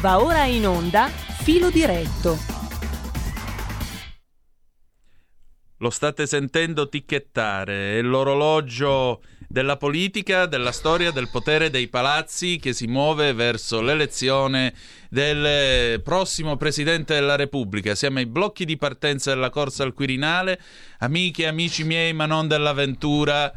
Va ora in onda Filo diretto. Lo state sentendo ticchettare, è l'orologio della politica, della storia, del potere dei palazzi che si muove verso l'elezione del prossimo Presidente della Repubblica. Siamo ai blocchi di partenza della corsa al Quirinale, amiche e amici miei, ma non dell'avventura.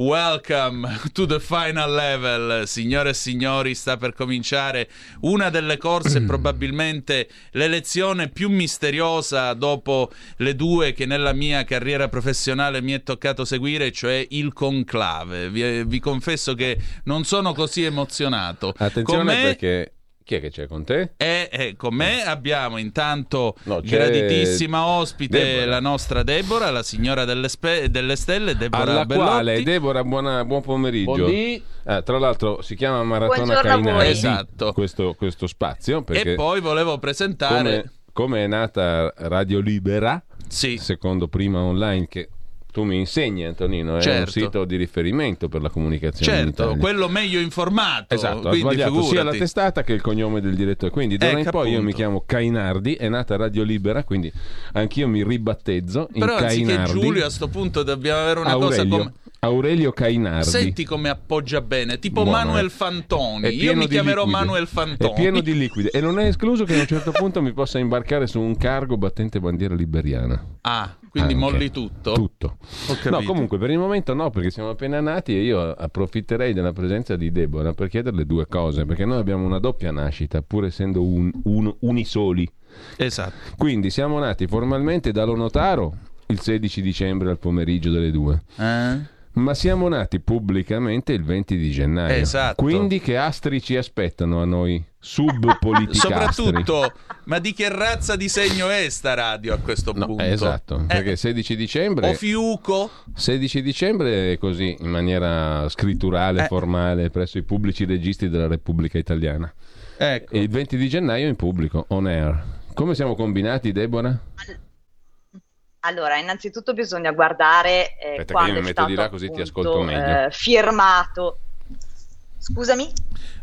Welcome to the final level, signore e signori, sta per cominciare una delle corse, probabilmente l'elezione più misteriosa dopo le due che nella mia carriera professionale mi è toccato seguire, cioè il conclave. Vi, vi confesso che non sono così emozionato. Attenzione me... perché chi è che c'è con te? E, e con me abbiamo intanto no, graditissima ospite Deborah. la nostra Deborah, la signora delle, spe- delle stelle, Deborah Alla Bellotti. quale, Deborah, buona, buon pomeriggio. Buondì. Eh, tra l'altro si chiama Maratona Cainari esatto. questo, questo spazio. E poi volevo presentare... Come, come è nata Radio Libera, sì. secondo prima online che tu mi insegni Antonino, è certo. un sito di riferimento per la comunicazione Certo, quello meglio informato. Esatto, ha sbagliato figurati. sia la testata che il cognome del direttore. Quindi d'ora ecco, in poi appunto. io mi chiamo Cainardi, è nata Radio Libera, quindi anch'io mi ribattezzo in Però Cainardi. anziché Giulio a sto punto dobbiamo avere una Aurelio. cosa come... Aurelio Cainardi. Senti come appoggia bene, tipo Buono, Manuel eh. Fantoni. È Io mi chiamerò liquide. Manuel Fantoni. È pieno di liquide e non è escluso che a un certo punto mi possa imbarcare su un cargo battente bandiera liberiana. Ah, quindi Anche. molli tutto? Tutto. No, comunque per il momento no, perché siamo appena nati e io approfitterei della presenza di Deborah per chiederle due cose, perché noi abbiamo una doppia nascita, pur essendo un, un- unisoli. Esatto. Quindi siamo nati formalmente dallo notaro il 16 dicembre al pomeriggio delle due. Eh? Ma siamo nati pubblicamente il 20 di gennaio. Esatto. Quindi che astri ci aspettano a noi? Subpoliticastri. Soprattutto, ma di che razza di segno è sta radio a questo No, punto? eh, esatto, Eh, perché 16 dicembre O fiuco? 16 dicembre è così, in maniera scritturale, Eh. formale, presso i pubblici registi della Repubblica Italiana. Ecco. E il 20 di gennaio in pubblico, on air. Come siamo combinati, Deborah? Allora, innanzitutto bisogna guardare eh, Aspetta quando io mi è metto stato di là così ti appunto, ascolto meglio. eh, firmato. Scusami?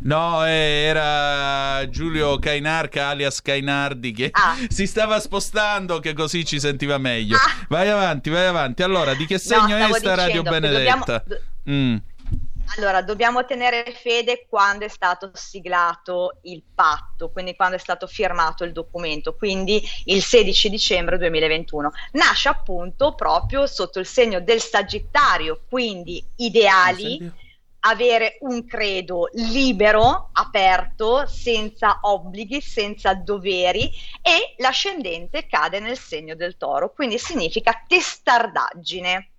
No, eh, era Giulio Cainarca alias Cainardi che Ah. si stava spostando che così ci sentiva meglio. Ah. Vai avanti, vai avanti. Allora, di che segno è stavo sta Radio dicendo Benedetta? dobbiamo- Mm. Allora, dobbiamo tenere fede quando è stato siglato il patto, quindi quando è stato firmato il documento, quindi il 16 dicembre 2021. Nasce appunto proprio sotto il segno del Sagittario, quindi ideali, avere un credo libero, aperto, senza obblighi, senza doveri e l'ascendente cade nel segno del toro, quindi significa testardaggine.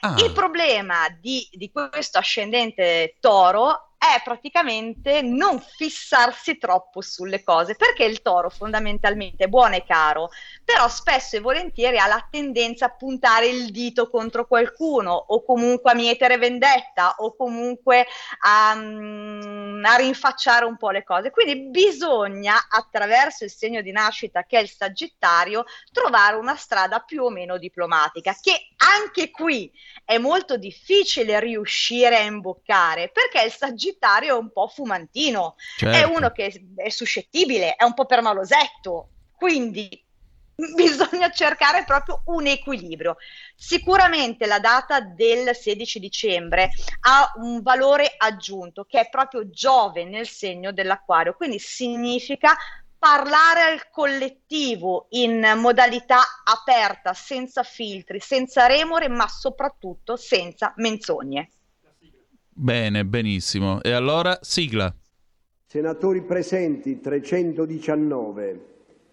Ah, Il problema di, di questo ascendente toro è praticamente non fissarsi troppo sulle cose, perché il toro fondamentalmente è buono e caro, però spesso e volentieri ha la tendenza a puntare il dito contro qualcuno o comunque a mietere vendetta o comunque a, mm, a rinfacciare un po' le cose. Quindi bisogna, attraverso il segno di nascita che è il Sagittario, trovare una strada più o meno diplomatica, che anche qui è molto difficile riuscire a imboccare perché il Sagittario è un po' fumantino, è certo. uno che è suscettibile, è un po' permalosetto, quindi bisogna cercare proprio un equilibrio. Sicuramente la data del 16 dicembre ha un valore aggiunto che è proprio Giove nel segno dell'acquario, quindi significa parlare al collettivo in modalità aperta, senza filtri, senza remore, ma soprattutto senza menzogne. Bene, benissimo. E allora, sigla. Senatori presenti 319,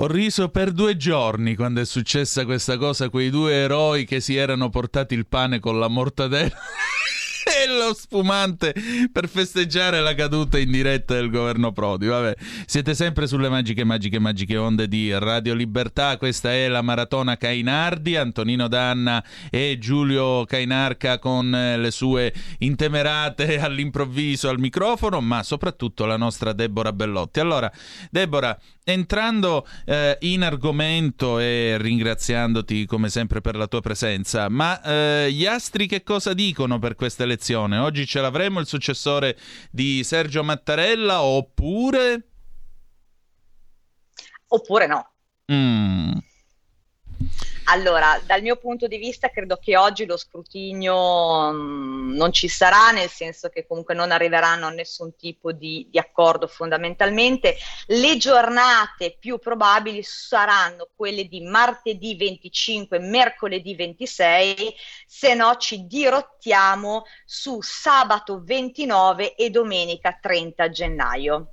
Ho riso per due giorni quando è successa questa cosa, quei due eroi che si erano portati il pane con la mortadella lo spumante per festeggiare la caduta in diretta del governo Prodi. Vabbè, siete sempre sulle magiche, magiche, magiche onde di Radio Libertà. Questa è la maratona Cainardi. Antonino Danna e Giulio Cainarca con le sue intemerate all'improvviso al microfono, ma soprattutto la nostra Deborah Bellotti. Allora, Deborah, entrando eh, in argomento e ringraziandoti come sempre per la tua presenza, ma eh, gli astri che cosa dicono per questa elezione? Oggi ce l'avremo il successore di Sergio Mattarella oppure... Oppure no. Mm. Allora, dal mio punto di vista credo che oggi lo scrutinio mm, non ci sarà, nel senso che comunque non arriveranno a nessun tipo di, di, accordo fondamentalmente. Le giornate più probabili saranno quelle di martedì 25, mercoledì 26, se no ci dirottiamo su sabato 29 e domenica 30 gennaio.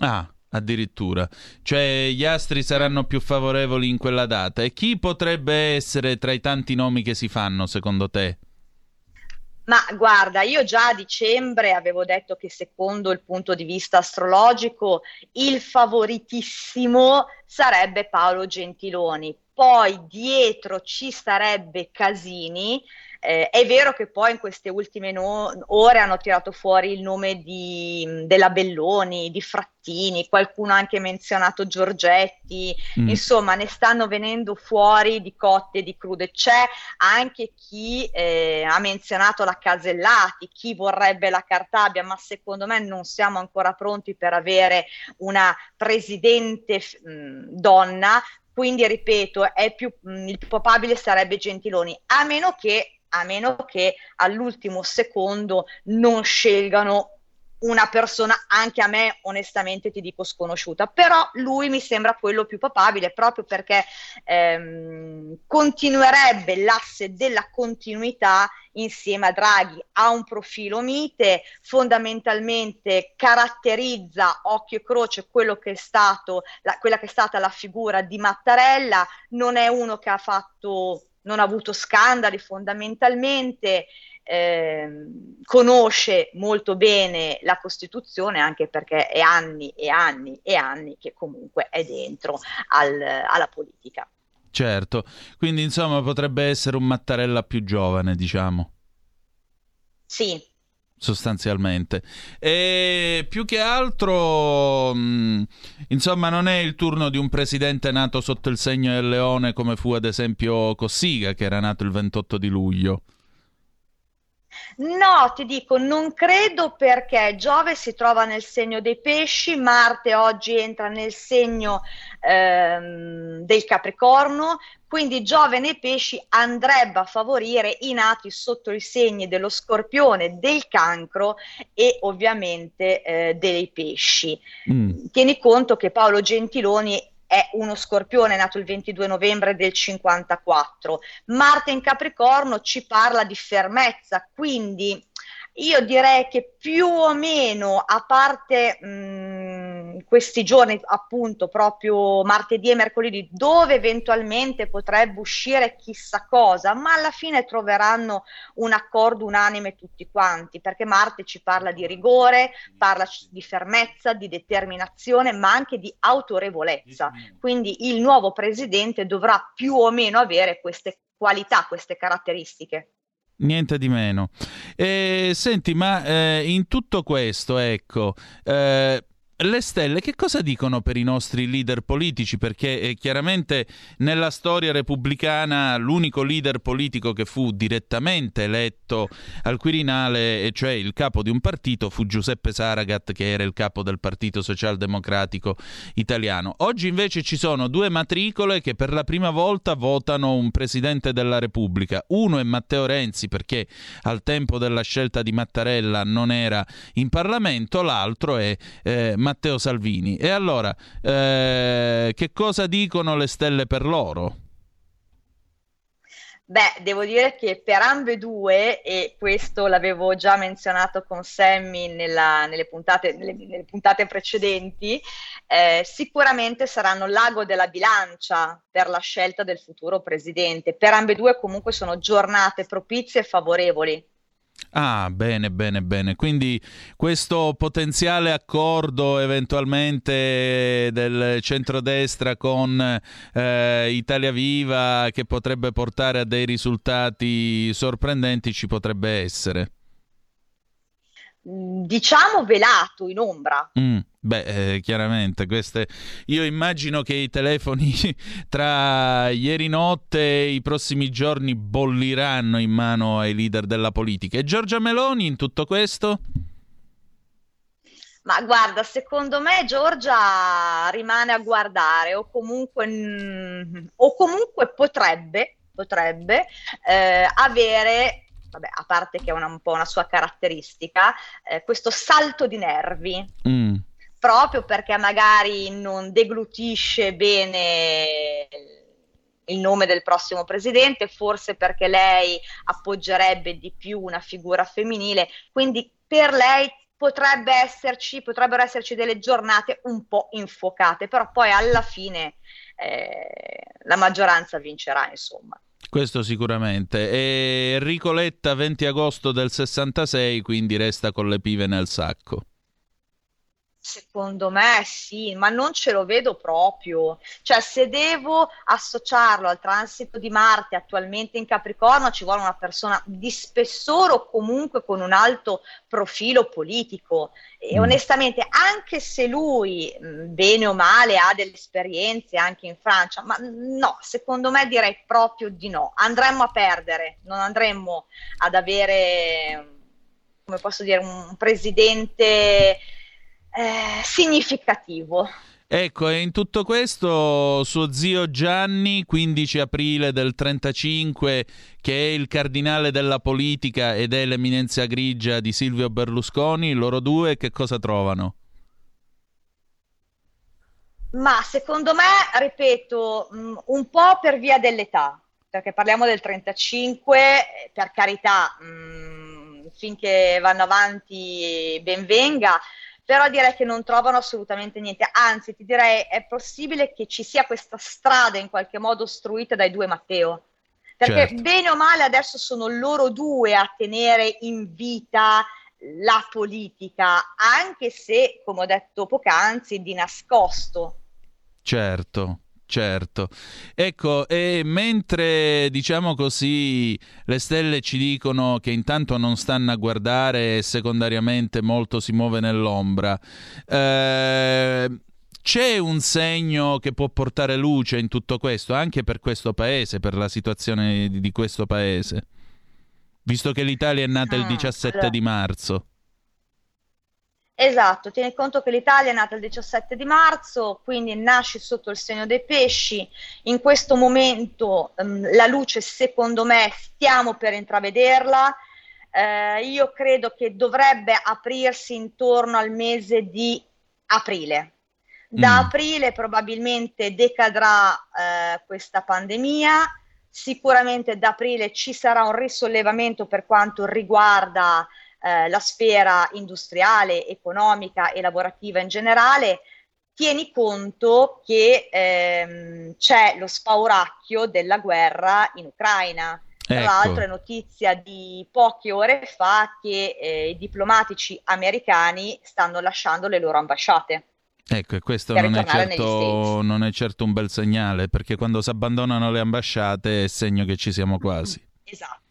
Ah, Addirittura, cioè gli astri saranno più favorevoli in quella data. E chi potrebbe essere tra i tanti nomi che si fanno, secondo te? Ma guarda, io già a dicembre avevo detto che secondo il punto di vista astrologico il favoritissimo sarebbe Paolo Gentiloni. Poi dietro ci sarebbe Casini, eh, è vero che poi in queste ultime no- ore hanno tirato fuori il nome di, della Belloni, di Frattini, qualcuno ha anche menzionato Giorgetti, mm. insomma ne stanno venendo fuori di cotte e di crude. C'è anche chi eh, ha menzionato la Casellati, chi vorrebbe la Cartabia, ma secondo me non siamo ancora pronti per avere una presidente mh, donna, quindi ripeto, più, mh, il più probabile sarebbe Gentiloni, a meno che a meno che all'ultimo secondo non scelgano una persona anche a me onestamente ti dico sconosciuta. Però lui mi sembra quello più papabile proprio perché ehm, continuerebbe l'asse della continuità insieme a Draghi. Ha un profilo mite fondamentalmente caratterizza occhio e croce quello che è stato la, quella che è stata la figura di Mattarella. Non è uno che ha fatto non ha avuto scandali fondamentalmente, eh, conosce molto bene la Costituzione anche perché è anni e anni e anni che comunque è dentro al, alla politica. Certo, quindi insomma potrebbe essere un Mattarella più giovane, diciamo. Sì, sostanzialmente. E più che altro, mh, mm, insomma, non è il turno di un presidente nato sotto il segno del leone come fu ad esempio Cossiga, che era nato il 28 di luglio. No, ti dico, non credo perché Giove si trova nel segno dei pesci, Marte oggi entra nel segno ehm, del Capricorno, quindi Giove nei pesci andrebbe a favorire i nati sotto i segni dello scorpione, del cancro e ovviamente eh, dei pesci. Mm. Tieni conto che Paolo Gentiloni è uno scorpione nato il 22 novembre del 54. Marte in Capricorno ci parla di fermezza, quindi io direi che più o meno, a parte mh, mm, questi giorni, appunto, proprio martedì e mercoledì, dove eventualmente potrebbe uscire chissà cosa, ma alla fine troveranno un accordo unanime tutti quanti, perché Marte ci parla di rigore, parla di fermezza, di determinazione, ma anche di autorevolezza. Quindi il nuovo presidente dovrà più o meno avere queste qualità, queste caratteristiche. Niente di meno. E, senti, ma eh, in tutto questo, ecco, eh, le stelle che cosa dicono per i nostri leader politici? Perché eh, chiaramente nella storia repubblicana l'unico leader politico che fu direttamente eletto al Quirinale, cioè il capo di un partito, fu Giuseppe Saragat, che era il capo del Partito Socialdemocratico Italiano. Oggi invece ci sono due matricole che per la prima volta votano un presidente della Repubblica. Uno è Matteo Renzi, perché al tempo della scelta di Mattarella non era in Parlamento, l'altro è eh, Matteo Salvini. E allora, eh, che cosa dicono le stelle per loro? Beh, devo dire che per ambedue, e questo l'avevo già menzionato con Sammy nella, nelle, puntate, nelle, nelle, puntate, precedenti, eh, sicuramente saranno l'ago della bilancia per la scelta del futuro presidente. Per ambedue comunque sono giornate propizie e favorevoli. Ah, bene, bene, bene. Quindi questo potenziale accordo eventualmente del centrodestra con eh, Italia Viva che potrebbe portare a dei risultati sorprendenti ci potrebbe essere. Diciamo velato in ombra. Mm. Beh, eh, chiaramente, queste... io immagino che i telefoni tra ieri notte e i prossimi giorni bolliranno in mano ai leader della politica. E Giorgia Meloni in tutto questo? Ma guarda, secondo me Giorgia rimane a guardare o comunque, o comunque potrebbe, potrebbe eh, avere vabbè, a parte che è una, un po' una sua caratteristica, eh, questo salto di nervi. Mm proprio perché magari non deglutisce bene il nome del prossimo presidente, forse perché lei appoggerebbe di più una figura femminile, quindi per lei potrebbe esserci, potrebbero esserci delle giornate un po' infuocate, però poi alla fine eh, la maggioranza vincerà, insomma. Questo sicuramente. E Enrico Letta 20 agosto del 66, quindi resta con le pive nel sacco. Secondo me sì, ma non ce lo vedo proprio. Cioè, se devo associarlo al transito di Marte attualmente in Capricorno, ci vuole una persona di spessore o comunque con un alto profilo politico. E mm. onestamente, anche se lui, mm, bene o male, ha delle esperienze anche in Francia, ma no, secondo me direi proprio di no. Andremmo a perdere, non andremmo ad avere, come posso dire, un presidente eh, significativo. Ecco, e in tutto questo suo zio Gianni, 15 aprile del 35, che è il cardinale della politica ed è l'eminenza grigia di Silvio Berlusconi, loro due che cosa trovano? Ma secondo me, ripeto, mm, un po' per via dell'età, perché parliamo del 35, per carità, mm, finché vanno avanti ben venga, però direi che non trovano assolutamente niente, anzi ti direi è possibile che ci sia questa strada in qualche modo ostruita dai due Matteo, perché certo. bene o male adesso sono loro due a tenere in vita la politica, anche se, come ho detto poc'anzi, di nascosto. Certo, Certo, ecco, e mentre diciamo così le stelle ci dicono che intanto non stanno a guardare e secondariamente molto si muove nell'ombra, eh, c'è un segno che può portare luce in tutto questo, anche per questo paese, per la situazione di, questo paese, visto che l'Italia è nata il 17 ah, di marzo. Esatto, tieni conto che l'Italia è nata il 17 di marzo, quindi nasce sotto il segno dei pesci. In questo momento um, la luce, secondo me, stiamo per intravederla. Eh, io credo che dovrebbe aprirsi intorno al mese di aprile. Da mm. aprile probabilmente decadrà eh, questa pandemia. Sicuramente da aprile ci sarà un risollevamento per quanto riguarda eh, la sfera industriale, economica e lavorativa in generale, tieni conto che ehm, c'è lo spauracchio della guerra in Ucraina. Tra ecco. l'altro è notizia di poche ore fa che eh, i diplomatici americani stanno lasciando le loro ambasciate. Ecco, e questo non è, certo, non è, certo, un bel segnale, perché quando si abbandonano le ambasciate è segno che ci siamo quasi. Esatto.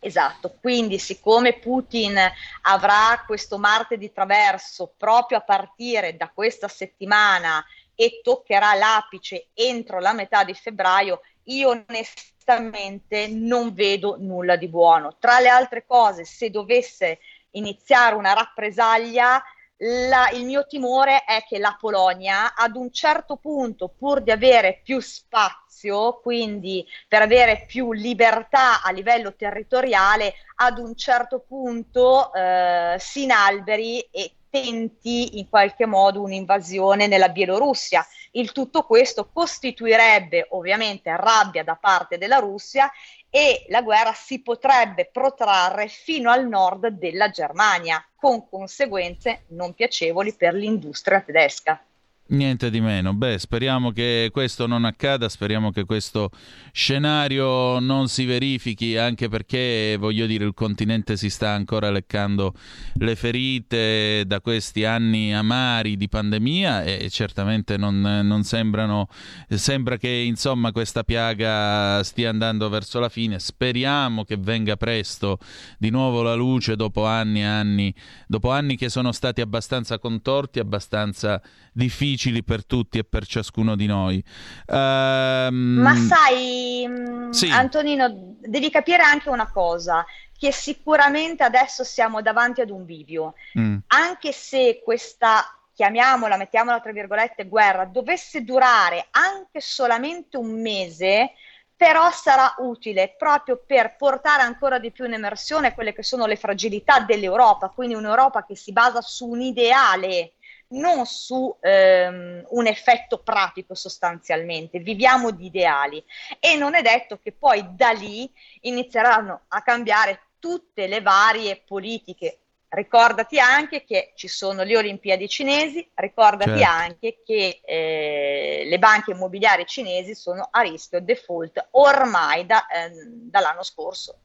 Esatto, quindi siccome Putin avrà questo Marte di traverso proprio a partire da questa settimana e toccherà l'apice entro la metà di febbraio, io onestamente non vedo nulla di buono. Tra le altre cose, se dovesse iniziare una rappresaglia, la, il mio timore è che la Polonia ad un certo punto, pur di avere più spazio, quindi per avere più libertà a livello territoriale, ad un certo punto eh, si inalberi e tenti in qualche modo un'invasione nella Bielorussia. Il tutto questo costituirebbe ovviamente rabbia da parte della Russia e la guerra si potrebbe protrarre fino al nord della Germania, con conseguenze non piacevoli per l'industria tedesca. Niente di meno. Beh, speriamo che questo non accada, speriamo che questo scenario non si verifichi, anche perché, voglio dire, il continente si sta ancora leccando le ferite da questi anni amari di pandemia e certamente non, non sembrano, sembra che insomma questa piaga stia andando verso la fine. Speriamo che venga presto di nuovo la luce dopo anni e anni, dopo anni che sono stati abbastanza contorti, abbastanza difficili per tutti e per ciascuno di noi. Um... Ma sai, mm, sì. Antonino, devi capire anche una cosa, che sicuramente adesso siamo davanti ad un bivio, mm. anche se questa chiamiamola, mettiamola tra virgolette, guerra, dovesse durare anche solamente un mese, però sarà utile proprio per portare ancora di più in emersione quelle che sono le fragilità dell'Europa, quindi un'Europa che si basa su un ideale non su ehm, un effetto pratico sostanzialmente, viviamo di ideali e non è detto che poi da lì inizieranno a cambiare tutte le varie politiche. Ricordati anche che ci sono le Olimpiadi cinesi, ricordati certo. anche che eh, le banche immobiliari cinesi sono a rischio default ormai da, eh, dall'anno scorso.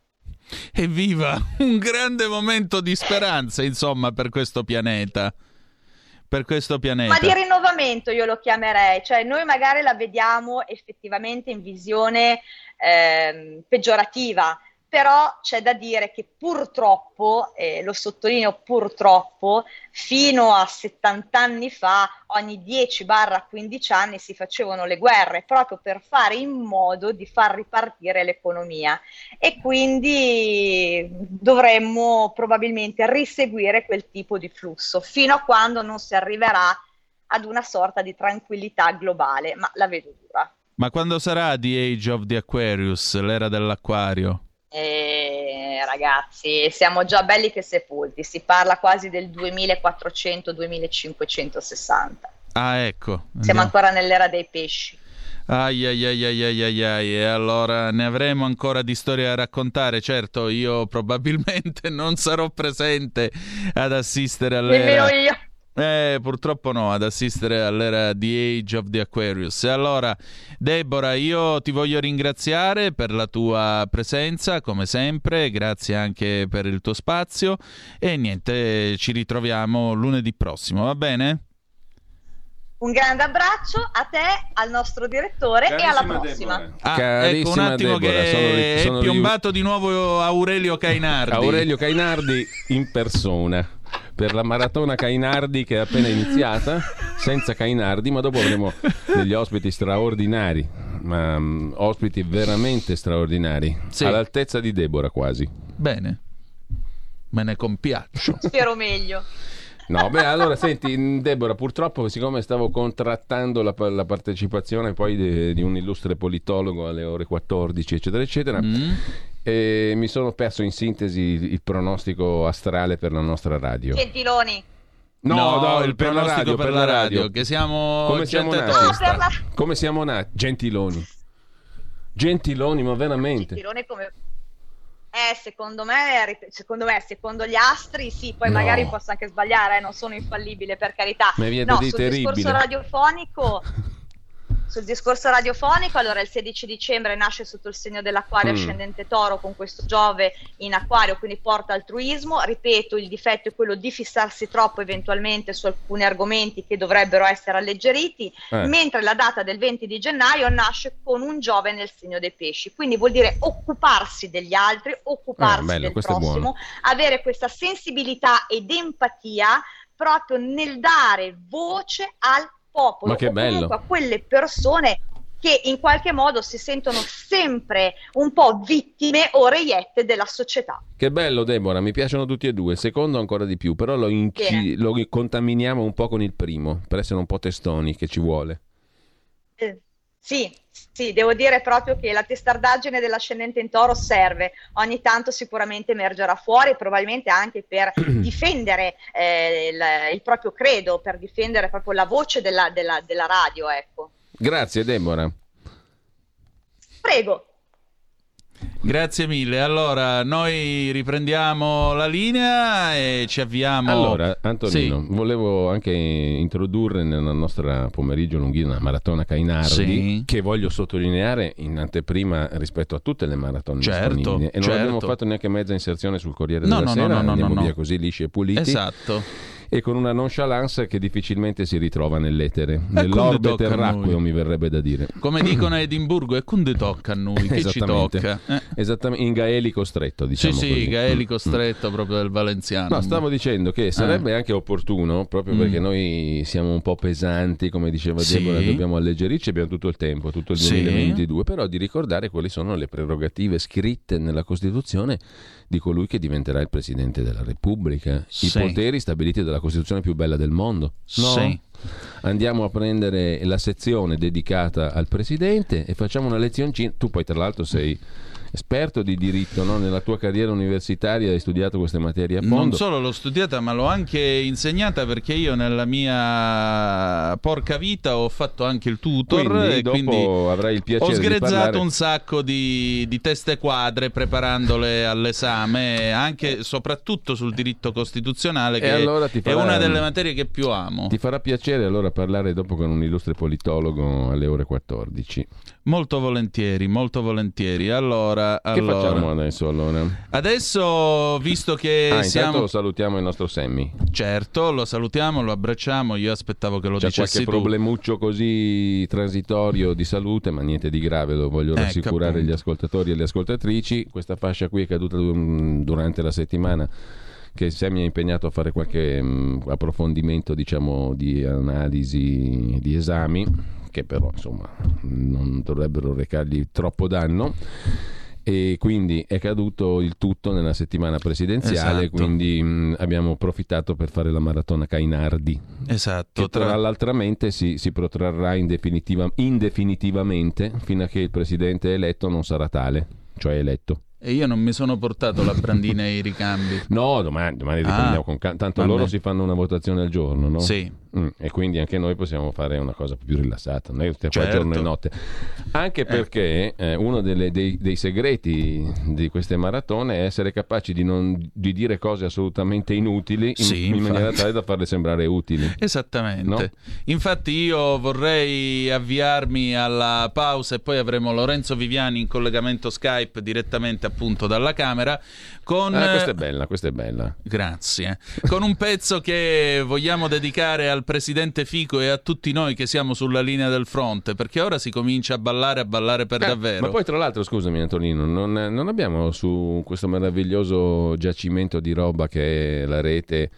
Evviva! Un grande momento di speranza, insomma, per questo pianeta per questo pianeta. Ma di rinnovamento io lo chiamerei, cioè noi magari la vediamo effettivamente in visione eh, peggiorativa, però c'è da dire che purtroppo, eh, lo sottolineo purtroppo, fino a 70 anni fa, ogni 10-15 anni si facevano le guerre proprio per fare in modo di far ripartire l'economia e quindi dovremmo probabilmente riseguire quel tipo di flusso fino a quando non si arriverà ad una sorta di tranquillità globale, ma la vedo dura. Ma quando sarà The Age of the Aquarius, l'era dell'acquario? Eh, ragazzi, siamo già belli che sepolti, si parla quasi del 2400-2560. Ah, ecco. Siamo ancora nell'era dei pesci. Ai ai ai ai ai ai e allora ne avremo ancora di storie da raccontare. Certo, io probabilmente non sarò presente ad assistere alle. Nemmeno io. Eh, purtroppo no, ad assistere all'era The Age of the Aquarius. E allora, Deborah, io ti voglio ringraziare per la tua presenza, come sempre, grazie anche per il tuo spazio e niente, ci ritroviamo lunedì prossimo, va bene? Un grande abbraccio a te, al nostro direttore Carissima e alla prossima. Ah, ecco un attimo Deborah, che sono, sono è piombato ri... di nuovo Aurelio Cainardi. Aurelio Cainardi in persona per la maratona Cainardi che è appena iniziata, senza Cainardi, ma dopo avremo degli ospiti straordinari, ma um, ospiti veramente straordinari, sì. all'altezza di Deborah quasi. Bene, me ne compiaccio. Spero meglio. No, beh, allora senti, Deborah, purtroppo, siccome stavo contrattando la, la partecipazione poi di, di, un illustre politologo alle ore 14, eccetera, eccetera, mm. Eh, mi sono perso in sintesi il, pronostico astrale per la nostra radio. Gentiloni. No, no, no il per la radio, per la radio, che siamo come siamo nati? No, la... Come siamo nati? Gentiloni. Gentiloni, ma veramente. Gentiloni come eh, secondo me, secondo me, secondo gli astri, sì, poi no. magari posso anche sbagliare, eh, non sono infallibile per carità. Ma no, sul terribile. discorso radiofonico Sul discorso radiofonico, allora il 16 dicembre nasce sotto il segno dell'acquario mm. ascendente toro con questo Giove in acquario, quindi porta altruismo. Ripeto, il difetto è quello di fissarsi troppo eventualmente su alcuni argomenti che dovrebbero essere alleggeriti, eh. mentre la data del 20 di gennaio nasce con un Giove nel segno dei pesci, quindi vuol dire occuparsi degli altri, occuparsi eh, bello, del prossimo, avere questa sensibilità ed empatia proprio nel dare voce al popolo Ma che bello. a quelle persone che in qualche modo si sentono sempre un po' vittime o reiette della società. Che bello Deborah, mi piacciono tutti e due, secondo ancora di più, però lo, inci- lo contaminiamo un po' con il primo, per essere un po' testoni che ci vuole. Eh, sì, sì, devo dire proprio che la testardaggine dell'ascendente in toro serve, ogni tanto sicuramente emergerà fuori, probabilmente anche per difendere eh, il, il, proprio credo, per difendere proprio la voce della, della, della radio. Ecco. Grazie Deborah. Prego. Grazie mille. Allora, noi riprendiamo la linea e ci avviamo. Allora, Antonino, sì. volevo anche introdurre nella nostra pomeriggio lunghina maratona Cainardi, sì. che voglio sottolineare in anteprima rispetto a tutte le maratone certo, E non certo. abbiamo fatto neanche mezza inserzione sul Corriere no, della no, Sera, no, no, andiamo no, via no. così lisci e puliti. Esatto e con una nonchalance che difficilmente si ritrova nell'etere, nell'orbe terracqueo mi verrebbe da dire. Come dicono a Edimburgo, e quando tocca a noi, che ci tocca? Eh. Esattamente, in gaelico stretto diciamo Sì, così. sì, gaelico stretto mm. proprio del valenziano. No, stavo dicendo che sarebbe eh. anche opportuno, proprio mm. perché noi siamo un po' pesanti, come diceva sì. Deborah, dobbiamo alleggerirci, abbiamo tutto il tempo, tutto il 2022, sì. però di ricordare quali sono le prerogative scritte nella Costituzione di colui che diventerà il Presidente della Repubblica, i sì. poteri stabiliti dalla Costituzione più bella del mondo. No? Sì. Andiamo a prendere la sezione dedicata al Presidente e facciamo una lezioncina. Tu poi tra l'altro sei esperto di diritto, no? nella tua carriera universitaria hai studiato queste materie a fondo. Non solo l'ho studiata, ma l'ho anche insegnata perché io nella mia porca vita ho fatto anche il tutor quindi, e quindi avrai il piacere ho sgrezzato parlare... un sacco di, di, teste quadre preparandole all'esame, anche e soprattutto sul diritto costituzionale, che allora farà... è una delle materie che più amo. Ti farà piacere allora parlare dopo con un illustre politologo alle ore 14. Molto volentieri, molto volentieri. Allora, che allora... facciamo adesso allora? Adesso, visto che ah, siamo... lo salutiamo il nostro Sammy. Certo, lo salutiamo, lo abbracciamo. Io aspettavo che lo C'è dicessi qualche tu. problemuccio così transitorio di salute, ma niente di grave, lo voglio Ecco, rassicurare appunto. gli ascoltatori e le ascoltatrici. Questa fascia qui è caduta durante la settimana che Sammy è impegnato a fare qualche mh, approfondimento, diciamo, di analisi, di esami che però insomma non dovrebbero recargli troppo danno e quindi è caduto il tutto nella settimana presidenziale Esatto. quindi mh, abbiamo approfittato per fare la maratona Cainardi Esatto. che tra l'altramente si, si protrarrà indefinitiva- indefinitivamente fino a che il presidente eletto non sarà tale cioè eletto E io non mi sono portato la brandina e i ricambi. No, domani, domani Ah, riprendiamo con calma. Tanto vabbè. loro si fanno una votazione al giorno, no? Sì. Mm, e quindi anche noi possiamo fare una cosa più rilassata, non è qua Certo. giorno e notte. Anche perché eh, uno delle- dei, dei segreti di queste maratone è essere capaci di, non, di dire cose assolutamente inutili in, Sì, in maniera tale da farle sembrare utili. Esattamente. No? Infatti io vorrei avviarmi alla pausa e poi avremo Lorenzo Viviani in collegamento Skype direttamente appunto dalla Camera con Ah, questa è bella, questa è bella. Grazie. Con un pezzo che vogliamo dedicare al presidente Fico e a tutti noi che siamo sulla linea del fronte, perché ora si comincia a ballare, a ballare per Eh, davvero. Ma poi tra l'altro, scusami Antonino, non, non abbiamo su questo meraviglioso giacimento di roba che è la rete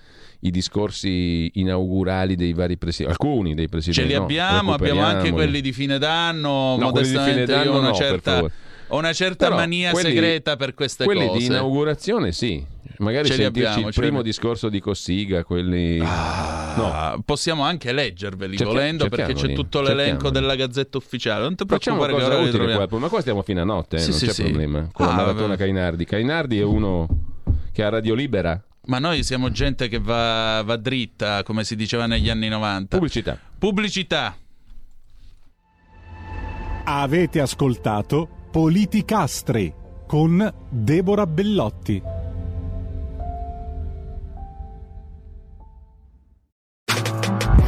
i discorsi inaugurali dei vari presidenti, alcuni dei Ce presidenti. li no, abbiamo, abbiamo anche quelli di fine d'anno, No, quelli modestamente d'anno io ho una no, certa, una certa mania quelli- segreta per queste quelli cose. di inaugurazione sì, magari Ce li sentirci abbiamo, il li primo abbiamo. discorso di Cossiga, quelli... Ah, Possiamo anche leggerveli Cerchia- volendo perché c'è tutto l'elenco cerchiamoli. della Gazzetta Ufficiale. Non ti Facciamo preoccupare che cosa ora li utile qua, ma qua stiamo fino a notte, eh, Sì, non sì, c'è sì. problema. Con la Ah, maratona vabbè. Cainardi. Cainardi è uno che ha radio libera. Ma noi siamo gente che va, va dritta, come si diceva negli anni 90. Pubblicità. Pubblicità. Avete ascoltato Politicastri con Deborah Bellotti.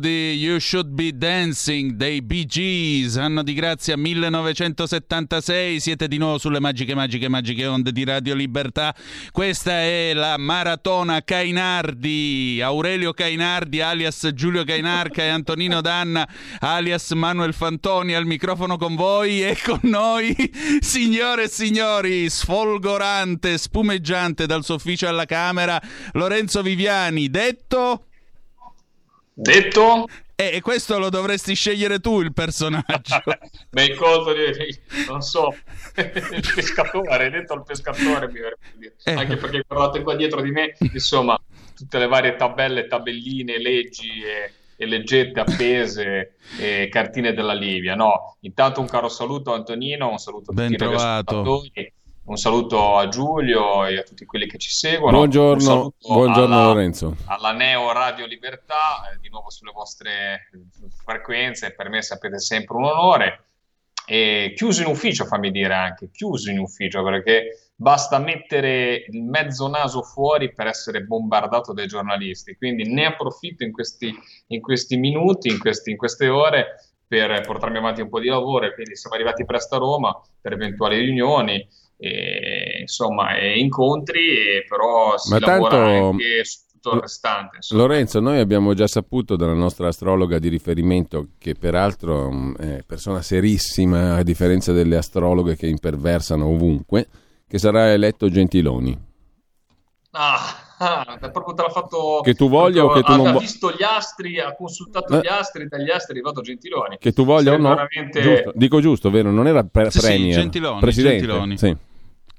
Di You Should Be Dancing dei Bee Gees, anno di grazia 1976, siete di nuovo sulle magiche, magiche, magiche onde di Radio Libertà. Questa è la maratona Cainardi, Aurelio Cainardi alias Giulio Cainarca e Antonino Danna alias Manuel Fantoni al microfono con voi e con noi, signore e signori, sfolgorante, spumeggiante dal suo ufficio alla Camera, Lorenzo Viviani, detto... Detto? Eh, e questo lo dovresti scegliere tu il personaggio. Beh, di, non so, il pescatore, detto il pescatore, mi dire. Eh. Anche perché guardate qua dietro di me, insomma, tutte le varie tabelle, tabelline, leggi e, e leggette appese e cartine della Livia. No, intanto un caro saluto a Antonino, un saluto a tutti ben trovato. i un saluto a Giulio e a tutti quelli che ci seguono. Buongiorno, buongiorno alla, Lorenzo. Alla Neo Radio Libertà, eh, di nuovo sulle vostre frequenze, per me sapete sempre un onore. E chiuso in ufficio, fammi dire anche, chiuso in ufficio perché basta mettere il mezzo naso fuori per essere bombardato dai giornalisti. Quindi ne approfitto in questi, in questi minuti, in, questi, in queste ore per portarmi avanti un po' di lavoro. Quindi siamo arrivati presto a Roma per eventuali riunioni e, insomma, e incontri, e però si Ma lavora tanto... anche su tutto il restante. Insomma. Lorenzo, noi abbiamo già saputo dalla nostra astrologa di riferimento, che peraltro è persona serissima, a differenza delle astrologhe che imperversano ovunque, che sarà eletto Gentiloni. Ah, ah, proprio te l'ha fatto. Che tu voglia o che tu ha, non ha voglia. visto gli astri, ha consultato Eh. gli astri, dagli astri è arrivato Gentiloni. Che tu voglia o no. veramente- Giusto. Dico giusto, vero? Non era pre- Sì, sì, premier, Gentiloni, presidente. Gentiloni. Sì.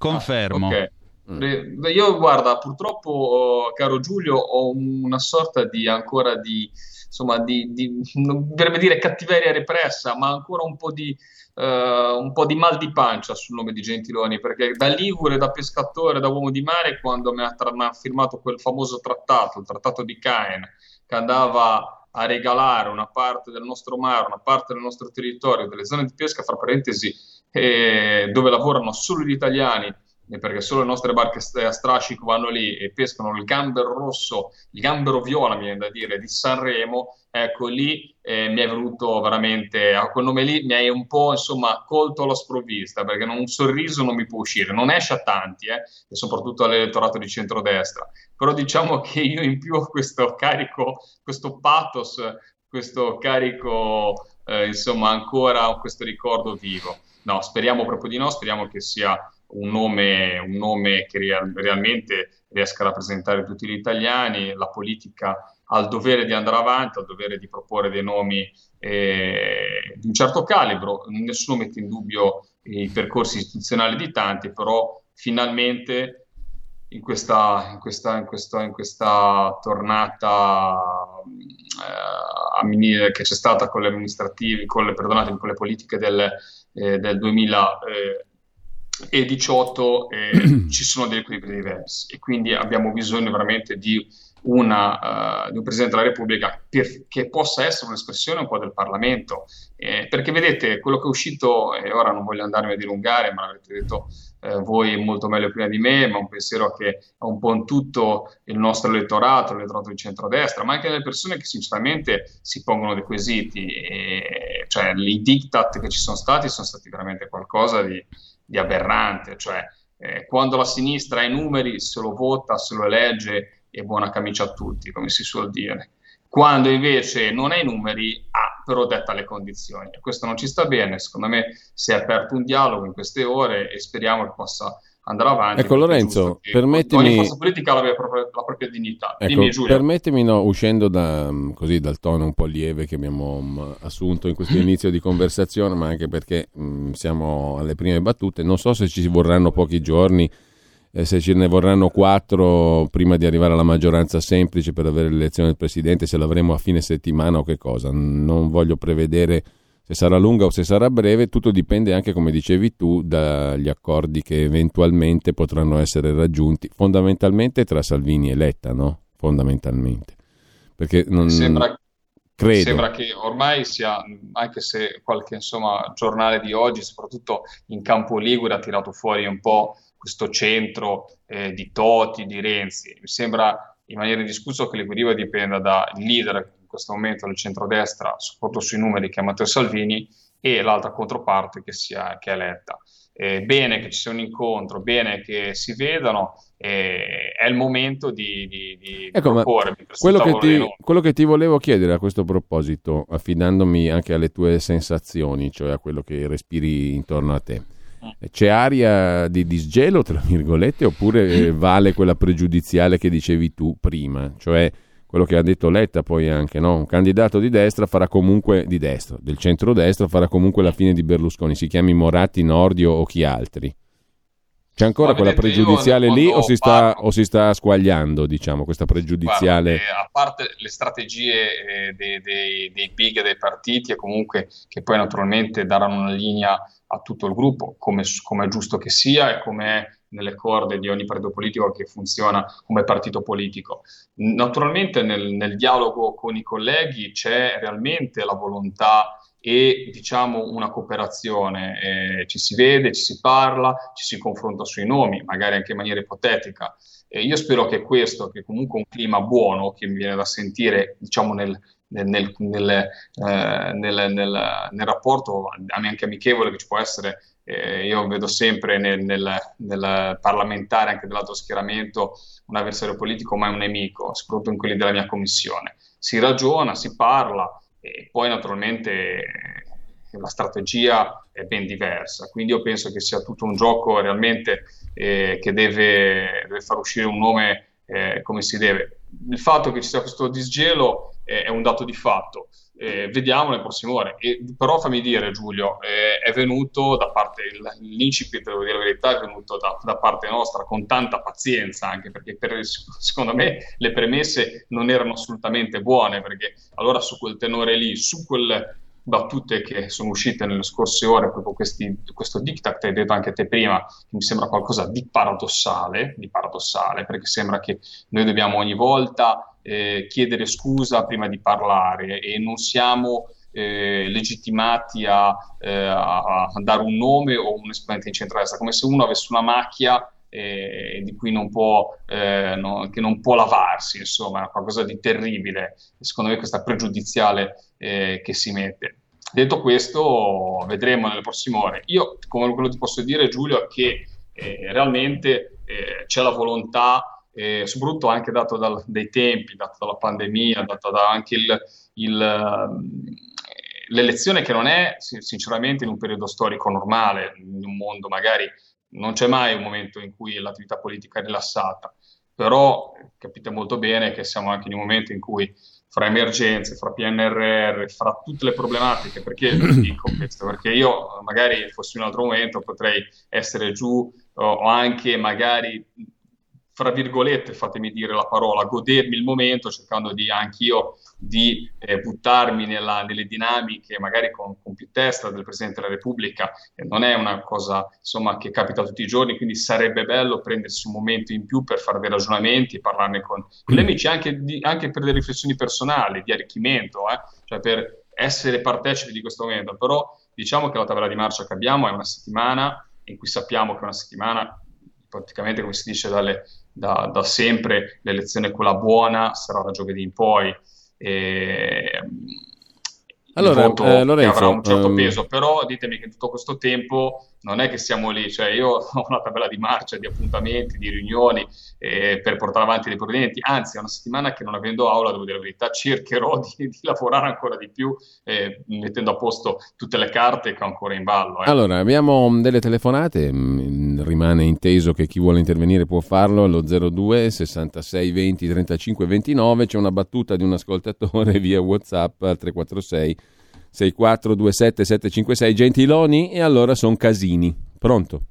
Confermo. Ok. Eh, Io guarda, purtroppo, oh, caro Giulio, ho una sorta di ancora di insomma di, di non verrebbe dire cattiveria repressa, ma ancora un po' di eh, un po' di mal di pancia sul nome di Gentiloni, perché da Ligure, da pescatore, da uomo di mare, quando mi ha, tra- mi ha firmato quel famoso trattato, il trattato di Caen, che andava a regalare una parte del nostro mare, una parte del nostro territorio, delle zone di pesca, fra parentesi, eh, dove lavorano solo gli italiani, perché solo le nostre barche a strascico vanno lì e pescano il gambero rosso, il gambero viola, mi viene da dire, di Sanremo, ecco lì eh, mi è venuto veramente, a quel nome lì mi hai un po' insomma colto alla sprovvista, perché un sorriso non mi può uscire, non esce a tanti, eh, e soprattutto all'elettorato di centrodestra, però diciamo che io in più ho questo carico, questo pathos, questo carico, eh, insomma ancora questo ricordo vivo. No, speriamo proprio di no, speriamo che sia un nome, un nome che real- realmente riesca a rappresentare tutti gli italiani, la politica ha il dovere di andare avanti, ha il dovere di proporre dei nomi eh, di un certo calibro, nessuno mette in dubbio i percorsi istituzionali di tanti, però finalmente in questa, in questa, in questa, in questa tornata eh, che c'è stata con le amministrative, con le, con le politiche del, eh, del 2018 eh, ci sono degli equilibri diversi. E quindi abbiamo bisogno veramente di, una, eh, di un Presidente della Repubblica per- che possa essere un'espressione un po' del Parlamento, Eh, perché vedete quello che è uscito, e ora non voglio andarmi a dilungare, ma l'avete detto eh, voi molto meglio prima di me, ma un pensiero che è un po' in tutto il nostro elettorato, l'elettorato di centrodestra, ma anche delle persone che sinceramente si pongono dei quesiti, e, cioè i diktat che ci sono stati sono stati veramente qualcosa di, di aberrante, cioè eh, quando la sinistra ha i numeri se lo vota, se lo elegge e buona camicia a tutti, come si suol dire. Quando invece non ha i numeri, ha però detta le condizioni. Questo non ci sta bene. Secondo me si è aperto un dialogo in queste ore e speriamo che possa andare avanti. Ecco, Lorenzo, permettimi- Ogni forza politica abbia la propria, la propria dignità. Ecco, Dimmi, permettimi, no, uscendo da, mm, così, dal tono un po' lieve che abbiamo mm, assunto in questo inizio di conversazione, ma anche perché mm, siamo alle prime battute, non so se ci vorranno pochi giorni, eh, se ce ne vorranno quattro prima di arrivare alla maggioranza semplice per avere l'elezione del Presidente, se l'avremo a fine settimana o che cosa. Non voglio prevedere se sarà lunga o se sarà breve, tutto dipende anche, come dicevi tu, dagli accordi che eventualmente potranno essere raggiunti, fondamentalmente tra Salvini e Letta, no? Fondamentalmente. Perché non Sembra, credo. sembra che ormai sia, anche se qualche insomma, giornale di oggi, soprattutto in campo Ligure, ha tirato fuori un po' questo centro eh, di Toti, di Renzi. Mi sembra in maniera indiscussa che l'equilibrio dipenda dal leader, in questo momento nel centrodestra, soprattutto sui numeri, che è Matteo Salvini, e l'altra controparte che, sia, che è Letta. Eh, bene che ci sia un incontro, bene che si vedano, eh, è il momento di, di, di ecco, quello, che ti, quello che ti volevo chiedere a questo proposito, affidandomi anche alle tue sensazioni, cioè a quello che respiri intorno a te. Mm. C'è aria di disgelo, tra virgolette, oppure vale quella pregiudiziale che dicevi tu prima? Cioè quello che ha detto Letta poi anche, no? un candidato di destra farà comunque, di destra, del centrodestra farà comunque la fine di Berlusconi, si chiami Moratti, Nordio o chi altri. C'è ancora quella pregiudiziale lì o si, sta, o si, sta, squagliando, diciamo, questa pregiudiziale? Guarda, eh, a parte le strategie eh, dei, dei, dei big dei partiti e comunque che poi naturalmente daranno una linea a tutto il gruppo, come, come è giusto che sia e come è nelle corde di ogni partito politico che funziona come partito politico. Naturalmente nel, nel dialogo con i colleghi c'è realmente la volontà e diciamo una cooperazione, eh, ci si vede, ci si parla, ci si confronta sui nomi, magari anche in maniera ipotetica. E io spero che questo, che comunque un clima buono, che mi viene da sentire diciamo nel, nel, nel, nel, eh, nel rapporto anche amichevole che ci può essere eh, io vedo sempre nel, nel, nel, parlamentare, anche dell'altro schieramento, un avversario politico, ma è un nemico, soprattutto in quelli della mia commissione. Si ragiona, si parla e poi naturalmente la strategia è ben diversa. Quindi io penso che sia tutto un gioco realmente eh, che deve, deve, far uscire un nome eh, come si deve. Il fatto che ci sia questo disgelo eh, è un dato di fatto eh, vediamo nelle prossime ore. E, però fammi dire, Giulio, eh, è venuto da parte, l'incipit, devo dire la verità, è venuto da, da, parte nostra con tanta pazienza, anche perché per, secondo me le premesse non erano assolutamente buone, perché allora su quel tenore lì, su quel battute che sono uscite nelle scorse ore, proprio questi, questo diktat, hai detto anche te prima, che mi sembra qualcosa di paradossale, di paradossale, perché sembra che noi dobbiamo ogni volta eh, chiedere scusa prima di parlare e non siamo eh, legittimati a, eh, a, dare un nome o un esponente in centrodestra, come se uno avesse una macchia eh, di cui non può, eh, no, che non può lavarsi, insomma, qualcosa di terribile, secondo me questa pregiudiziale eh, che si mette. Detto questo, vedremo nelle prossime ore. Io, come quello ti posso dire, Giulio, è che eh, realmente eh, c'è la volontà, eh, soprattutto anche dato dal, dai tempi, dato dalla pandemia, dato da anche il, il l'elezione che non è sinceramente in un periodo storico normale, in un mondo magari non c'è mai un momento in cui l'attività politica è rilassata, però capite molto bene che siamo anche in un momento in cui fra emergenze, fra PNRR, fra tutte le problematiche, perché dico questo? Perché io magari fossi in un altro momento potrei essere giù o anche magari fra virgolette, fatemi dire la parola, godermi il momento, cercando di anch'io di eh, buttarmi nella, nelle dinamiche, magari con, con, più testa del Presidente della Repubblica, eh, non è una cosa insomma, che capita tutti i giorni, quindi sarebbe bello prendersi un momento in più per fare dei ragionamenti, parlarne con, con gli amici, anche, di, anche, per delle riflessioni personali, di arricchimento, eh? cioè per essere partecipi di questo momento, però diciamo che la tabella di marcia che abbiamo è una settimana in cui sappiamo che è una settimana praticamente come si dice dalle, da, da, sempre, l'elezione quella buona sarà da giovedì in poi. E, allora, eh, Lorenzo, avrà un certo um... peso, però ditemi che in tutto questo tempo non è che siamo lì, cioè io ho una tabella di marcia, di appuntamenti, di riunioni eh, per portare avanti dei provvedimenti, anzi è una settimana che non avendo aula, devo dire la verità, cercherò di, di lavorare ancora di più eh, mettendo a posto tutte le carte che ho ancora in ballo. Eh. Allora, abbiamo delle telefonate, mm, rimane inteso che chi vuole intervenire può farlo allo 02 66 20 35 29, c'è una battuta di un ascoltatore via Whatsapp al 346 6427 756 Gentiloni e allora sono Casini. Pronto?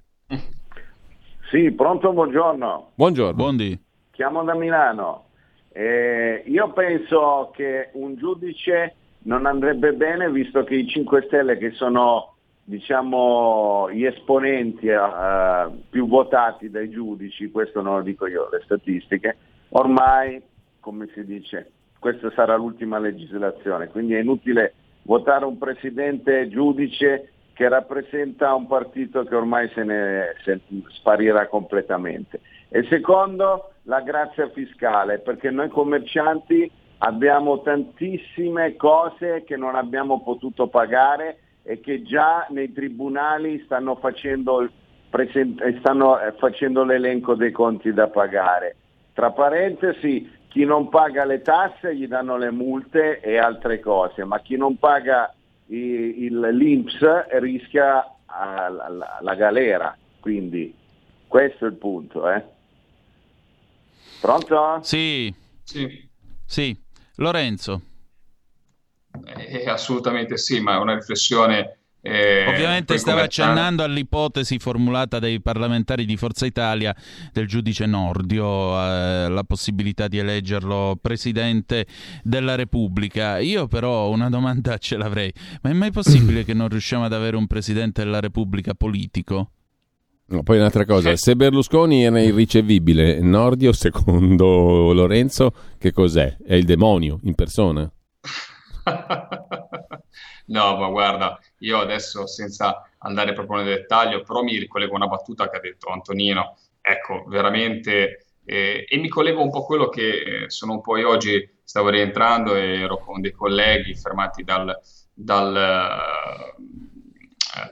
Sì, pronto, buongiorno. Buongiorno. Buondì. Chiamo da Milano. Eh, io penso che un giudice non andrebbe bene visto che i 5 Stelle che sono diciamo gli esponenti uh, più votati dai giudici, questo non lo dico io, le statistiche, ormai, come si dice, questa sarà l'ultima legislazione, quindi è inutile votare un presidente giudice che rappresenta un partito che ormai se ne se sparirà completamente. E secondo, la grazia fiscale, perché noi commercianti abbiamo tantissime cose che non abbiamo potuto pagare e che già nei tribunali stanno facendo, present- stanno facendo l'elenco dei conti da pagare. Tra parentesi, chi non paga le tasse gli danno le multe e altre cose, ma chi non paga i, il, l'Inps rischia uh, la, la, galera. Quindi questo è il punto. Eh? Pronto? Sì. Sì. Sì. Lorenzo. Eh, assolutamente sì, ma è una riflessione eh, Ovviamente stava accennando all'ipotesi formulata dai parlamentari di Forza Italia del giudice Nordio, eh, la possibilità di eleggerlo presidente della Repubblica. Io però una domanda ce l'avrei, ma è mai possibile che non riusciamo ad avere un presidente della Repubblica politico? No, poi un'altra cosa, se Berlusconi era irricevibile, Nordio secondo Lorenzo che cos'è? È il demonio in persona? no, ma guarda, io adesso senza andare proprio nel dettaglio, però mi ricollego a una battuta che ha detto Antonino, ecco, veramente, eh, e mi collego un po' a quello che eh, sono un po' io oggi, stavo rientrando e ero con dei colleghi fermati dal, dal,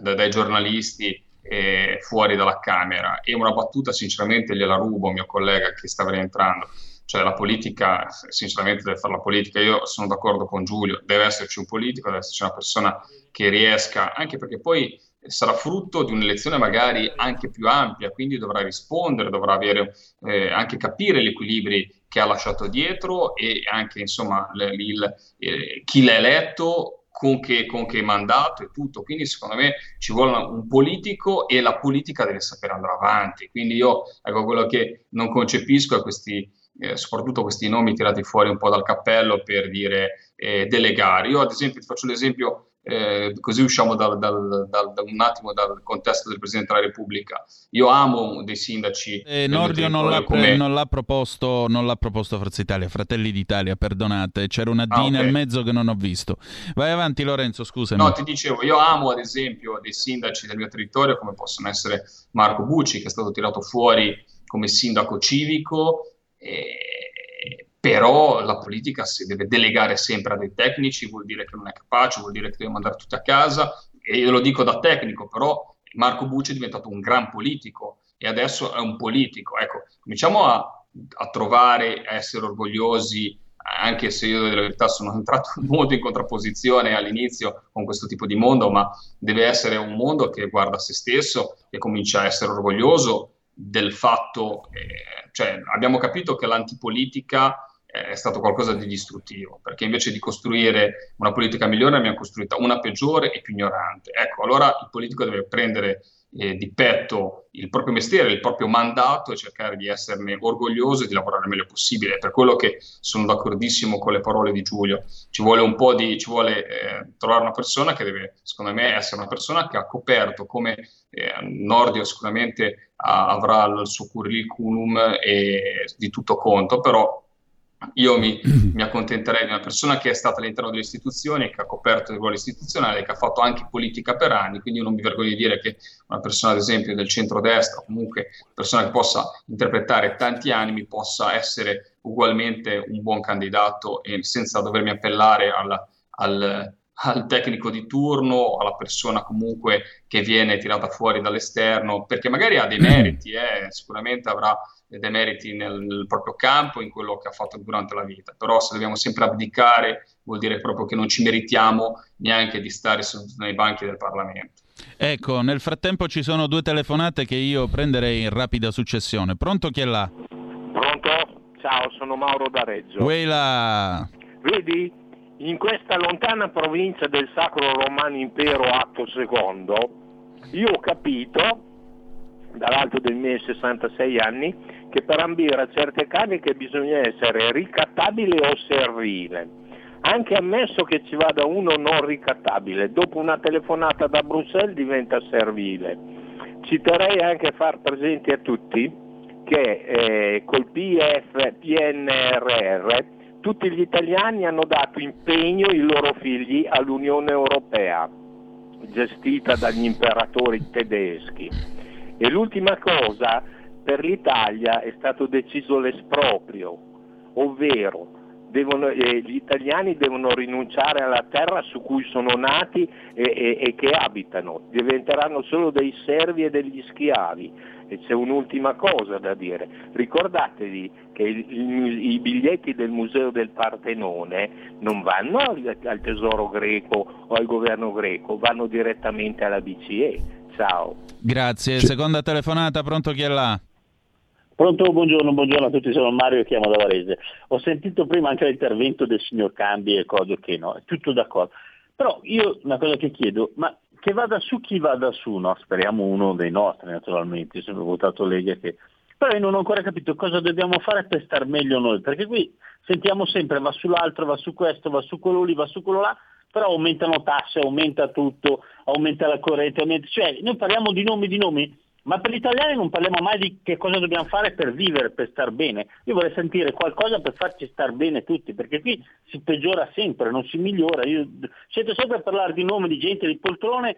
eh, dai giornalisti eh, fuori dalla Camera. E una battuta sinceramente gliela rubo mio collega che stava rientrando cioè la politica, sinceramente deve fare la politica, io sono d'accordo con Giulio, deve esserci un politico, deve esserci una persona che riesca, anche perché poi sarà frutto di un'elezione magari anche più ampia, quindi dovrà rispondere, dovrà avere, eh, anche capire gli equilibri che ha lasciato dietro e anche insomma il, il, eh, chi l'ha eletto con che, con che, mandato e tutto. Quindi secondo me ci vuole un politico e la politica deve sapere andare avanti. Quindi io, ecco, quello che non concepisco è questi eh, soprattutto questi nomi tirati fuori un po' dal cappello per dire eh, delegare. Io ad esempio ti faccio l'esempio, eh, così usciamo dal, dal, dal, da un attimo dal contesto del Presidente della Repubblica. Io amo dei sindaci. Eh, Nordio non l'ha, come... non, l'ha proposto, non l'ha proposto Forza Italia, Fratelli d'Italia, perdonate, c'era una D nel ah, okay. mezzo che non ho visto. Vai avanti Lorenzo, scusami. No, ti dicevo, io amo ad esempio dei sindaci del mio territorio come possono essere Marco Bucci, che è stato tirato fuori come sindaco civico eh, però la politica si deve delegare sempre a dei tecnici, vuol dire che non è capace, vuol dire che deve mandare tutti a casa, e io lo dico da tecnico, però Marco Bucci è diventato un gran politico e adesso è un politico. Ecco, cominciamo a, a trovare, a essere orgogliosi, anche se io della verità sono entrato molto in contrapposizione all'inizio con questo tipo di mondo, ma deve essere un mondo che guarda se stesso e comincia a essere orgoglioso del fatto, eh, cioè abbiamo capito che l'antipolitica è stato qualcosa di distruttivo, perché invece di costruire una politica migliore ne abbiamo costruita una peggiore e più ignorante. Ecco, allora il politico deve prendere eh, di petto il proprio mestiere, il proprio mandato e cercare di esserne orgoglioso e di lavorare il meglio possibile. Per quello che sono d'accordissimo con le parole di Giulio. Ci vuole un po' di, ci vuole eh, trovare una persona che deve, secondo me, essere una persona che ha coperto come eh, Nordio sicuramente ha, avrà il suo curriculum e di tutto conto, però io mi, mi, accontenterei di una persona che è stata all'interno delle istituzioni, che ha coperto il ruolo istituzionale, che ha fatto anche politica per anni, quindi io non mi vergogno di dire che una persona, ad esempio, del centrodestra, o comunque una persona che possa interpretare tanti anni, possa essere ugualmente un buon candidato e senza dovermi appellare al, al, al tecnico di turno, alla persona comunque che viene tirata fuori dall'esterno, perché magari ha dei meriti, eh, sicuramente avrà dei meriti nel, nel, proprio campo, in quello che ha fatto durante la vita, però se dobbiamo sempre abdicare vuol dire proprio che non ci meritiamo neanche di stare su, nei banchi del Parlamento. Ecco, nel frattempo ci sono due telefonate che io prenderei in rapida successione. Pronto chi è là? Pronto? Ciao, sono Mauro da Reggio. Quella. Vedi? In questa lontana provincia del Sacro Romano Impero Atto II, io ho capito, dall'alto dei miei 66 anni, che per ambire a certe cariche bisogna essere ricattabile o servile. Anche ammesso che ci vada uno non ricattabile, dopo una telefonata da Bruxelles diventa servile. Ci terrei anche far presenti a tutti che eh, col PF, PNRR tutti gli italiani hanno dato impegno i loro figli all'Unione Europea, gestita dagli imperatori tedeschi. E l'ultima cosa, per l'Italia è stato deciso l'esproprio, ovvero devono, eh, gli italiani devono rinunciare alla terra su cui sono nati e, e, e che abitano, diventeranno solo dei servi e degli schiavi. E c'è un'ultima cosa da dire, ricordatevi che il, il, i biglietti del Museo del Partenone non vanno al, al Tesoro greco o al governo greco, vanno direttamente alla BCE. Ciao. Grazie. Seconda telefonata, pronto chi è là? Pronto, buongiorno, buongiorno a tutti, sono Mario e chiamo da Varese. Ho sentito prima anche l'intervento del signor Cambi e cose che no, è tutto d'accordo. Però io una cosa che chiedo, ma che vada su chi vada su, no? speriamo uno dei nostri naturalmente, io sono votato Lega che... Però io non ho ancora capito cosa dobbiamo fare per star meglio noi, perché qui sentiamo sempre va sull'altro, va su questo, va su quello lì, va su quello là, però aumentano tasse, aumenta tutto, aumenta la corrente, aumenta... cioè noi parliamo di nomi di nomi, ma per gli italiani non parliamo mai di che cosa dobbiamo fare per vivere, per star bene. Io vorrei sentire qualcosa per farci star bene tutti, perché qui si peggiora sempre, non si migliora. Io sento sempre parlare di nome di gente di poltrone,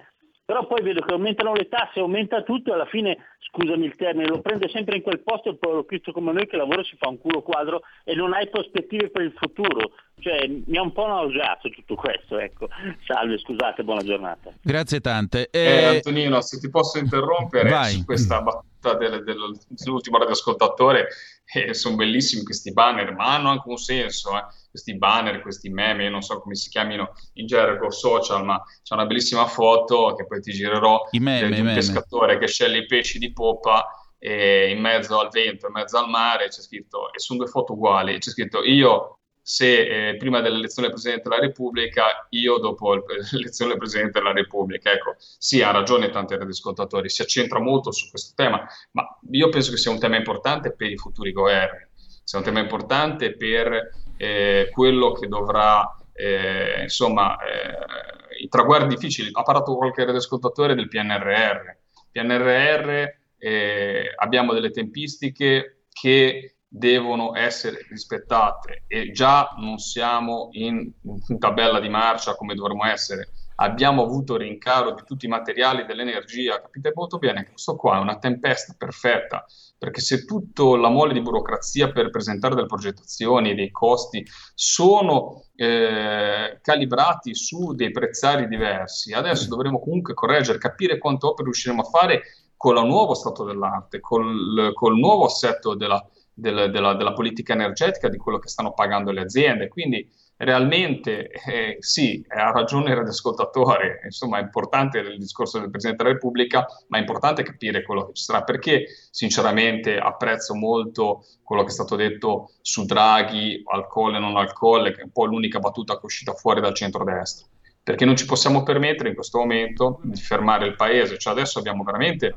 però poi vedo che aumentano le tasse, aumenta tutto e alla fine, scusami il termine, lo prende sempre in quel posto il povero Cristo come noi che lavora si fa un culo quadro e non hai prospettive per il futuro. Cioè, mi ha un po' nauseato tutto questo, ecco. Salve, scusate, buona giornata. Grazie tante. Eh, eh, Antonino, se ti posso interrompere Vai. su questa battuta del, del- dell'ultimo radioascoltatore, eh, sono bellissimi questi banner, ma hanno anche un senso, eh. questi banner, questi meme, io non so come si chiamino in gergo social, ma c'è una bellissima foto che poi ti girerò I meme, di un meme. pescatore che sceglie i pesci di poppa e in mezzo al vento, in mezzo al mare, c'è scritto, e sono due foto uguali, c'è scritto io se eh, prima dell'elezione del Presidente della Repubblica, io dopo l'elezione del Presidente della Repubblica. Ecco, sì, ha ragione tanti radioascoltatori, si accentra molto su questo tema, ma io penso che sia un tema importante per i futuri governi, sia un tema importante per eh, quello che dovrà, eh, insomma, eh, i traguardi difficili. Ha parlato qualche radioascoltatore del PNRR. PNRR eh, abbiamo delle tempistiche che devono essere rispettate e già non siamo in, in tabella di marcia come dovremmo essere. Abbiamo avuto rincaro di tutti i materiali dell'energia, capite molto bene che questo qua è una tempesta perfetta, perché se tutto la mole di burocrazia per presentare delle progettazioni e dei costi sono eh, calibrati su dei prezzari diversi, adesso dovremo comunque correggere, capire quante opere riusciremo a fare con il nuovo stato dell'arte, col, col nuovo assetto della, del- della, della politica energetica, di quello che stanno pagando le aziende. Quindi realmente eh, sì, ha ragione il radioascoltatore, insomma è importante il discorso del Presidente della Repubblica, ma è importante capire quello che ci sarà, perché sinceramente apprezzo molto quello che è stato detto su Draghi, al colle non al colle, che è un po' l'unica battuta che è uscita fuori dal centrodestra. Perché non ci possiamo permettere in questo momento di fermare il paese, cioè adesso abbiamo veramente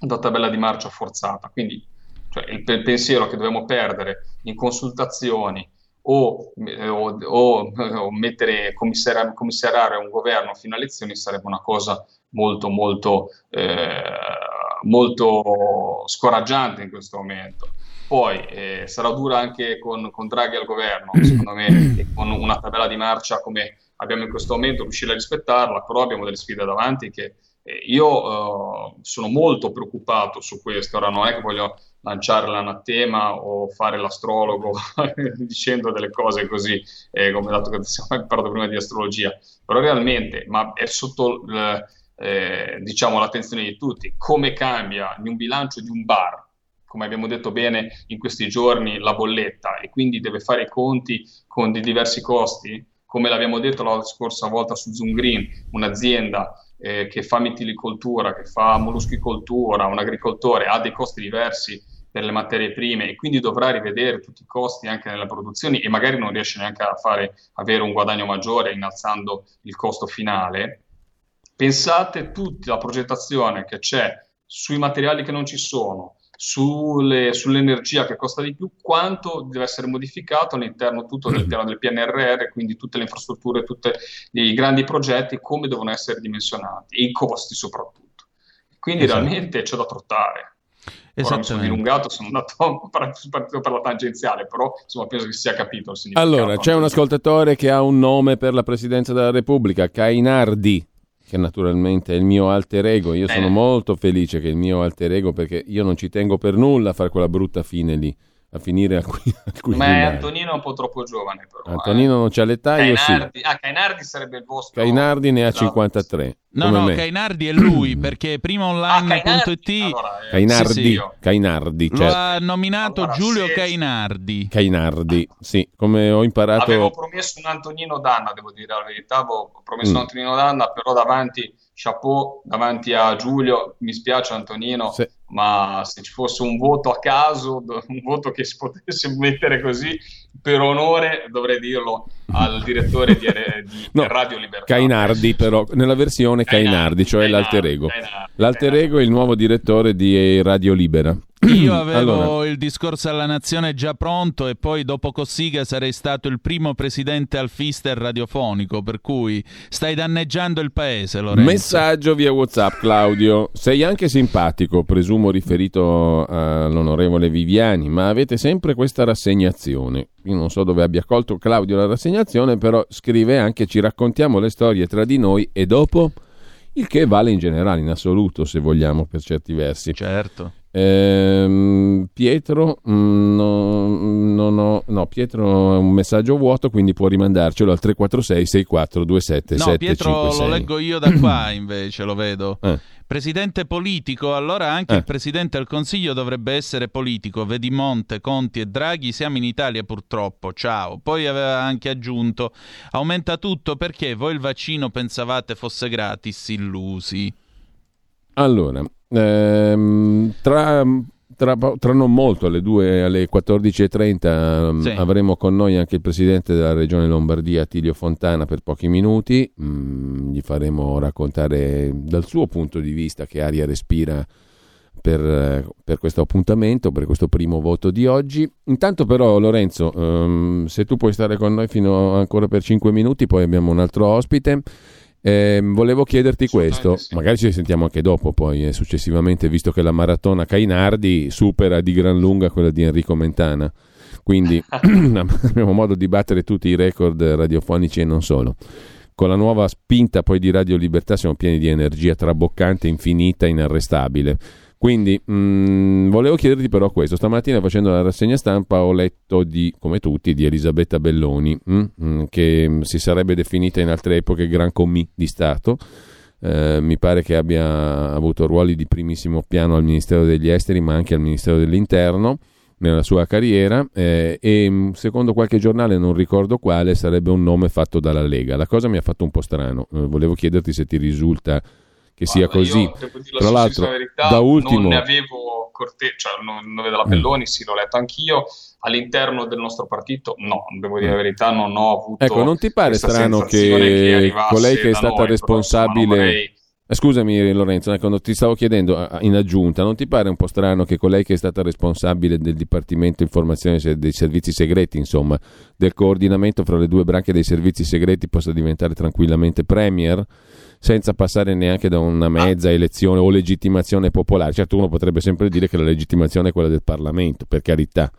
una tabella di marcia forzata, quindi cioè, il, pensiero che dobbiamo perdere in consultazioni o, eh, o- o- o mettere commissari- commissariare un governo fino alle elezioni sarebbe una cosa molto molto eh, molto scoraggiante in questo momento. Poi eh, sarà dura anche con, con Draghi al governo, secondo me, con una tabella di marcia come abbiamo in questo momento, riuscire a rispettarla, però abbiamo delle sfide davanti che eh, io eh, sono molto preoccupato su questo. Ora non è che voglio lanciare l'anatema o fare l'astrologo dicendo delle cose così, eh, come dato che stiamo parlando prima di astrologia, però realmente, ma è sotto eh, diciamo l'attenzione di tutti, come cambia in un bilancio di un bar? Come abbiamo detto bene in questi giorni, la bolletta. E quindi deve fare i conti con dei diversi costi, come l'abbiamo detto la scorsa volta su Zoom Green, un'azienda eh, che fa mitilicoltura, che fa molluschicoltura, un agricoltore ha dei costi diversi per le materie prime e quindi dovrà rivedere tutti i costi anche nelle produzioni e magari non riesce neanche a fare, avere un guadagno maggiore innalzando il costo finale. Pensate tutta la progettazione che c'è sui materiali che non ci sono, sulle- sull'energia che costa di più, quanto deve essere modificato all'interno tutto del piano del PNRR, quindi tutte le infrastrutture, tutti i grandi progetti, come devono essere dimensionati, e i costi soprattutto. Quindi Esatto. realmente c'è da trottare. Ora mi sono dilungato, sono andato partito per la tangenziale, però insomma penso che si sia capito il significato. Allora, c'è un ascoltatore che ha un nome per la presidenza della Repubblica, Cainardi, che naturalmente è il mio alter ego. Io sono Eh. molto felice che il mio alter ego, perché io non ci tengo per nulla a fare quella brutta fine lì. A finire al, qui- al Ma Quirinale. Antonino è un po' troppo giovane, però. eh. Antonino non c'ha l'età, io sì. Cainardi, ah, Cainardi sarebbe il vostro. Cainardi ne ha 53. No, come no, me. Cainardi è lui, perché prima online.it Cainardi, Sì, sì. Cainardi, lo certo. ha nominato Giulio Cainardi. Cainardi, sì, come ho imparato... Avevo promesso un Antonino Danna, devo dire la verità, avevo promesso Mm. un Antonino Danna, però davanti, chapeau, davanti a Giulio, mi spiace Antonino, Sì. ma se ci fosse un voto a caso, un voto che si potesse mettere così, per onore, dovrei dirlo al direttore di, di No, Radio Libertà. Cainardi però, nella versione Cainardi, cioè l'alter ego. L'alter ego è il nuovo direttore di Radio Libera. Io avevo Allora, il discorso alla nazione già pronto e poi dopo Cossiga sarei stato il primo presidente alfister radiofonico, per cui stai danneggiando il paese, Lorenzo. Messaggio via WhatsApp, Claudio. Sei anche simpatico, presumo riferito all'onorevole Viviani, ma avete sempre questa rassegnazione. Io non so dove abbia colto Claudio la rassegnazione, però scrive anche ci raccontiamo le storie tra di noi e dopo il che vale in generale, in assoluto, se vogliamo, per certi versi. Certo. Ehm, Pietro, mm, no, no, no, no, Pietro è un messaggio vuoto, quindi può rimandarcelo al 346 6427 No, Pietro lo leggo io da qua invece, lo vedo. Eh. Presidente politico, allora anche Eh. il Presidente del Consiglio dovrebbe essere politico. Vedi Monte, Conti e Draghi, siamo in Italia purtroppo, ciao. Poi aveva anche aggiunto, aumenta tutto perché voi il vaccino pensavate fosse gratis, illusi. Allora, ehm, tra, tra, tra non molto, alle, 2, alle 14.30, ehm, Sì. avremo con noi anche il presidente della regione Lombardia, Tilio Fontana, per pochi minuti. Mm, gli faremo raccontare dal suo punto di vista che aria respira per, per questo appuntamento, per questo primo voto di oggi. Intanto però Lorenzo, ehm, se tu puoi stare con noi fino ancora per 5 minuti, poi abbiamo un altro ospite. Ehm, volevo chiederti questo, magari ci sentiamo anche dopo, poi eh, successivamente, visto che la maratona Cainardi supera di gran lunga quella di Enrico Mentana. Quindi abbiamo modo di battere tutti i record radiofonici e non solo. Con la nuova spinta poi di Radio Libertà siamo pieni di energia traboccante, infinita, inarrestabile. Quindi mh, volevo chiederti però questo. Stamattina facendo la rassegna stampa ho letto di, come tutti, di Elisabetta Belloni, mh, mh, che mh, si sarebbe definita in altre epoche gran commis di Stato. Eh, mi pare che abbia avuto ruoli di primissimo piano al Ministero degli Esteri, ma anche al Ministero dell'Interno nella sua carriera eh, e secondo qualche giornale, non ricordo quale, sarebbe un nome fatto dalla Lega. La cosa mi ha fatto un po' strano. Eh, volevo chiederti se ti risulta che sia Guarda, così. io la Tra l'altro, verità, da ultimo, non ne avevo corte- cioè non, nome della Belloni, sì, l'ho letto anch'io. All'interno del nostro partito, no, devo dire la verità, non ho avuto. Ecco, non ti pare strano che, arrivasse colei che è stata responsabile... non Eh, Scusami Lorenzo, ecco, ti stavo chiedendo in aggiunta, non ti pare un po' strano che colei che è stata responsabile del Dipartimento Informazione dei Servizi Segreti, insomma, del coordinamento fra le due branche dei servizi segreti possa diventare tranquillamente Premier? Senza passare neanche da una mezza elezione o legittimazione popolare. Certo, uno potrebbe sempre dire che la legittimazione è quella del Parlamento, per carità.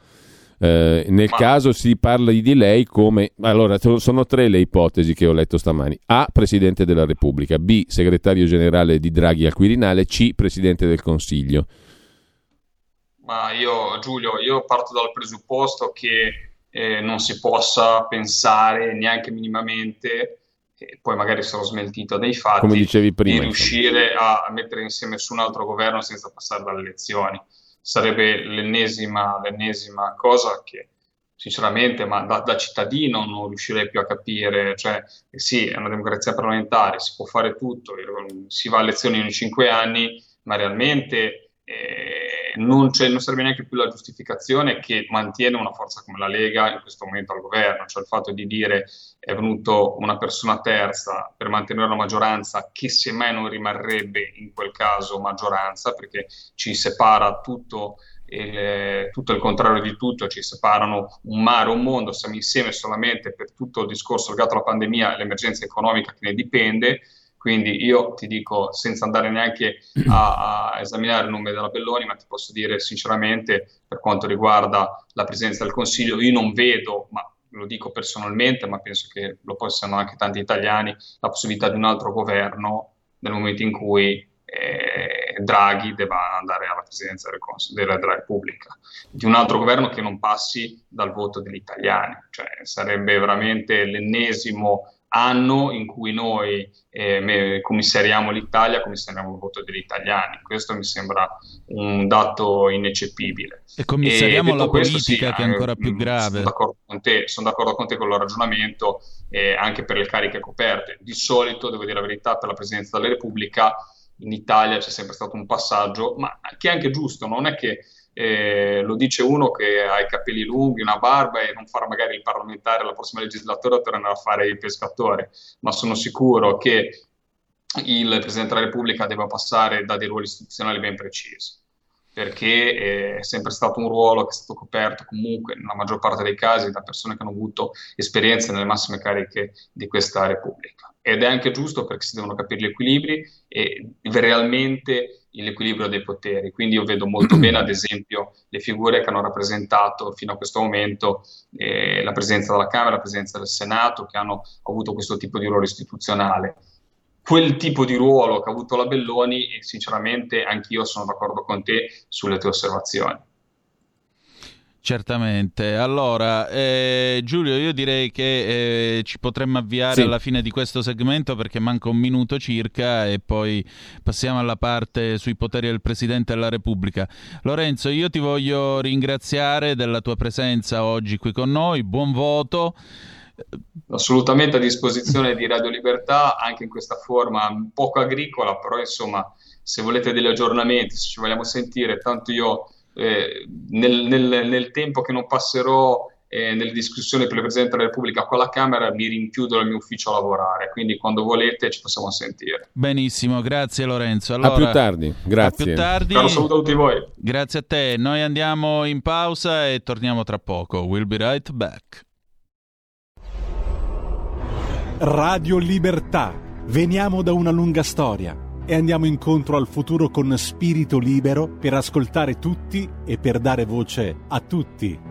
Eh, nel caso si parla di lei come allora so- sono tre le ipotesi che ho letto stamani A. Presidente della Repubblica B. Segretario generale di Draghi al Quirinale C. Presidente del Consiglio Ma io, Giulio, io parto dal presupposto che eh, non si possa pensare neanche minimamente, poi magari sarò smentito dai fatti, Come dicevi prima, di riuscire a, mettere insieme su un altro governo senza passare dalle elezioni. Sarebbe l'ennesima, l'ennesima cosa che sinceramente, ma da, da cittadino non riuscirei più a capire, cioè sì, è una democrazia parlamentare, si può fare tutto, si va a elezioni ogni cinque anni, ma realmente eh, non, non serve neanche più la giustificazione che mantiene una forza come la Lega in questo momento al governo, cioè il fatto di dire è venuto una persona terza per mantenere la maggioranza che semmai non rimarrebbe in quel caso maggioranza perché ci separa tutto il, tutto il contrario di tutto, ci separano un mare, un mondo, siamo insieme solamente per tutto il discorso legato alla pandemia e all'emergenza economica che ne dipende. Quindi io ti dico, senza andare neanche a, a, esaminare il nome della Belloni, ma ti posso dire sinceramente, per quanto riguarda la presidenza del Consiglio, io non vedo, ma lo dico personalmente, ma penso che lo possano anche tanti italiani, la possibilità di un altro governo nel momento in cui eh, Draghi debba andare alla presidenza del Cons- della, della, Repubblica, di un altro governo che non passi dal voto degli italiani, cioè sarebbe veramente l'ennesimo anno in cui noi eh, commissariamo l'Italia, commissariamo il voto degli italiani. Questo mi sembra un dato ineccepibile. E commissariamo e la questo, politica sì, che è ancora più grave. Sono d'accordo con te, sono d'accordo con te con il ragionamento eh, anche per le cariche coperte. Di solito, devo dire la verità, per la Presidenza della Repubblica in Italia c'è sempre stato un passaggio, ma che è anche giusto, non è che eh, lo dice uno che ha i capelli lunghi, una barba e non farà magari il parlamentare la prossima legislatura, tornerà a fare il pescatore, ma sono sicuro che il Presidente della Repubblica debba passare da dei ruoli istituzionali ben precisi perché è sempre stato un ruolo che è stato coperto comunque nella maggior parte dei casi da persone che hanno avuto esperienze nelle massime cariche di questa Repubblica. Ed è anche giusto perché si devono capire gli equilibri e realmente l'equilibrio dei poteri. Quindi io vedo molto bene, ad esempio, le figure che hanno rappresentato fino a questo momento eh, la presenza della Camera, la presenza del Senato, che hanno avuto questo tipo di ruolo istituzionale quel tipo di ruolo che ha avuto la Belloni e sinceramente anch'io sono d'accordo con te sulle tue osservazioni. Certamente. Allora, eh, Giulio, io direi che eh, ci potremmo avviare sì. alla fine di questo segmento perché manca un minuto circa e poi passiamo alla parte sui poteri del Presidente della Repubblica. Lorenzo, io ti voglio ringraziare della tua presenza oggi qui con noi. Buon voto assolutamente a disposizione di Radio Libertà anche in questa forma poco agricola, però insomma se volete degli aggiornamenti, se ci vogliamo sentire, tanto io eh, nel, nel, nel, tempo che non passerò eh, nelle discussioni per il Presidente della Repubblica con la Camera mi rinchiudo nel mio ufficio a lavorare, quindi quando volete ci possiamo sentire. Benissimo, grazie Lorenzo. Allora, a più tardi, grazie. A più tardi. Caro saluto a tutti voi. Grazie a te, noi andiamo in pausa e torniamo tra poco. We'll be right back. Radio Libertà. Veniamo da una lunga storia e andiamo incontro al futuro con spirito libero per ascoltare tutti e per dare voce a tutti.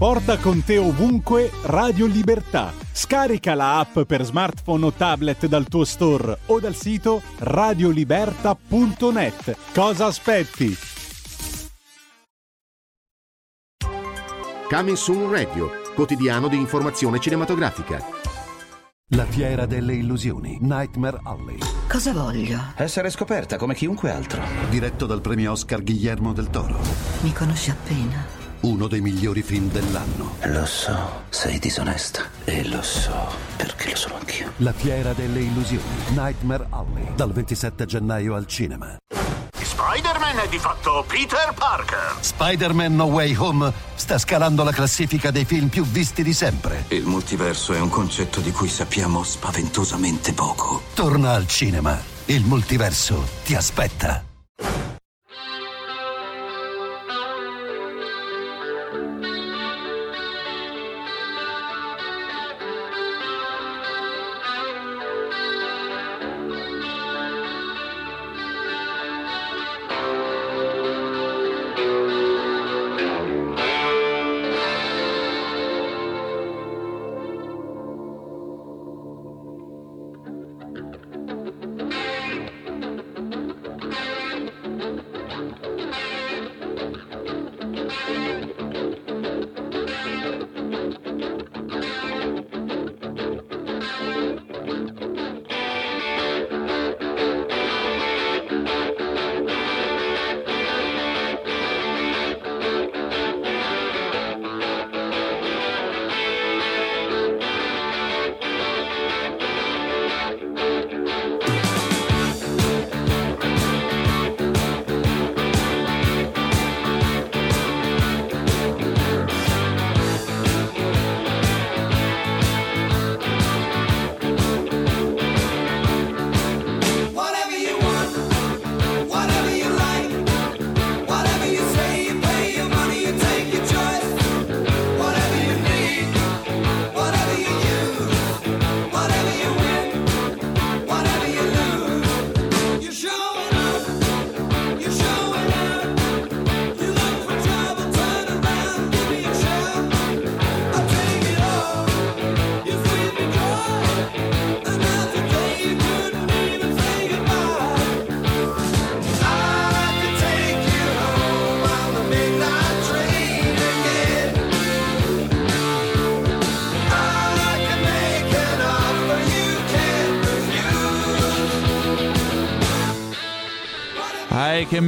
Porta con te ovunque Radio Libertà. Scarica la app per smartphone o tablet dal tuo store o dal sito radioliberta.net. Cosa aspetti? Coming Soon Radio, quotidiano di informazione cinematografica. La fiera delle illusioni, Nightmare Alley. Cosa voglio? Essere scoperta come chiunque altro. Diretto dal premio Oscar Guillermo del Toro. Mi conosci appena uno dei migliori film dell'anno. Lo so, sei disonesta. E lo so, perché lo sono anch'io. La fiera delle illusioni. Nightmare Alley. Dal 27 gennaio al cinema. Spider-Man è di fatto Peter Parker. Spider-Man No Way Home sta scalando la classifica dei film più visti di sempre. Il multiverso è un concetto di cui sappiamo spaventosamente poco. Torna al cinema. Il multiverso ti aspetta.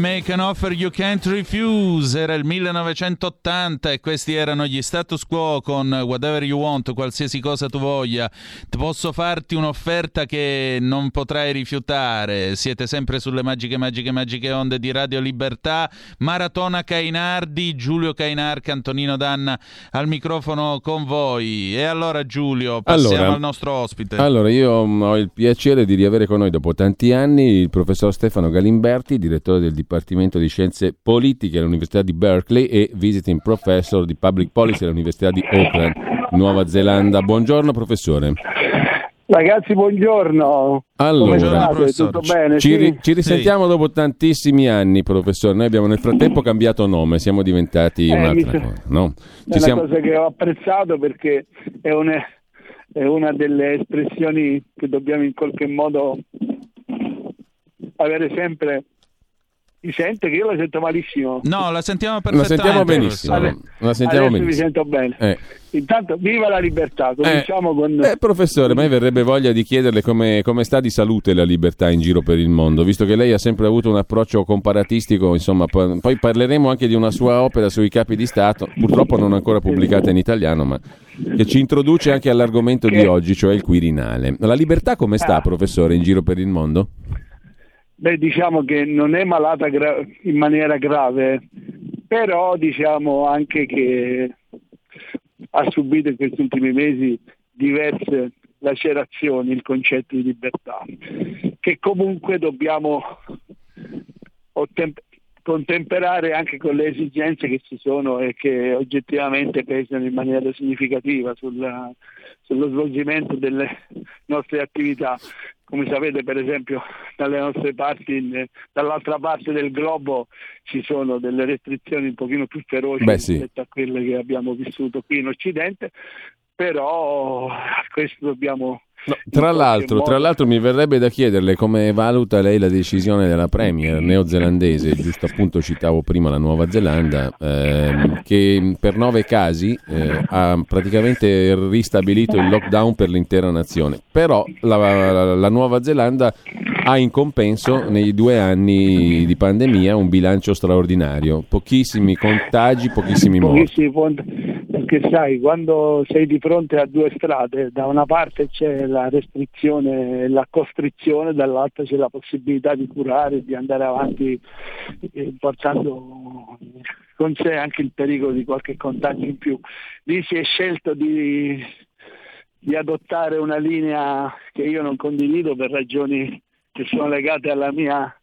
Make an offer you can't refuse. Era il 1980 e questi erano gli status quo con whatever you want, qualsiasi cosa tu voglia. Posso farti un'offerta che non potrai rifiutare. Siete sempre sulle magiche, magiche, magiche onde di Radio Libertà. Maratona Cainardi, Giulio Cainarca, Antonino Danna al microfono con voi. E allora Giulio, passiamo Allora, al nostro ospite. Allora, io mm, ho il piacere di riavere con noi dopo tanti anni il professor Stefano Galimberti, direttore del Dipartimento di Scienze Politiche all'Università di Berkeley e visiting professor di Public Policy all'Università di Auckland, Nuova Zelanda. Buongiorno professore. Ragazzi, buongiorno. Allora, Come state? Tutto bene? Ci, Sì? ri- ci risentiamo dopo tantissimi anni, professore. Noi abbiamo nel frattempo cambiato nome, siamo diventati Eh, un'altra sa- cosa. No? È Ci una siamo- cosa che ho apprezzato perché è una, è una delle espressioni che dobbiamo in qualche modo avere sempre. Mi sente che io la sento malissimo. No, la sentiamo La perfettamente. sentiamo benissimo. professore. La sentiamo Adesso mi benissimo. sento bene. Eh. Intanto, viva la libertà. Cominciamo con. Eh, professore, a me verrebbe voglia di chiederle come, come sta di salute la libertà in giro per il mondo, visto che lei ha sempre avuto un approccio comparatistico, insomma, po- poi parleremo anche di una sua opera sui capi di Stato, purtroppo non ancora pubblicata in italiano, ma che ci introduce anche all'argomento di oggi, cioè il Quirinale. La libertà come sta, Ah. professore, in giro per il mondo? Beh, diciamo che non è malata gra- in maniera grave, però diciamo anche che ha subito in questi ultimi mesi diverse lacerazioni il concetto di libertà, che comunque dobbiamo ottem- contemperare anche con le esigenze che ci sono e che oggettivamente pesano in maniera significativa sulla- sullo svolgimento delle nostre attività. Come sapete, per esempio, dalle nostre parti, in- dall'altra parte del globo ci sono delle restrizioni un pochino più feroci Beh, sì. rispetto a quelle che abbiamo vissuto qui in Occidente, però a questo dobbiamo Tra in l'altro, qualche tra modo- l'altro mi verrebbe da chiederle come valuta lei la decisione della Premier neozelandese, giusto appunto citavo prima la Nuova Zelanda, ehm, che per nove casi eh, ha praticamente ristabilito il lockdown per l'intera nazione. Però la, la- la Nuova Zelanda ha in compenso nei due anni di pandemia un bilancio straordinario, pochissimi contagi, pochissimi morti. perché sai, quando sei di fronte a due strade, da una parte c'è la restrizione e la costrizione, dall'altra c'è la possibilità di curare, di andare avanti eh, portando con sé anche il pericolo di qualche contagio in più. Lì si è scelto di, di adottare una linea che io non condivido per ragioni che sono legate alla mia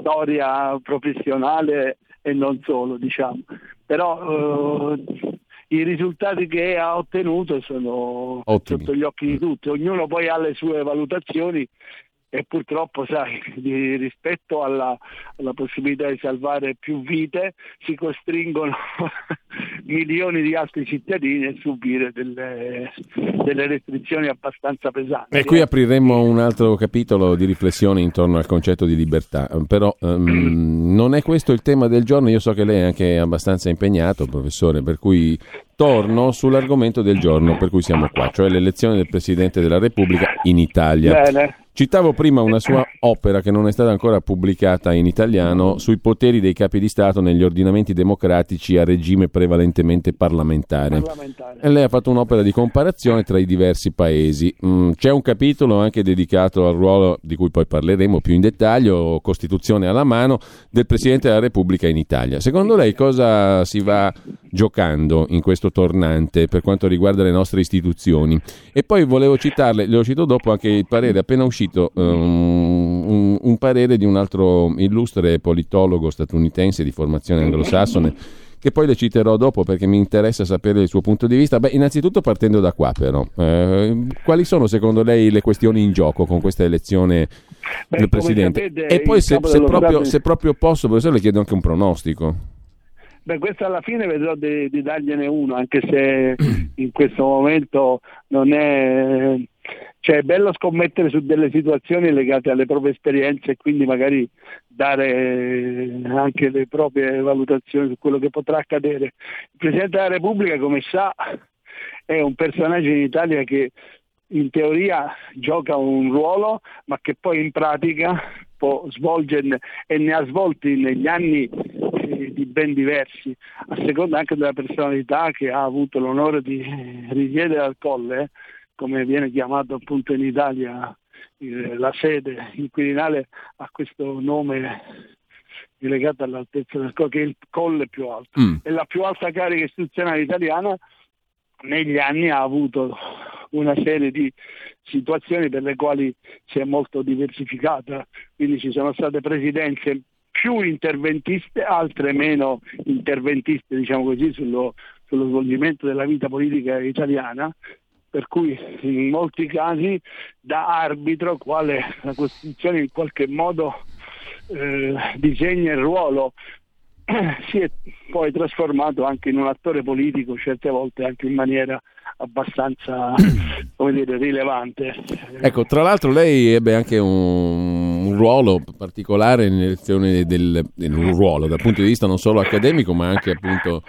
storia professionale e non solo, diciamo. Però eh, i risultati che ha ottenuto sono Ottimi. sotto gli occhi di tutti, ognuno poi ha le sue valutazioni e purtroppo, sai, di- rispetto alla, alla possibilità di salvare più vite, si costringono milioni di altri cittadini a subire delle, delle restrizioni abbastanza pesanti. E qui apriremmo un altro capitolo di riflessione intorno al concetto di libertà, però ehm, non è questo il tema del giorno, io so che lei è anche abbastanza impegnato, professore, per cui torno sull'argomento del giorno per cui siamo qua, cioè l'elezione del Presidente della Repubblica in Italia. Bene. Citavo prima una sua opera che non è stata ancora pubblicata in italiano sui poteri dei capi di Stato negli ordinamenti democratici a regime prevalentemente parlamentare. E lei ha fatto un'opera di comparazione tra i diversi paesi. Mm, c'è un capitolo anche dedicato al ruolo, di cui poi parleremo più in dettaglio, Costituzione alla mano, del Presidente della Repubblica in Italia. Secondo lei cosa si va giocando in questo tornante per quanto riguarda le nostre istituzioni? E poi volevo citarle, le ho cito dopo anche il parere appena uscito, um, un, un parere di un altro illustre politologo statunitense di formazione anglosassone che poi le citerò dopo perché mi interessa sapere il suo punto di vista. Beh, innanzitutto partendo da qua però, eh, quali sono secondo lei le questioni in gioco con questa elezione Beh, del Presidente? e poi se, se proprio, se proprio posso, professore, le chiedo anche un pronostico. Beh, questo alla fine vedrò di, di dargliene uno, anche se in questo momento non è... Cioè, è bello scommettere su delle situazioni legate alle proprie esperienze e quindi magari dare anche le proprie valutazioni su quello che potrà accadere. Il Presidente della Repubblica, come sa, è un personaggio in Italia che in teoria gioca un ruolo, ma che poi in pratica può svolgere e ne ha svolti negli anni eh, di ben diversi, a seconda anche della personalità che ha avuto l'onore di risiedere al Colle, come viene chiamato appunto in Italia eh, la sede, il Quirinale ha questo nome legato all'altezza del Colle, che è il colle più alto. Mm. È la più alta carica istituzionale italiana, negli anni ha avuto una serie di situazioni per le quali si è molto diversificata, quindi ci sono state presidenze più interventiste, altre meno interventiste, diciamo così, sullo, sullo svolgimento della vita politica italiana, per cui in molti casi da arbitro, quale la Costituzione in qualche modo eh, disegna il ruolo, si è poi trasformato anche in un attore politico, certe volte anche in maniera abbastanza come dire, rilevante. Ecco, tra l'altro lei ebbe anche un, un ruolo particolare nell'elezione del, del- un ruolo dal punto di vista non solo accademico ma anche appunto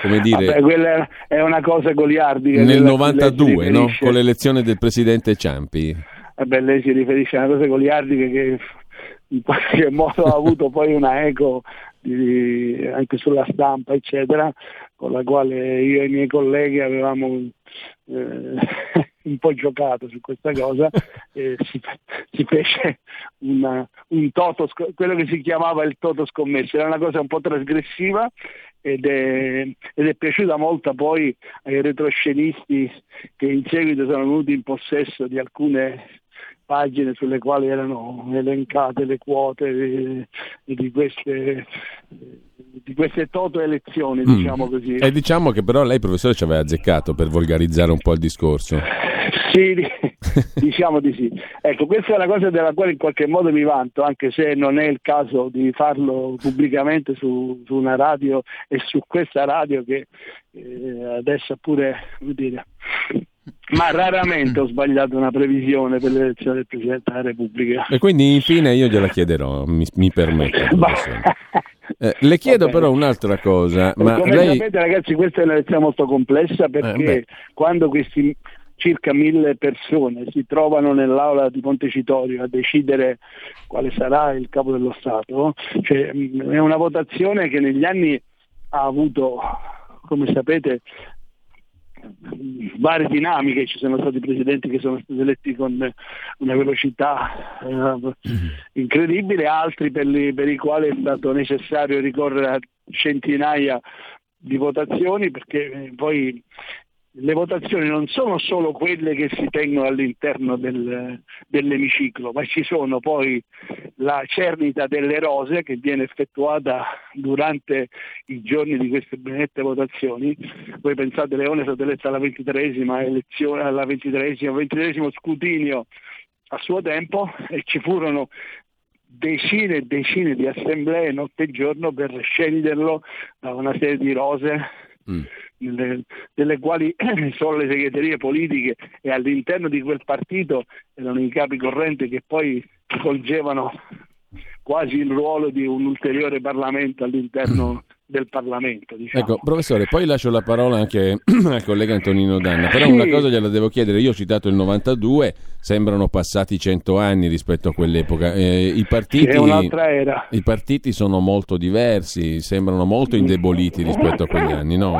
come dire Vabbè, quella è una cosa goliardica. nel quella a cui lei si 92 no? con l'elezione del presidente Ciampi. Vabbè, lei si riferisce a una cosa goliardica che in qualche modo ha avuto poi una eco di- anche sulla stampa, eccetera, con la quale io e i miei colleghi avevamo eh, un po' giocato su questa cosa e si, si fece una- un toto, quello che si chiamava il toto scommesso, era una cosa un po' trasgressiva ed è, ed è piaciuta molto poi ai retroscenisti che in seguito sono venuti in possesso di alcune pagine sulle quali erano elencate le quote di, di queste, di queste toto elezioni, Mm. diciamo così. E diciamo che però lei professore ci aveva azzeccato per volgarizzare un po' il discorso. Sì, di- diciamo di sì. Ecco, questa è una cosa della quale in qualche modo mi vanto, anche se non è il caso di farlo pubblicamente su, su una radio e su questa radio che eh, adesso pure, come dire, ma raramente ho sbagliato una previsione per l'elezione del Presidente della Repubblica. E quindi infine io gliela chiederò, mi, mi professore. Eh, le chiedo però un'altra cosa, ma Come lei... sapete ragazzi questa è un'elezione molto complessa perché Eh, quando questi circa mille persone si trovano nell'aula di Montecitorio a decidere quale sarà il capo dello Stato, cioè, mh, è una votazione che negli anni ha avuto, come sapete, varie dinamiche, ci sono stati presidenti che sono stati eletti con una velocità eh, incredibile, altri per, li- per i quali è stato necessario ricorrere a centinaia di votazioni perché poi le votazioni non sono solo quelle che si tengono all'interno del- dell'emiciclo, ma ci sono poi la cernita delle rose che viene effettuata durante i giorni di queste benedette votazioni. Voi pensate Leone è stato eletto alla ventitreesima elezione, alla ventitreesima, ventitreesimo scrutinio a suo tempo e ci furono decine e decine di assemblee notte e giorno per sceglierlo da una serie di rose nelle- delle quali solo le segreterie politiche e all'interno di quel partito erano i capi correnti che poi svolgevano quasi il ruolo di un ulteriore Parlamento all'interno del Parlamento. Diciamo. Ecco, professore, poi lascio la parola anche al collega Antonino Danna, però Sì. una cosa gliela devo chiedere, io ho citato il 92, sembrano passati cento anni rispetto a quell'epoca, Eh, i, partiti, i partiti sono molto diversi, sembrano molto indeboliti rispetto a quegli anni, no?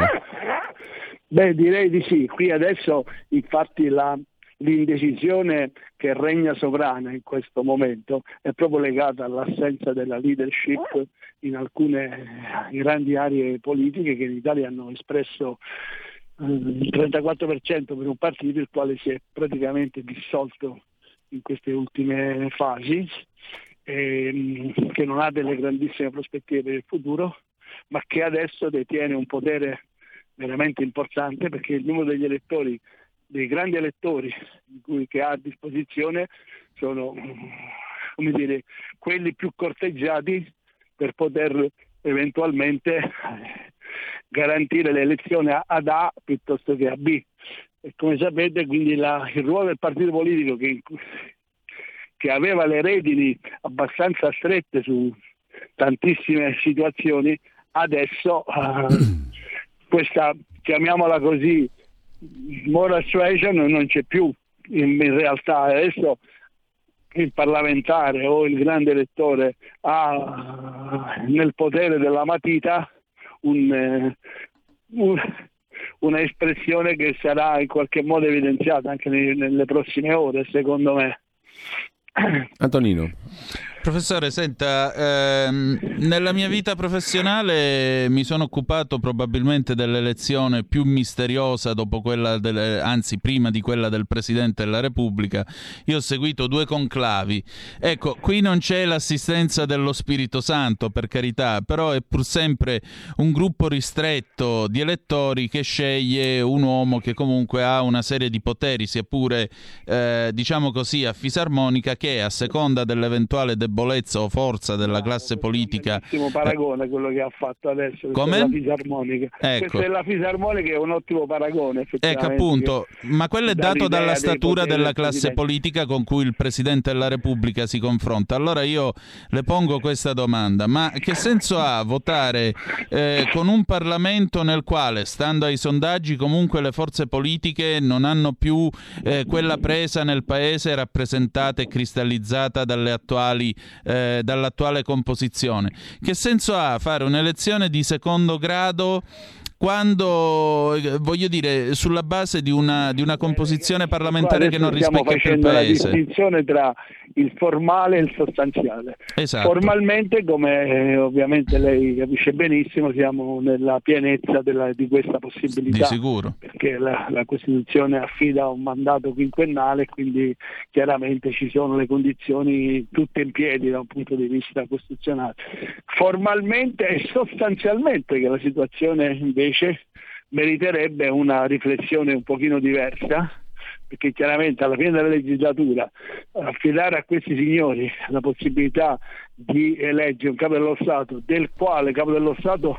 Beh, direi di sì. Qui adesso infatti la- l'indecisione che regna sovrana in questo momento è proprio legata all'assenza della leadership in alcune grandi aree politiche che in Italia hanno espresso eh, il 34% per un partito il quale si è praticamente dissolto in queste ultime fasi, ehm, che non ha delle grandissime prospettive per il futuro, ma che adesso detiene un potere veramente importante perché il numero degli elettori, dei grandi elettori che ha a disposizione sono dire, quelli più corteggiati per poter eventualmente garantire l'elezione ad A piuttosto che a B. E come sapete quindi la- il ruolo del partito politico che, che aveva le redini abbastanza strette su tantissime situazioni, adesso eh, questa, chiamiamola così, moral suasion non c'è più in, in realtà. Adesso il parlamentare o il grande elettore ha nel potere della matita un, eh, un, una espressione che sarà in qualche modo evidenziata anche nelle prossime ore, secondo me. Antonino. Professore, senta, ehm, nella mia vita professionale mi sono occupato probabilmente dell'elezione più misteriosa dopo quella, delle, anzi prima di quella del Presidente della Repubblica. Io ho seguito due conclavi. Ecco, qui non c'è l'assistenza dello Spirito Santo, per carità, però è pur sempre un gruppo ristretto di elettori che sceglie un uomo che comunque ha una serie di poteri, sia pure, eh, diciamo così, a fisarmonica, che a seconda dell'eventuale debolezza debolezza o forza della classe politica. È un paragone quello che ha fatto adesso. Come? La fisarmonica. Ecco. Questa è la fisarmonica è un ottimo paragone. Ecco appunto, ma quello è dato dalla statura della classe politica con cui il Presidente della Repubblica si confronta. Allora io le pongo questa domanda, ma che senso ha votare eh, con un Parlamento nel quale, stando ai sondaggi, comunque le forze politiche non hanno più eh, quella presa nel Paese rappresentata e cristallizzata dalle attuali eh, dall'attuale composizione. Che senso ha fare un'elezione di secondo grado quando, eh, voglio dire, sulla base di una, di una composizione parlamentare che non rispecchia il Paese? Stiamo facendo la distinzione tra il formale e il sostanziale. Esatto. Formalmente, come eh, ovviamente lei capisce benissimo, siamo nella pienezza della, di questa possibilità. Di sicuro. Perché la, la, Costituzione affida un mandato quinquennale, quindi chiaramente ci sono le condizioni tutte in piedi da un punto di vista costituzionale. Formalmente e sostanzialmente che la situazione invece meriterebbe una riflessione un pochino diversa perché chiaramente alla fine della legislatura affidare a questi signori la possibilità di eleggere un capo dello Stato del quale capo dello Stato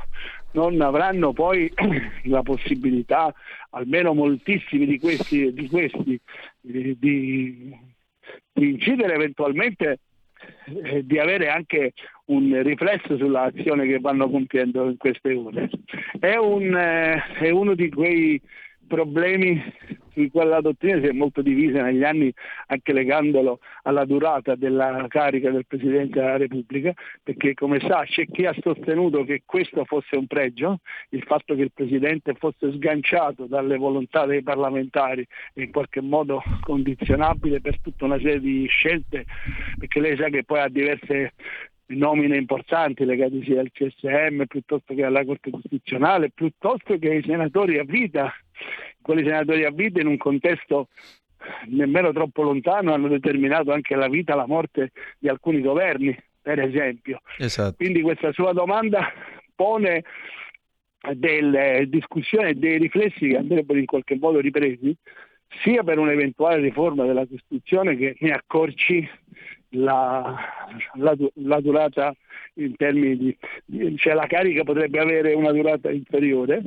non avranno poi la possibilità, almeno moltissimi di questi, di, questi, di, di incidere eventualmente eh, di avere anche un riflesso sull'azione che vanno compiendo in queste ore. È, un, eh, è uno di quei problemi su cui la dottrina si è molto divisa negli anni anche legandolo alla durata della carica del Presidente della Repubblica, perché come sa c'è chi ha sostenuto che questo fosse un pregio, il fatto che il Presidente fosse sganciato dalle volontà dei parlamentari e in qualche modo condizionabile per tutta una serie di scelte, perché lei sa che poi ha diverse nomine importanti legate sia al CSM piuttosto che alla Corte Costituzionale, piuttosto che ai senatori a vita. Quelli senatori a vita in un contesto nemmeno troppo lontano hanno determinato anche la vita, la morte di alcuni governi, per esempio. Esatto. Quindi questa sua domanda pone delle discussioni e dei riflessi che andrebbero in qualche modo ripresi sia per un'eventuale riforma della Costituzione che ne accorci la, la, la, durata in termini di, cioè la carica potrebbe avere una durata inferiore,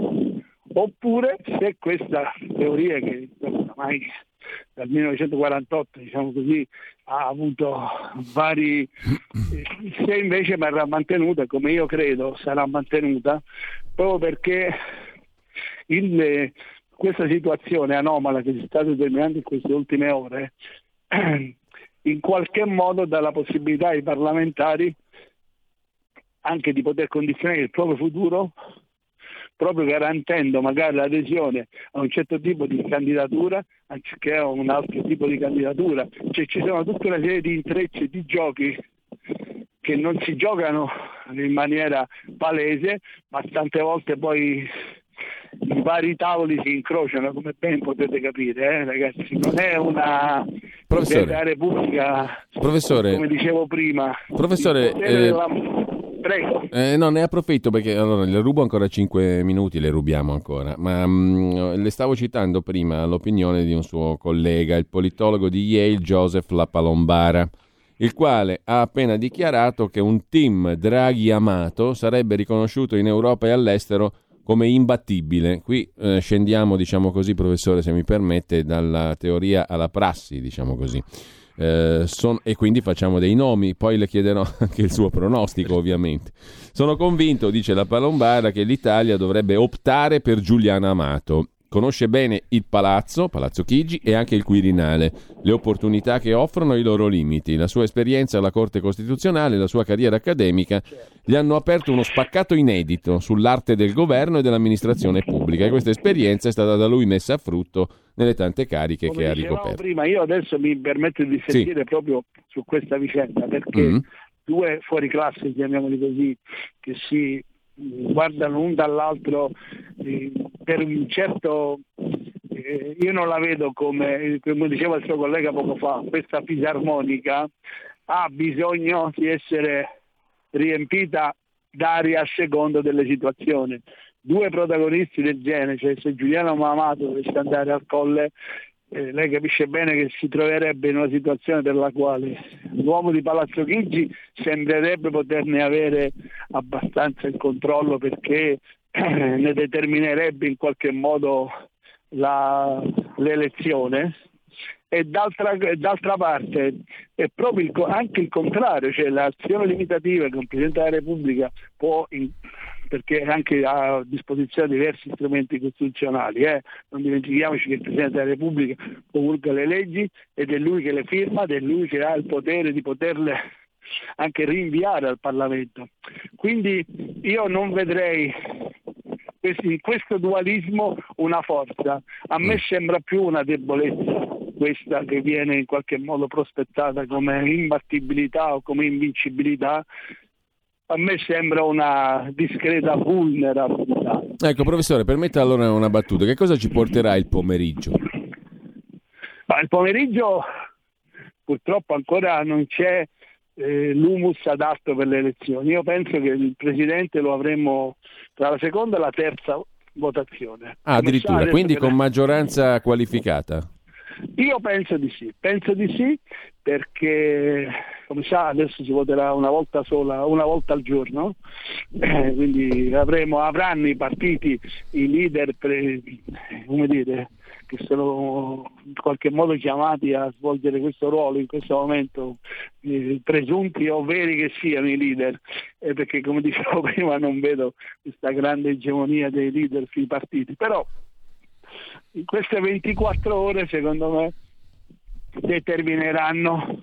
oppure se questa teoria che ormai dal 1948 diciamo così, ha avuto vari se invece verrà mantenuta come io credo sarà mantenuta proprio perché il, questa situazione anomala che si sta determinando in queste ultime ore in qualche modo dà la possibilità ai parlamentari anche di poter condizionare il proprio futuro proprio garantendo magari l'adesione a un certo tipo di candidatura anziché a un altro tipo di candidatura. Cioè ci sono tutta una serie di intrecci di giochi che non si giocano in maniera palese, ma tante volte poi i vari tavoli si incrociano, come ben potete capire, eh, ragazzi. Non è una Professore. Repubblica, Professore. come dicevo prima. Professore, eh, della- Prego. Eh, no, ne approfitto perché allora, le rubo ancora 5 minuti, le rubiamo ancora, ma mm, le stavo citando prima l'opinione di un suo collega, il politologo di Yale, Joseph Lapalombara, il quale ha appena dichiarato che un team Draghi-Amato sarebbe riconosciuto in Europa e all'estero come imbattibile. Qui eh, scendiamo, diciamo così, professore, se mi permette, dalla teoria alla prassi, diciamo così. Eh, son- e quindi facciamo dei nomi, poi le chiederò anche il suo pronostico ovviamente. Sono convinto, dice la Palombara, che l'Italia dovrebbe optare per Giuliano Amato. Conosce bene il palazzo, Palazzo Chigi, e anche il Quirinale, le opportunità che offrono e i loro limiti. La sua esperienza alla Corte Costituzionale la sua carriera accademica gli hanno aperto uno spaccato inedito sull'arte del governo e dell'amministrazione pubblica e questa esperienza è stata da lui messa a frutto nelle tante cariche Come che ha ricoperto. prima, io adesso mi permetto di Sì. sentire proprio su questa vicenda perché Mhm. due fuori classe, chiamiamoli così, che si guardano un dall'altro eh, per un certo eh, io non la vedo come, come diceva il suo collega poco fa, questa fisarmonica ha bisogno di essere riempita d'aria a secondo delle situazioni. Due protagonisti del genere, cioè se Giuliano Mamato dovesse andare al colle, eh, lei capisce bene che si troverebbe in una situazione per la quale l'uomo di Palazzo Chigi sembrerebbe poterne avere abbastanza il controllo perché ne determinerebbe in qualche modo la- l'elezione. E d'altra, d'altra parte è proprio il anche il contrario, cioè l'azione limitativa che un Presidente della Repubblica può, in- perché anche ha a disposizione diversi strumenti costituzionali, eh. non dimentichiamoci che il Presidente della Repubblica promulga le leggi ed è lui che le firma ed è lui che ha il potere di poterle anche rinviare al Parlamento. Quindi io non vedrei in questo dualismo una forza. A me sembra più una debolezza questa che viene in qualche modo prospettata come imbattibilità o come invincibilità. A me sembra una discreta vulnerabilità. Ecco, professore, permetta allora una battuta. Che cosa ci porterà il pomeriggio? Ma il pomeriggio purtroppo ancora non c'è eh, l'humus adatto per le elezioni. Io penso che il Presidente lo avremo tra la seconda e la terza votazione. Ah, addirittura, quindi con maggioranza qualificata. Io penso di sì, penso di sì perché come sa adesso si voterà una volta sola, una volta al giorno, eh, quindi avremo, avranno i partiti, i leader pre- come dire, che sono in qualche modo chiamati a svolgere questo ruolo in questo momento, eh, presunti o veri che siano i leader, eh, perché come dicevo prima non vedo questa grande egemonia dei leader sui partiti, però queste 24 ore secondo me determineranno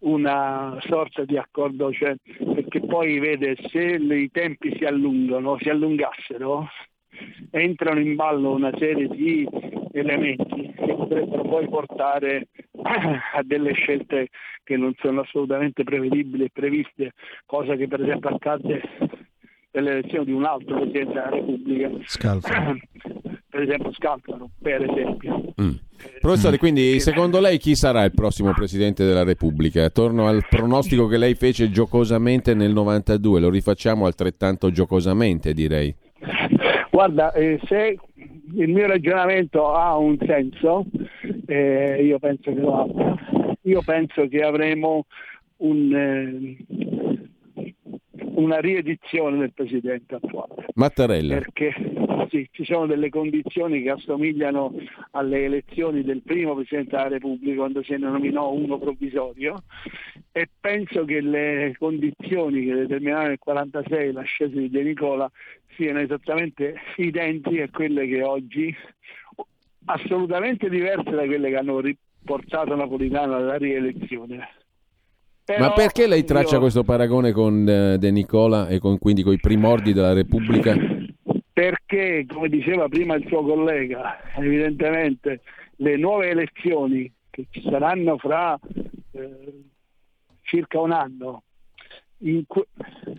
una sorta di accordo, cioè, perché poi vede se i tempi si allungano, si allungassero, entrano in ballo una serie di elementi che potrebbero poi portare a delle scelte che non sono assolutamente prevedibili e previste, cosa che per esempio accadde per l'elezione di un altro Presidente della Repubblica, per esempio Scalfaro, per esempio. Mm. Professore, quindi secondo lei chi sarà il prossimo Presidente della Repubblica? Torno al pronostico che lei fece giocosamente nel 92, lo rifacciamo altrettanto giocosamente direi. Guarda, eh, se il mio ragionamento ha un senso, eh, io penso che lo abbia. Io penso che avremo un, eh, una riedizione del presidente attuale. Mattarella. Perché sì, ci sono delle condizioni che assomigliano alle elezioni del primo Presidente della Repubblica quando se ne nominò uno provvisorio e penso che le condizioni che determinarono nel 1946 l'ascesa di De Nicola siano esattamente identiche a quelle che oggi, assolutamente diverse da quelle che hanno riportato Napolitano alla rielezione. Però Ma perché lei traccia io- questo paragone con eh, De Nicola e con, quindi con i primordi della Repubblica? perché, come diceva prima il suo collega, evidentemente le nuove elezioni che ci saranno fra eh, circa un anno in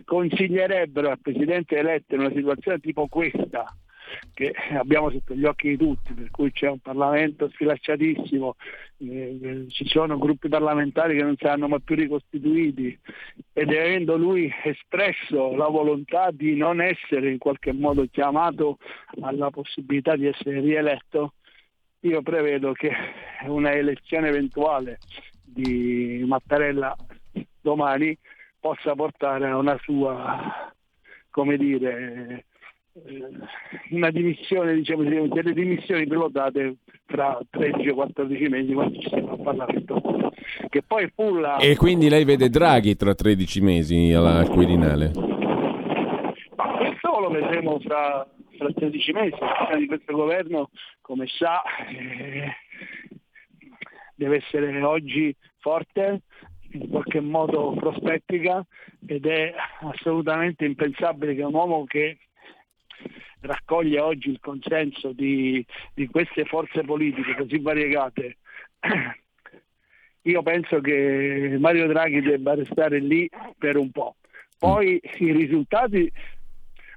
consiglierebbero al Presidente eletto in una situazione tipo questa, che abbiamo sotto gli occhi di tutti, per cui c'è un Parlamento sfilacciatissimo, eh, ci sono gruppi parlamentari che non saranno mai più ricostituiti ed avendo lui espresso la volontà di non essere in qualche modo chiamato alla possibilità di essere rieletto, io prevedo che una elezione eventuale di Mattarella domani possa portare a una sua, come dire, una dimissione, diciamo, delle dimissioni pilotate fra 13 o 14 mesi quando ci sarà il Parlamento. Che poi fu la... E quindi lei vede Draghi tra 13 mesi alla al Quirinale? Ma questo lo vedremo fra fra 13 mesi. Di questo governo, come sa, eh, deve essere oggi forte, in qualche modo prospettica ed è assolutamente impensabile che un uomo che raccoglie oggi il consenso di, di queste forze politiche così variegate, io penso che Mario Draghi debba restare lì per un po'. Poi i risultati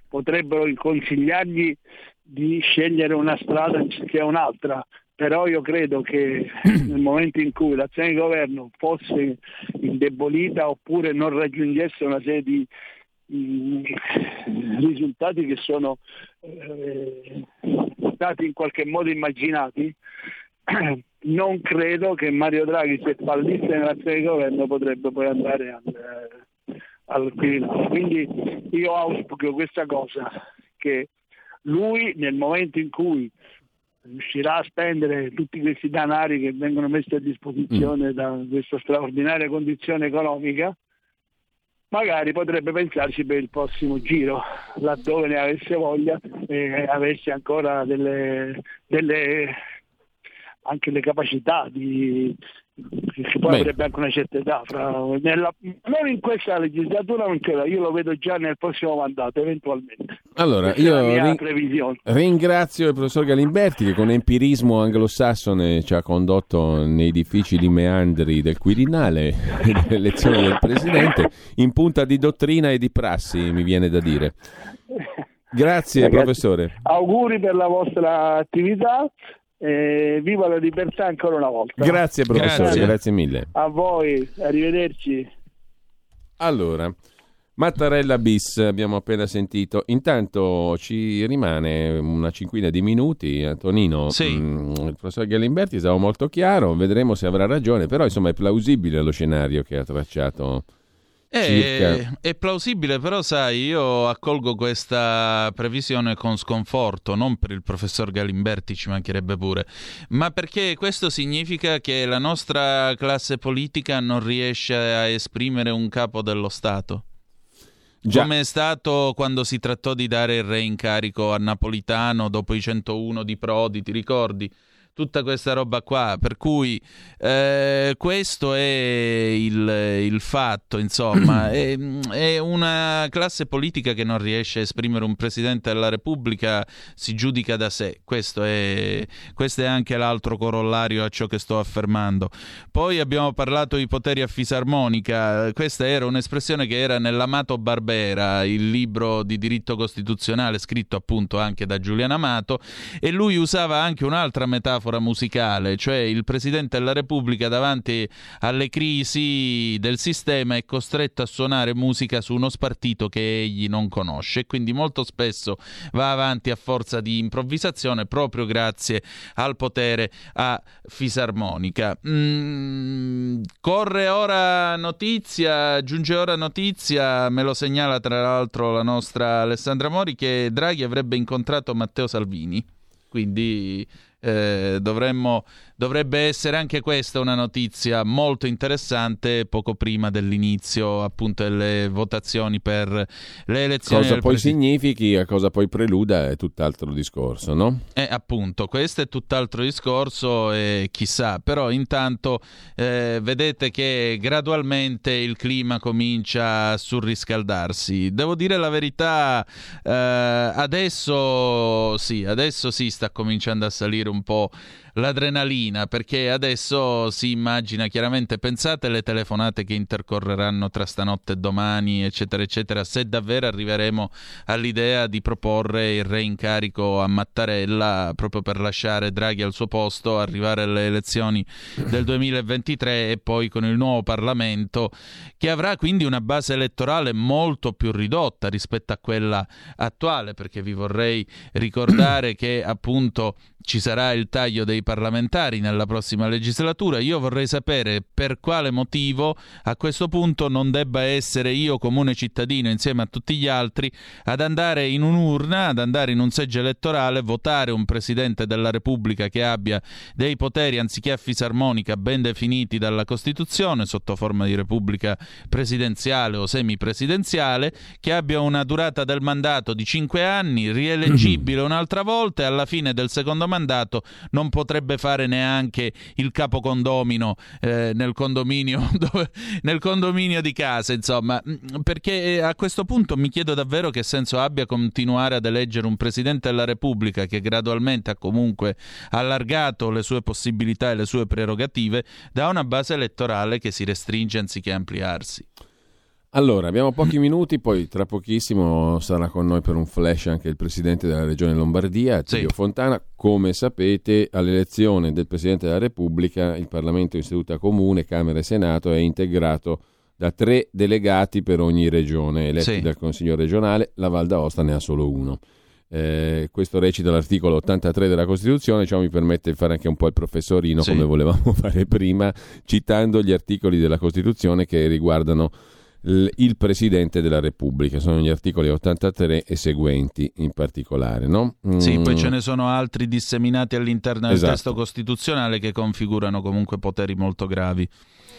potrebbero consigliargli di scegliere una strada anziché un'altra, però io credo che nel momento in cui l'azione di governo fosse indebolita oppure non raggiungesse una serie di risultati che sono eh, stati in qualche modo immaginati, non credo che Mario Draghi se fallisse nell'azione di governo potrebbe poi andare al, al Quirinale. Quindi io auspico questa cosa, che lui nel momento in cui riuscirà a spendere tutti questi danari che vengono messi a disposizione mm. da questa straordinaria condizione economica, magari potrebbe pensarci per il prossimo giro, laddove ne avesse voglia e avesse ancora delle, delle anche le capacità di, che poi Beh. avrebbe anche una certa età, fra, nella, non in questa legislatura non c'era, io lo vedo già nel prossimo mandato eventualmente. Allora, io ring- ringrazio il professor Galimberti che con empirismo anglosassone ci ha condotto nei difficili meandri del Quirinale dell'elezione del Presidente, in punta di dottrina e di prassi, mi viene da dire. Grazie Ragazzi, professore. Auguri per la vostra attività eh, viva la libertà ancora una volta. Grazie professore, grazie, grazie mille. A voi, arrivederci. Allora, Mattarella bis abbiamo appena sentito. Intanto ci rimane una cinquina di minuti. Antonino, sì. mh, mm, il professor Gallimberti è stato molto chiaro, vedremo se avrà ragione, però insomma è plausibile lo scenario che ha tracciato è, è, plausibile, però sai, io accolgo questa previsione con sconforto, non per il professor Galimberti, ci mancherebbe pure, ma perché questo significa che la nostra classe politica non riesce a esprimere un capo dello Stato. Già. Come è stato quando si trattò di dare il re incarico a Napolitano dopo i 101 di Prodi, ti ricordi? Tutta questa roba qua. Per cui eh, questo è il, il fatto, insomma, è, è, una classe politica che non riesce a esprimere un presidente della Repubblica, si giudica da sé. Questo è, questo è anche l'altro corollario a ciò che sto affermando. Poi abbiamo parlato di poteri a fisarmonica, questa era un'espressione che era nell'Amato Barbera, il libro di diritto costituzionale scritto appunto anche da Giuliano Amato, e lui usava anche un'altra metafora metafora musicale, cioè il Presidente della Repubblica davanti alle crisi del sistema è costretto a suonare musica su uno spartito che egli non conosce e quindi molto spesso va avanti a forza di improvvisazione proprio grazie al potere a fisarmonica. Mm, corre ora notizia, giunge ora notizia, me lo segnala tra l'altro la nostra Alessandra Mori che Draghi avrebbe incontrato Matteo Salvini. Quindi eh, dovremmo, dovrebbe essere anche questa una notizia molto interessante poco prima dell'inizio appunto delle votazioni per le elezioni. Cosa poi presi- significhi e cosa poi preluda è tutt'altro discorso, no? Eh, appunto, questo è tutt'altro discorso e chissà, però intanto eh, vedete che gradualmente il clima comincia a surriscaldarsi. Devo dire la verità, eh, adesso sì, adesso sì sta cominciando a salire un po' l'adrenalina perché adesso si immagina chiaramente pensate alle telefonate che intercorreranno tra stanotte e domani eccetera eccetera. Se davvero arriveremo all'idea di proporre il reincarico a Mattarella proprio per lasciare Draghi al suo posto arrivare alle elezioni del 2023 e poi con il nuovo Parlamento che avrà quindi una base elettorale molto più ridotta rispetto a quella attuale perché vi vorrei ricordare che appunto ci sarà il taglio dei parlamentari nella prossima legislatura. Io vorrei sapere per quale motivo a questo punto non debba essere io comune cittadino insieme a tutti gli altri ad andare in un'urna, ad andare in un seggio elettorale, votare un Presidente della Repubblica che abbia dei poteri anziché a fisarmonica ben definiti dalla Costituzione sotto forma di Repubblica presidenziale o semipresidenziale, che abbia una durata del mandato di cinque anni, rieleggibile un'altra volta e alla fine del secondo mandato non potrebbe fare neanche il capocondomino eh, nel, condominio, dove, nel condominio di casa, insomma, perché a questo punto mi chiedo davvero che senso abbia continuare ad eleggere un Presidente della Repubblica che gradualmente ha comunque allargato le sue possibilità e le sue prerogative da una base elettorale che si restringe anziché ampliarsi. Allora, abbiamo pochi minuti, poi tra pochissimo sarà con noi per un flash anche il Presidente della Regione Lombardia, Attilio Sì. Fontana. Come sapete, all'elezione del Presidente della Repubblica il Parlamento in seduta comune, Camera e Senato, è integrato da tre delegati per ogni regione eletti Sì. dal Consiglio regionale, la Val d'Aosta ne ha solo uno. Eh, questo recita l'articolo 83 della Costituzione, ciò mi permette di fare anche un po' il professorino Sì. come volevamo fare prima, citando gli articoli della Costituzione che riguardano il Presidente della Repubblica, sono gli articoli 83 e seguenti in particolare. No? Sì, Mm, poi ce ne sono altri disseminati all'interno del Esatto. testo costituzionale che configurano comunque poteri molto gravi.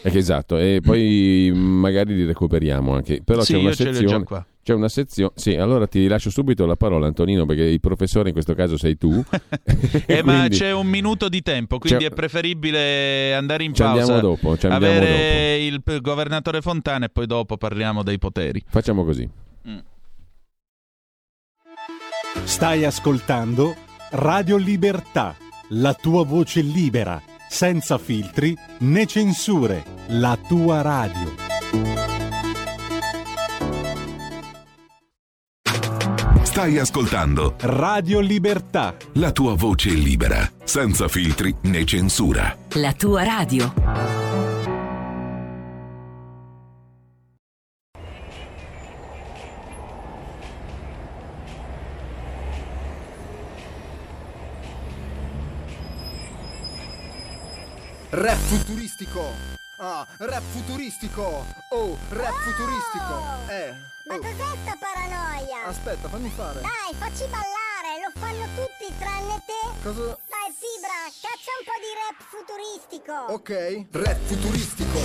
eh, Esatto, e poi magari li recuperiamo anche. Però Sì, c'è una sezione. C'è una sezione. Sì, allora ti rilascio subito la parola, Antonino, perché il professore in questo caso sei tu. Eh, ma Quindi c'è un minuto di tempo, quindi C'è- è preferibile andare in Ci pausa, andiamo dopo, ci andiamo avere il p- governatore Fontana e poi dopo parliamo dei poteri. Facciamo così. Stai ascoltando Radio Libertà, la tua voce libera, senza filtri né censure, la tua radio. Stai ascoltando Radio Libertà. la tua voce libera, senza filtri né censura. La tua radio. Rap futuristico. Ah, rap futuristico. Oh, rap futuristico. Eh. Ma cos'è sta paranoia? Aspetta, fammi fare. Dai, facci ballare, lo fanno tutti tranne te. Cosa? Dai, Fibra, caccia un po' di rap futuristico. Ok. Rap futuristico.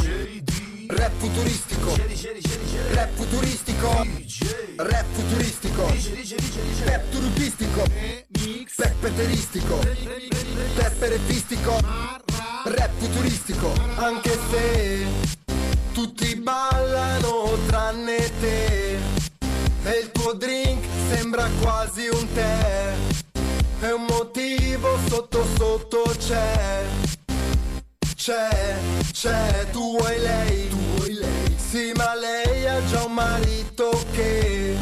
Rap futuristico. Rap futuristico. Rap futuristico. Pep turupistico. Pep peteristico. Pepperefistico. Rap futuristico. Anche se tutti ballano tranne te. E il tuo drink sembra quasi un tè. E un motivo sotto sotto c'è. C'è, c'è, tu vuoi lei, tu vuoi lei. Sì, ma lei ha già un marito che,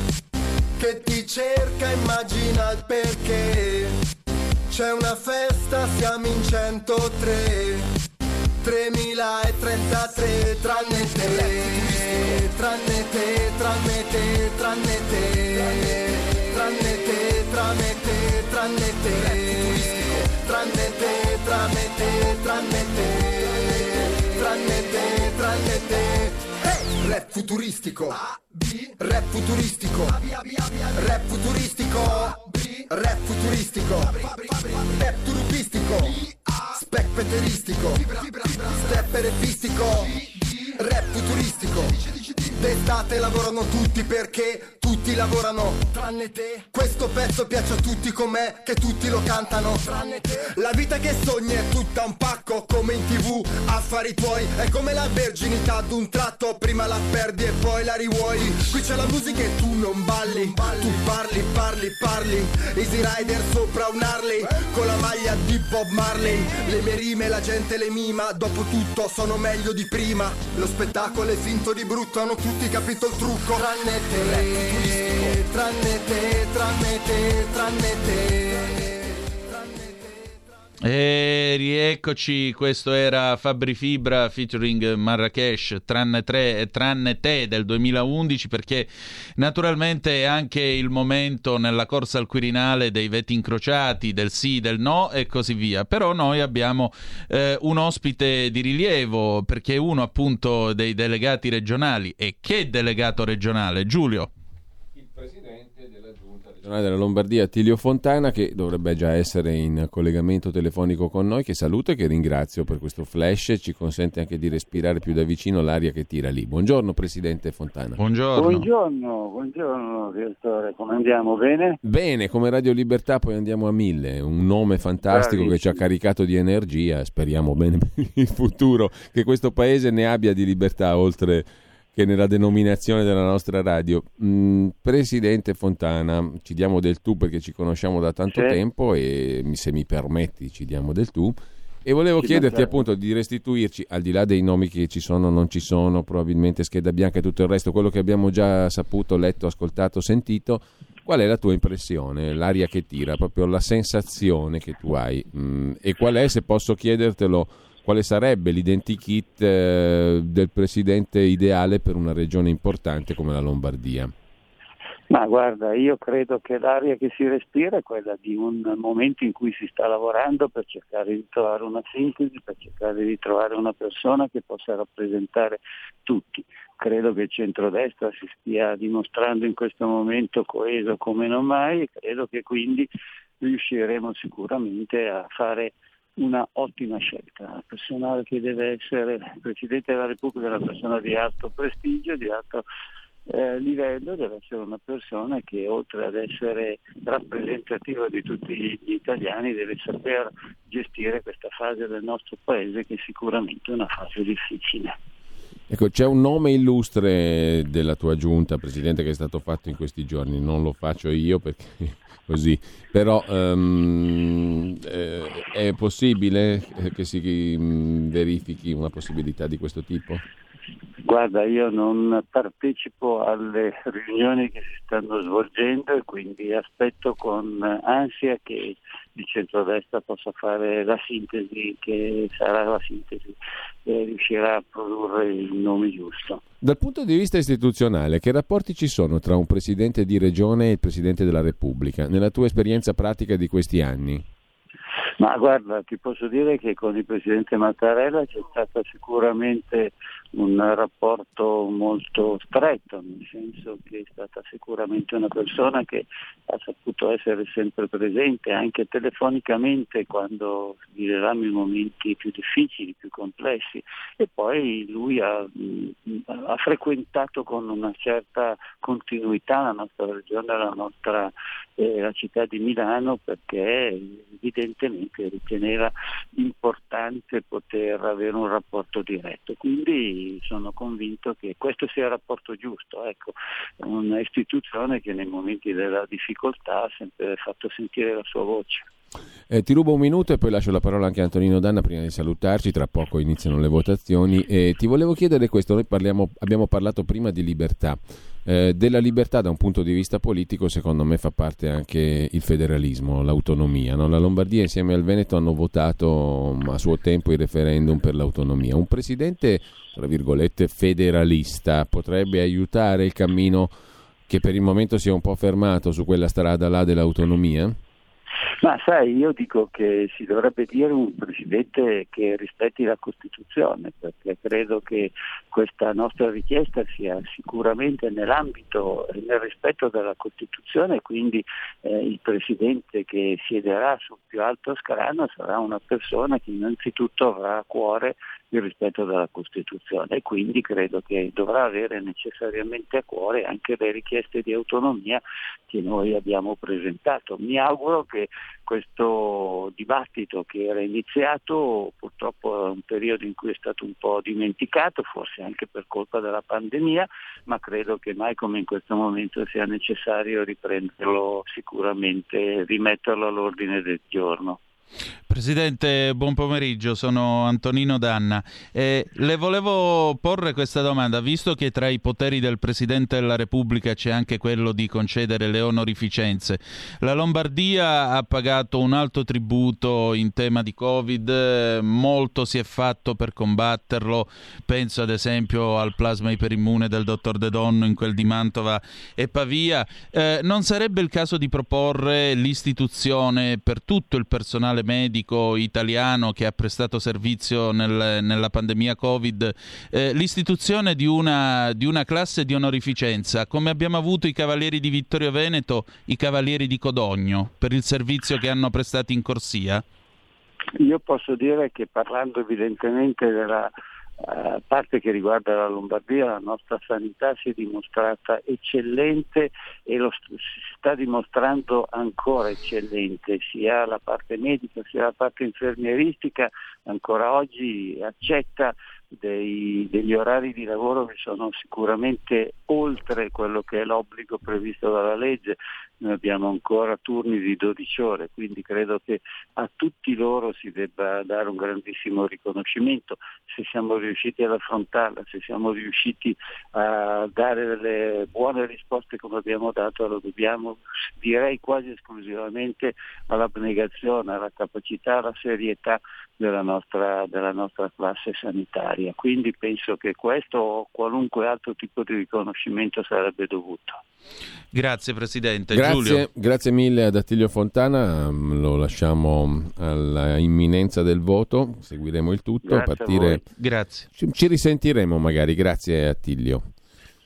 che ti cerca, immagina il perché. C'è una festa, siamo in 103. 3033 tranne te, tranne te, tranne te, tranne te, tranne te, tranne te, tranne te, tranne te, tranne te, tranne te, tranne te, tranne te. Rap futuristico, rap futuristico, rap futuristico, rap futuristico, rap turupistico, spec peteristico, stepperefistico, rap futuristico. D'estate lavorano tutti perché tutti lavorano tranne te. Questo pezzo piace a tutti com'è che tutti lo cantano tranne te. La vita che sogni è tutta un pacco come in tv, affari tuoi. È come la verginità d'un tratto, prima la perdi e poi la rivuoi. Qui c'è la musica e tu non balli, tu parli, parli, parli. Easy Rider sopra un Harley con la maglia di Bob Marley. Le mie rime la gente le mima, dopo tutto sono meglio di prima. Lo spettacolo è finto di brutto, hanno tutti capito il trucco. Tranne te, tranne te, tranne te, tranne te. E rieccoci, questo era Fabri Fibra featuring Marrakesh, tranne, tre, tranne te del 2011, perché naturalmente è anche il momento nella corsa al Quirinale dei veti incrociati, del sì, del no e così via. Però noi abbiamo eh, un ospite di rilievo, perché è uno appunto dei delegati regionali. E che delegato regionale? Giulio della Lombardia Tilio Fontana che dovrebbe già essere in collegamento telefonico con noi che saluto e che ringrazio per questo flash ci consente anche di respirare più da vicino l'aria che tira lì buongiorno Presidente Fontana buongiorno buongiorno, buongiorno direttore come andiamo bene? bene come Radio Libertà poi andiamo a mille un nome fantastico Bravissimo. che ci ha caricato di energia speriamo bene per il futuro che questo paese ne abbia di libertà oltre che nella denominazione della nostra radio. Mm, Presidente Fontana, ci diamo del tu perché ci conosciamo da tanto sì. tempo e se mi permetti ci diamo del tu. E volevo sì, chiederti appunto di restituirci, al di là dei nomi che ci sono non ci sono, probabilmente scheda bianca e tutto il resto, quello che abbiamo già saputo, letto, ascoltato, sentito, qual è la tua impressione, l'aria che tira, proprio la sensazione che tu hai mm, e qual è, se posso chiedertelo, quale sarebbe l'identikit eh, del presidente ideale per una regione importante come la Lombardia? Ma guarda, io credo che l'aria che si respira è quella di un momento in cui si sta lavorando per cercare di trovare una sintesi, per cercare di trovare una persona che possa rappresentare tutti. Credo che il centrodestra si stia dimostrando in questo momento coeso come non mai e credo che quindi riusciremo sicuramente a fare una ottima scelta. La persona che deve essere il Presidente della Repubblica è una persona di alto prestigio, di alto eh, livello, deve essere una persona che oltre ad essere rappresentativa di tutti gli italiani deve saper gestire questa fase del nostro Paese che è sicuramente una fase difficile. Ecco, c'è un nome illustre della tua giunta, Presidente, che è stato fatto in questi giorni, non lo faccio io perché così, però um, eh, è possibile che si um, verifichi una possibilità di questo tipo? Guarda, io non partecipo alle riunioni che si stanno svolgendo e quindi aspetto con ansia che il centrodestra possa fare la sintesi, che sarà la sintesi e riuscirà a produrre il nome giusto. Dal punto di vista istituzionale, che rapporti ci sono tra un presidente di regione e il presidente della Repubblica, nella tua esperienza pratica di questi anni? Ma guarda, ti posso dire che con il Presidente Mattarella c'è stata sicuramente un rapporto molto stretto, nel senso che è stata sicuramente una persona che ha saputo essere sempre presente anche telefonicamente quando vivevamo i momenti più difficili, più complessi e poi lui ha, ha frequentato con una certa continuità la nostra regione, la nostra eh, la città di Milano perché evidentemente riteneva importante poter avere un rapporto diretto. Quindi sono convinto che questo sia il rapporto giusto, ecco, un'istituzione che nei momenti della difficoltà ha sempre fatto sentire la sua voce. Eh, ti rubo un minuto e poi lascio la parola anche a Antonino Danna prima di salutarci, tra poco iniziano le votazioni. Eh, ti volevo chiedere questo, noi parliamo, abbiamo parlato prima di libertà. Eh, della libertà da un punto di vista politico secondo me fa parte anche il federalismo, l'autonomia. No? La Lombardia insieme al Veneto hanno votato a suo tempo il referendum per l'autonomia. Un presidente, tra virgolette, federalista potrebbe aiutare il cammino che per il momento si è un po' fermato su quella strada là dell'autonomia? Ma sai, io dico che si dovrebbe dire un Presidente che rispetti la Costituzione, perché credo che questa nostra richiesta sia sicuramente nell'ambito e nel rispetto della Costituzione, quindi eh, il Presidente che siederà sul più alto scalano sarà una persona che innanzitutto avrà a cuore il rispetto della Costituzione e quindi credo che dovrà avere necessariamente a cuore anche le richieste di autonomia che noi abbiamo presentato. Mi auguro che questo dibattito che era iniziato purtroppo è un periodo in cui è stato un po' dimenticato, forse anche per colpa della pandemia, ma credo che mai come in questo momento sia necessario riprenderlo sicuramente, rimetterlo all'ordine del giorno. Presidente, buon pomeriggio, sono Antonino Danna. Eh, le volevo porre questa domanda, visto che tra i poteri del Presidente della Repubblica c'è anche quello di concedere le onorificenze. La Lombardia ha pagato un alto tributo in tema di Covid, molto si è fatto per combatterlo, penso ad esempio al plasma iperimmune del dottor De Donno in quel di Mantova e Pavia. Eh, non sarebbe il caso di proporre l'istituzione per tutto il personale medico italiano che ha prestato servizio nel, nella pandemia Covid, eh, l'istituzione di una, di una classe di onorificenza, come abbiamo avuto i Cavalieri di Vittorio Veneto, i Cavalieri di Codogno, per il servizio che hanno prestato in corsia? Io posso dire che parlando evidentemente della uh, parte che riguarda la Lombardia, la nostra sanità si è dimostrata eccellente e lo si sta dimostrando ancora eccellente, sia la parte medica sia la parte infermieristica ancora oggi accetta dei, degli orari di lavoro che sono sicuramente oltre quello che è l'obbligo previsto dalla legge, noi abbiamo ancora turni di 12 ore, quindi credo che a tutti loro si debba dare un grandissimo riconoscimento se siamo riusciti ad affrontarla, se siamo riusciti a dare delle buone risposte come abbiamo dato, lo dobbiamo direi quasi esclusivamente all'abnegazione, alla capacità, alla serietà della nostra, della nostra classe sanitaria. Quindi penso che questo o qualunque altro tipo di riconoscimento sarebbe dovuto. Grazie Presidente. Grazie, grazie, mille ad Attilio Fontana, mm, lo lasciamo alla imminenza del voto, seguiremo il tutto. Grazie a partire... Grazie. Ci, ci risentiremo magari, grazie Attilio.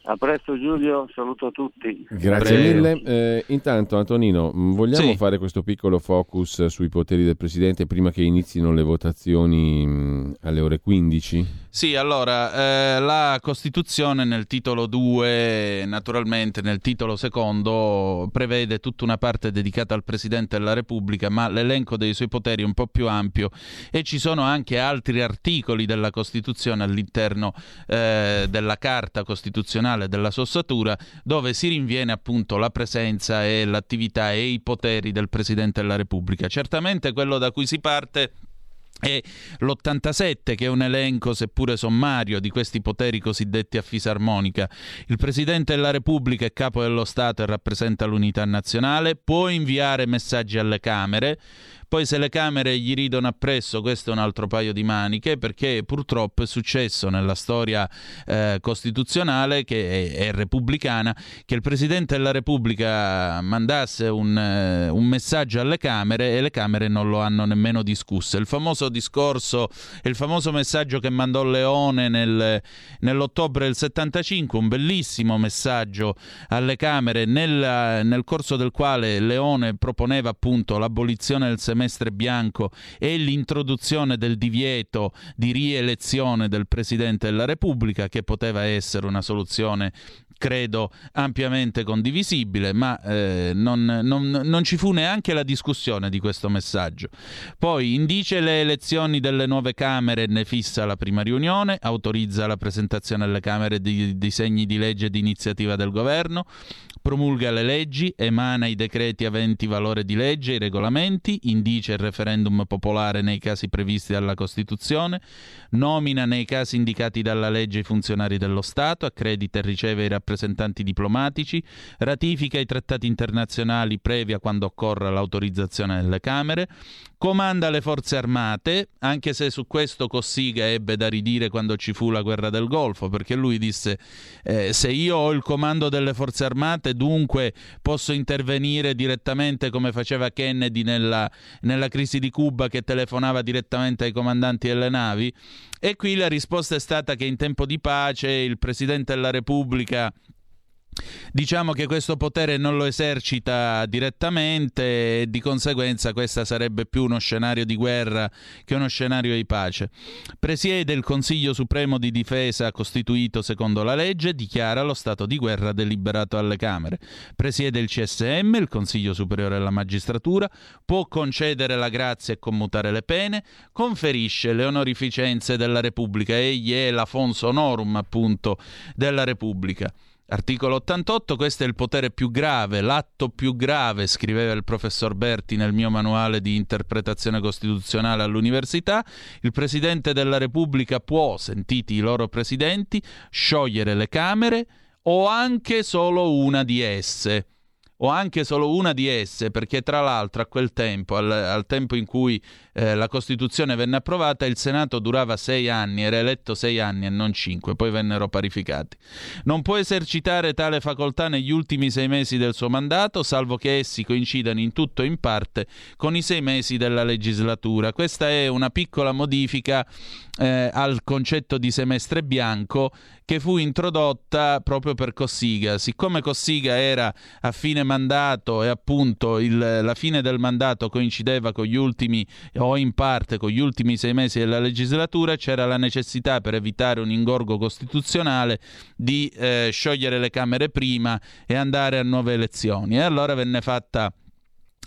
A presto Giulio, saluto tutti. Grazie Prego. mille. Eh, intanto Antonino, mh, vogliamo Sì. fare questo piccolo focus sui poteri del Presidente prima che inizino le votazioni mh, alle ore 15? Sì, allora, eh, la Costituzione nel titolo 2, naturalmente nel titolo secondo, prevede tutta una parte dedicata al Presidente della Repubblica, ma l'elenco dei suoi poteri è un po' più ampio e ci sono anche altri articoli della Costituzione all'interno eh, della Carta Costituzionale della Sossatura dove si rinviene appunto la presenza e l'attività e i poteri del Presidente della Repubblica. Certamente quello da cui si parte e l'87 che è un elenco seppure sommario di questi poteri cosiddetti a fisarmonica. Il Presidente della Repubblica è capo dello Stato e rappresenta l'unità nazionale, può inviare messaggi alle Camere, poi se le Camere gli ridono appresso questo è un altro paio di maniche perché purtroppo è successo nella storia eh, costituzionale che è, è repubblicana che il Presidente della Repubblica mandasse un, eh, un messaggio alle Camere e le Camere non lo hanno nemmeno discusso. Il famoso discorso, il famoso messaggio che mandò Leone nel, nell'ottobre del 75, un bellissimo messaggio alle Camere nel, nel corso del quale Leone proponeva appunto l'abolizione del semestre bianco e l'introduzione del divieto di rielezione del Presidente della Repubblica, che poteva essere una soluzione credo ampiamente condivisibile, ma eh, non, non- non ci fu neanche la discussione di questo messaggio. Poi indice le elezioni delle nuove Camere ne fissa la prima riunione, autorizza la presentazione alle Camere di disegni di legge di iniziativa del Governo, promulga le leggi, emana i decreti aventi valore di legge, i regolamenti, indice il referendum popolare nei casi previsti dalla Costituzione, nomina nei casi indicati dalla legge i funzionari dello Stato, accredita e riceve i rappresentanti diplomatici, ratifica i trattati internazionali previa quando occorra l'autorizzazione delle Camere, comanda le forze armate, anche se su questo Cossiga ebbe da ridire quando ci fu la guerra del Golfo, perché lui disse eh, se io ho il comando delle forze armate dunque posso intervenire direttamente come faceva Kennedy nella, nella crisi di Cuba che telefonava direttamente ai comandanti delle navi? E qui la risposta è stata che in tempo di pace il Presidente della Repubblica Diciamo che questo potere non lo esercita direttamente e di conseguenza questo sarebbe più uno scenario di guerra che uno scenario di pace. Presiede il Consiglio Supremo di Difesa costituito secondo la legge, dichiara lo stato di guerra deliberato alle Camere. Presiede il CSM, il Consiglio Superiore della Magistratura, può concedere la grazia e commutare le pene, conferisce le onorificenze della Repubblica, egli è l'Afonso Honorum appunto della Repubblica Articolo 88, questo è il potere più grave, l'atto più grave, scriveva il professor Berti nel mio manuale di interpretazione costituzionale all'università. Il Presidente della Repubblica può, sentiti i loro presidenti, sciogliere le Camere o anche solo una di esse o anche solo una di esse, perché tra l'altro a quel tempo, al, al tempo in cui eh, la Costituzione venne approvata, il Senato durava sei anni, era eletto sei anni e non cinque, poi vennero parificati. Non può esercitare tale facoltà negli ultimi sei mesi del suo mandato, salvo che essi coincidano in tutto o in parte con i sei mesi della legislatura. Questa è una piccola modifica eh, al concetto di semestre bianco che fu introdotta proprio per Cossiga. Siccome Cossiga era a fine mandato e appunto il, la fine del mandato coincideva con gli ultimi o in parte con gli ultimi sei mesi della legislatura, c'era la necessità per evitare un ingorgo costituzionale di eh, sciogliere le Camere prima e andare a nuove elezioni. E allora venne fatta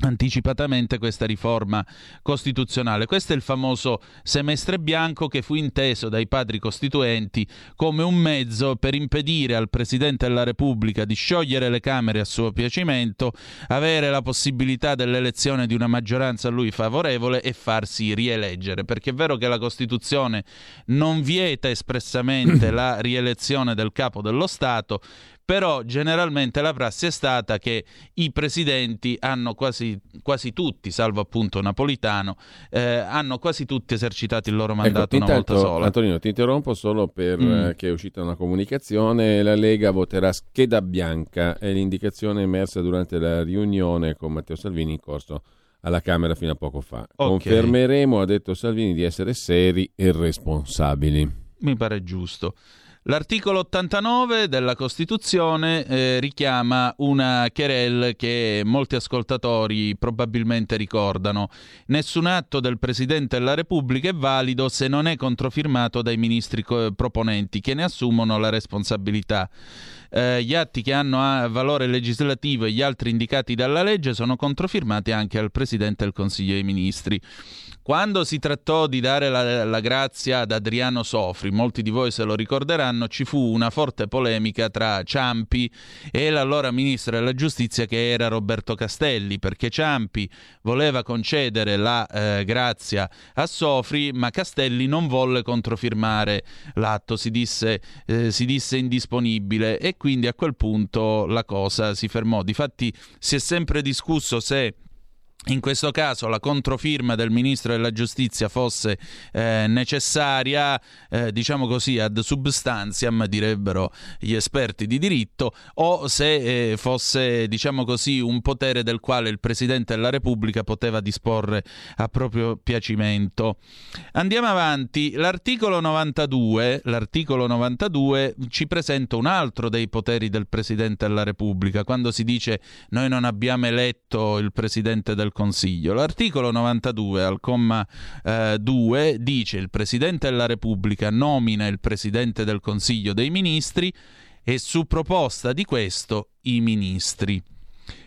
anticipatamente questa riforma costituzionale. Questo è il famoso semestre bianco che fu inteso dai padri costituenti come un mezzo per impedire al Presidente della Repubblica di sciogliere le Camere a suo piacimento, avere la possibilità dell'elezione di una maggioranza a lui favorevole e farsi rieleggere, perché è vero che la Costituzione non vieta espressamente la rielezione del capo dello Stato, però generalmente la prassi è stata che i presidenti hanno quasi, quasi tutti, salvo appunto Napolitano, eh, hanno quasi tutti esercitato il loro ecco, mandato ecco, una volta sola. Antonino, ti interrompo solo perché mm. eh, è uscita una comunicazione, la Lega voterà scheda bianca, è l'indicazione emersa durante la riunione con Matteo Salvini in corso alla Camera fino a poco fa. Okay. Confermeremo, ha detto Salvini, di essere seri e responsabili. Mi pare giusto. L'articolo 89 della Costituzione eh, richiama una querel che molti ascoltatori probabilmente ricordano. Nessun atto del Presidente della Repubblica è valido se non è controfirmato dai ministri co- proponenti che ne assumono la responsabilità. Eh, gli atti che hanno valore legislativo e gli altri indicati dalla legge sono controfirmati anche al Presidente del Consiglio dei Ministri. Quando si trattò di dare la, la, grazia ad Adriano Sofri, molti di voi se lo ricorderanno, ci fu una forte polemica tra Ciampi e l'allora ministro della giustizia che era Roberto Castelli, perché Ciampi voleva concedere la eh, grazia a Sofri, ma Castelli non volle controfirmare l'atto, si disse, eh, si disse indisponibile e quindi a quel punto la cosa si fermò. Difatti si è sempre discusso se in questo caso la controfirma del ministro della giustizia fosse eh, necessaria, eh, diciamo così, ad substantiam, direbbero gli esperti di diritto, o se eh, fosse, diciamo così, un potere del quale il Presidente della Repubblica poteva disporre a proprio piacimento. Andiamo avanti. L'articolo 92, l'articolo 92 ci presenta un altro dei poteri del Presidente della Repubblica, quando si dice noi non abbiamo eletto il Presidente del Consiglio. L'articolo 92 al comma eh, 2 dice il Presidente della Repubblica nomina il Presidente del Consiglio dei Ministri e su proposta di questo i ministri.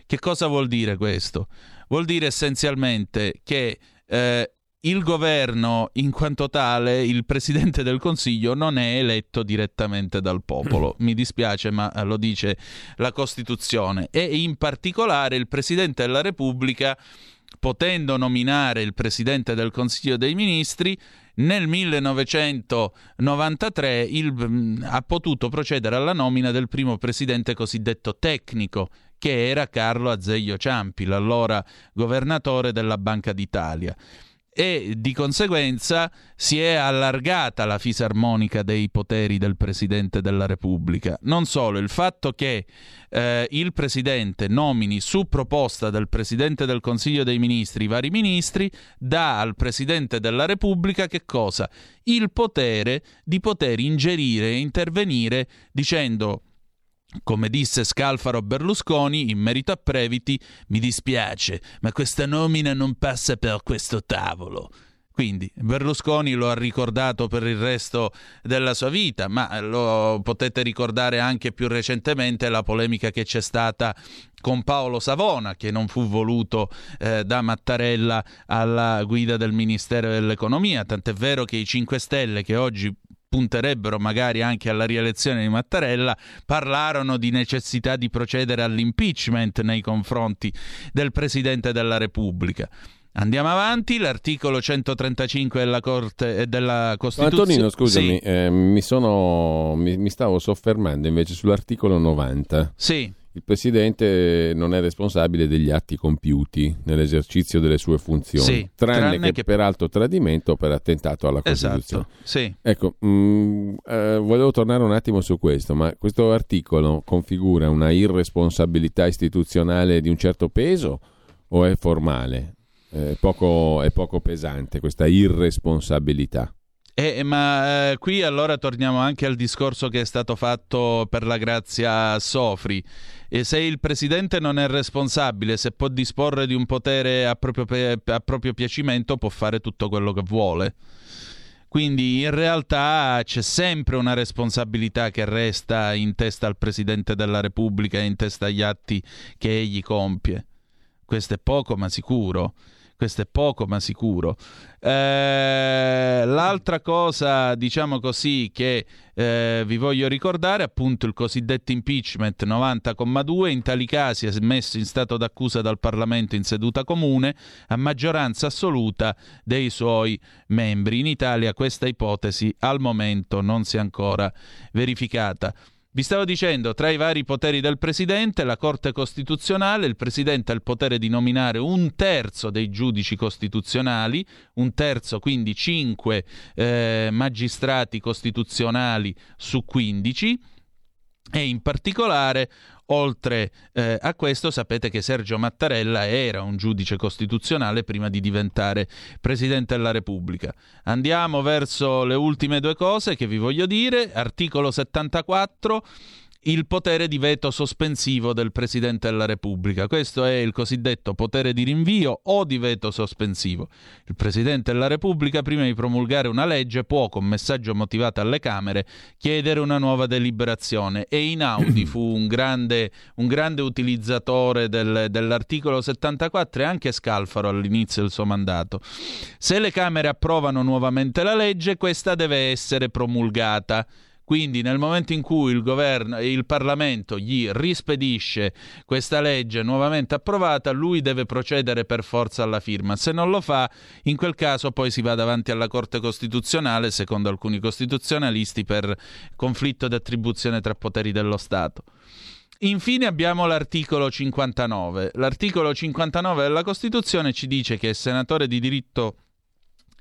Che cosa vuol dire questo? Vuol dire essenzialmente che eh, il governo, in quanto tale, il presidente del Consiglio non è eletto direttamente dal popolo. Mi dispiace, ma lo dice la Costituzione. E in particolare il presidente della Repubblica, potendo nominare il presidente del Consiglio dei Ministri, nel 1993 il, ha potuto procedere alla nomina del primo presidente cosiddetto tecnico, che era Carlo Azeglio Ciampi, l'allora governatore della Banca d'Italia e di conseguenza si è allargata la fisarmonica dei poteri del Presidente della Repubblica. Non solo, il fatto che eh, il Presidente nomini su proposta del Presidente del Consiglio dei Ministri i vari ministri dà al Presidente della Repubblica che cosa? Il potere di poter ingerire e intervenire dicendo come disse Scalfaro Berlusconi in merito a Previti, mi dispiace, ma questa nomina non passa per questo tavolo. Quindi Berlusconi lo ha ricordato per il resto della sua vita, ma lo potete ricordare anche più recentemente la polemica che c'è stata con Paolo Savona, che non fu voluto eh, da Mattarella alla guida del Ministero dell'Economia, tant'è vero che i 5 Stelle che oggi punterebbero magari anche alla rielezione di Mattarella, parlarono di necessità di procedere all'impeachment nei confronti del Presidente della Repubblica. Andiamo avanti, l'articolo 135 della, Corte, della Costituzione... Antonino, scusami, Sì. eh, mi, sono, mi, mi stavo soffermando invece sull'articolo 90. Sì. Il Presidente non è responsabile degli atti compiuti nell'esercizio delle sue funzioni, Sì, tranne, tranne che, che- per alto tradimento o per attentato alla Costituzione. Esatto, sì. Ecco, mh, eh, volevo tornare un attimo su questo, ma questo articolo configura una irresponsabilità istituzionale di un certo peso o è formale? È poco, è poco pesante questa irresponsabilità. Eh, ma eh, qui allora torniamo anche al discorso che è stato fatto per la grazia Sofri. E se il presidente non è responsabile, se può disporre di un potere a proprio, a proprio piacimento, può fare tutto quello che vuole. Quindi in realtà c'è sempre una responsabilità che resta in testa al Presidente della Repubblica e in testa agli atti che egli compie. Questo è poco ma sicuro. Questo è poco ma sicuro. Eh, l'altra cosa, diciamo così, che eh, vi voglio ricordare appunto il cosiddetto impeachment 90,2. In tali casi è messo in stato d'accusa dal Parlamento in seduta comune a maggioranza assoluta dei suoi membri. In Italia questa ipotesi al momento non si è ancora verificata. Vi stavo dicendo, tra i vari poteri del Presidente, la Corte Costituzionale, il Presidente ha il potere di nominare un terzo dei giudici costituzionali, un terzo, quindi cinque eh, magistrati costituzionali su 15 e in particolare oltre eh, a questo sapete che Sergio Mattarella era un giudice costituzionale prima di diventare Presidente della Repubblica. Andiamo verso le ultime due cose che vi voglio dire. Articolo 74 il potere di veto sospensivo del Presidente della Repubblica. Questo è il cosiddetto potere di rinvio o di veto sospensivo. Il Presidente della Repubblica, prima di promulgare una legge, può, con messaggio motivato alle Camere, chiedere una nuova deliberazione. E Inaudi fu un grande, un grande utilizzatore del- dell'articolo 74 e anche Scalfaro all'inizio del suo mandato. Se le Camere approvano nuovamente la legge, questa deve essere promulgata. Quindi nel momento in cui il governo il Parlamento gli rispedisce questa legge nuovamente approvata, lui deve procedere per forza alla firma. Se non lo fa, in quel caso poi si va davanti alla Corte Costituzionale, secondo alcuni costituzionalisti, per conflitto di attribuzione tra poteri dello Stato. Infine abbiamo l'articolo 59. L'articolo 59 della Costituzione ci dice che è senatore di diritto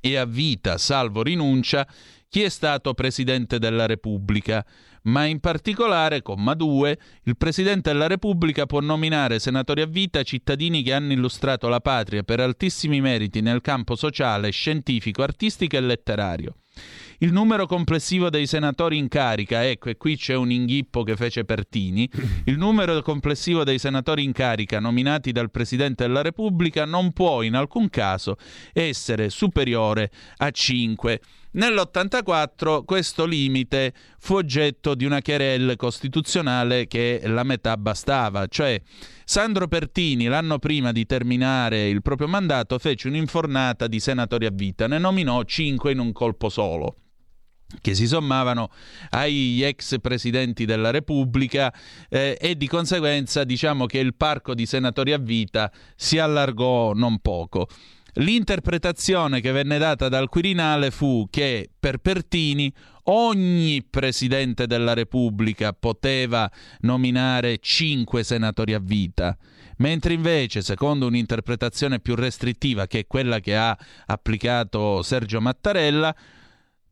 e a vita, salvo rinuncia, chi è stato Presidente della Repubblica, ma in particolare, comma 2, il Presidente della Repubblica può nominare senatori a vita cittadini che hanno illustrato la patria per altissimi meriti nel campo sociale, scientifico, artistico e letterario. Il numero complessivo dei senatori in carica, ecco, e qui c'è un inghippo che fece Pertini, il numero complessivo dei senatori in carica nominati dal Presidente della Repubblica non può in alcun caso essere superiore a 5. Nell'84 questo limite fu oggetto di una querelle costituzionale che la metà bastava, cioè Sandro Pertini l'anno prima di terminare il proprio mandato fece un'infornata di senatori a vita, ne nominò 5 in un colpo solo che si sommavano agli ex presidenti della Repubblica eh, e di conseguenza diciamo che il parco di senatori a vita si allargò non poco. L'interpretazione che venne data dal Quirinale fu che per Pertini ogni presidente della Repubblica poteva nominare cinque senatori a vita, mentre invece, secondo un'interpretazione più restrittiva, che è quella che ha applicato Sergio Mattarella,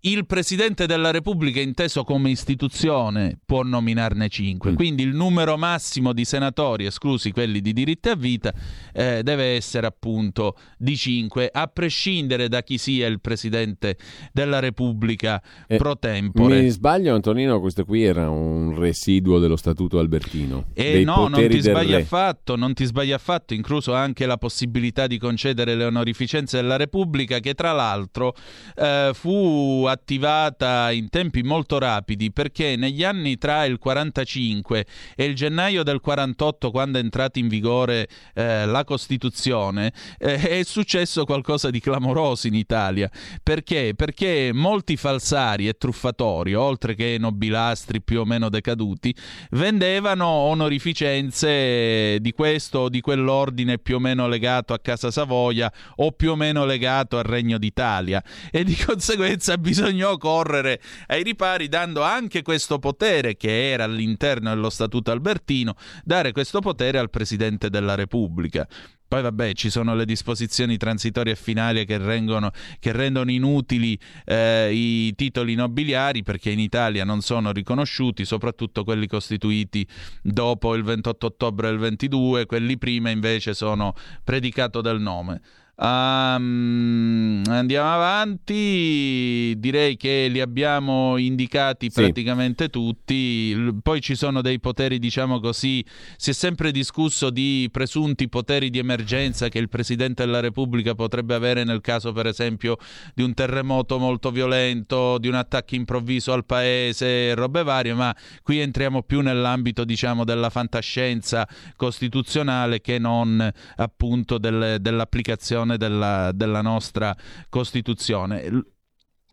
il Presidente della Repubblica, inteso come istituzione, può nominarne cinque. Quindi il numero massimo di senatori, esclusi quelli di diritti a vita, eh, deve essere appunto di cinque, a prescindere da chi sia il Presidente della Repubblica pro tempore. Mi sbaglio Antonino, questo qui era un residuo dello Statuto Albertino. E dei no, non ti sbagli affatto, non ti sbagli affatto, incluso anche la possibilità di concedere le onorificenze della Repubblica, che tra l'altro eh, fu attivata in tempi molto rapidi perché negli anni tra il 45 e il gennaio del 48, quando è entrata in vigore eh, la Costituzione, eh, è successo qualcosa di clamoroso in Italia. Perché? Perché molti falsari e truffatori, oltre che nobilastri più o meno decaduti, vendevano onorificenze di questo o di quell'ordine più o meno legato a Casa Savoia o più o meno legato al Regno d'Italia e di conseguenza bisognò correre ai ripari dando anche questo potere che era all'interno dello Statuto Albertino, dare questo potere al Presidente della Repubblica. Poi vabbè, ci sono le disposizioni transitorie e finali che, rengono, che rendono inutili eh, i titoli nobiliari perché in Italia non sono riconosciuti, soprattutto quelli costituiti dopo il 28 ottobre del 22, quelli prima invece sono predicato del nome. Um, andiamo avanti, direi che li abbiamo indicati Sì. praticamente tutti. Poi ci sono dei poteri, diciamo così. Si è sempre discusso di presunti poteri di emergenza che il Presidente della Repubblica potrebbe avere nel caso, per esempio, di un terremoto molto violento, di un attacco improvviso al paese, robe varie, ma qui entriamo più nell'ambito, diciamo, della fantascienza costituzionale che non appunto del- dell'applicazione della, della nostra Costituzione.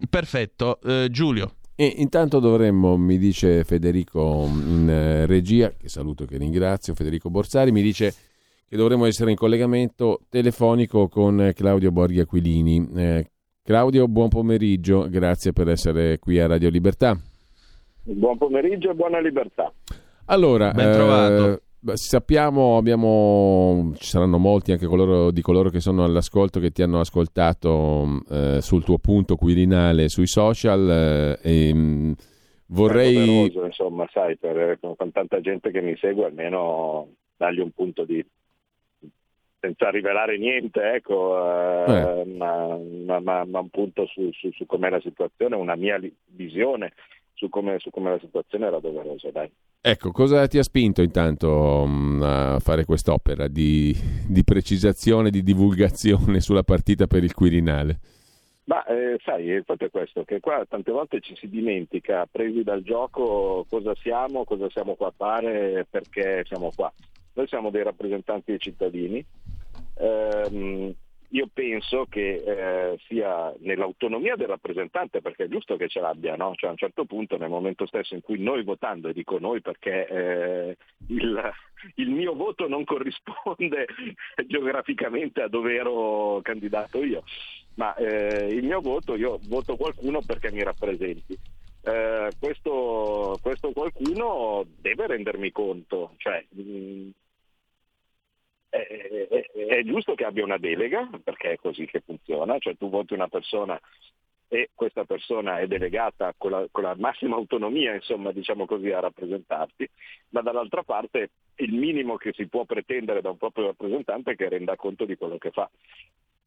Perfetto, Eh, Giulio. E intanto dovremmo, mi dice Federico in eh, regia, che saluto e che ringrazio, Federico Borsari, mi dice che dovremmo essere in collegamento telefonico con eh, Claudio Borghi Aquilini. Eh, Claudio, buon pomeriggio, grazie per essere qui a Radio Libertà. Buon pomeriggio e buona libertà. Allora, Ben trovato. eh, sappiamo, abbiamo, ci saranno molti anche coloro, di coloro che sono all'ascolto che ti hanno ascoltato eh, sul tuo punto quirinale sui social eh, e mh, vorrei... È doveroso, insomma, sai, per, con, con tanta gente che mi segue, almeno dargli un punto di senza rivelare niente, ecco, eh, ma, ma- ma- ma un punto su, su, su com'è la situazione, una mia visione su come, su come la situazione era doverosa, dai. Ecco, cosa ti ha spinto intanto mh, a fare quest'opera di, di precisazione, di divulgazione sulla partita per il Quirinale? Ma eh, sai, il fatto è questo, che qua tante volte ci si dimentica, presi dal gioco, cosa siamo, cosa siamo qua a fare, perché siamo qua. Noi siamo dei rappresentanti dei cittadini. Ehm, io penso che eh, sia nell'autonomia del rappresentante, perché è giusto che ce l'abbia, no? Cioè a un certo punto, nel momento stesso in cui noi votando, e dico noi perché eh, il, il mio voto non corrisponde geograficamente a dove ero candidato io, ma eh, il mio voto, io voto qualcuno perché mi rappresenti. Eh, questo, questo qualcuno deve rendermi conto, cioè, mh, è, è- è giusto che abbia una delega, perché è così che funziona, cioè tu voti una persona e questa persona è delegata con la, con la massima autonomia, insomma, diciamo così, a rappresentarti, ma dall'altra parte il minimo che si può pretendere da un proprio rappresentante è che renda conto di quello che fa.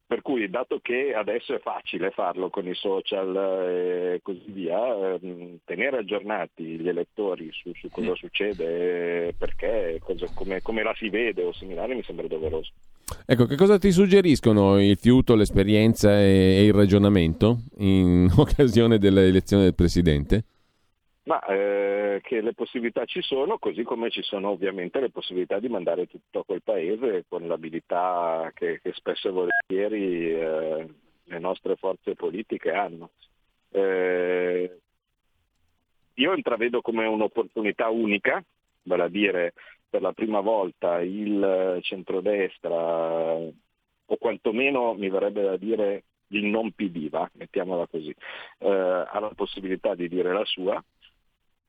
Per cui, dato che adesso è facile farlo con i social e così via, ehm, tenere aggiornati gli elettori su, su cosa succede, perché, cosa- come, come la si vede o similare, mi sembra doveroso. Ecco, che cosa ti suggeriscono il fiuto, l'esperienza e, e il ragionamento in occasione dell'elezione del Presidente? Ma eh, che le possibilità ci sono, così come ci sono ovviamente le possibilità di mandare tutto a quel paese con l'abilità che, che spesso e volentieri eh, le nostre forze politiche hanno. Eh, io intravedo come un'opportunità unica, vale a dire per la prima volta il centrodestra, o quantomeno mi verrebbe da dire il non PD, va, mettiamola così, eh, ha la possibilità di dire la sua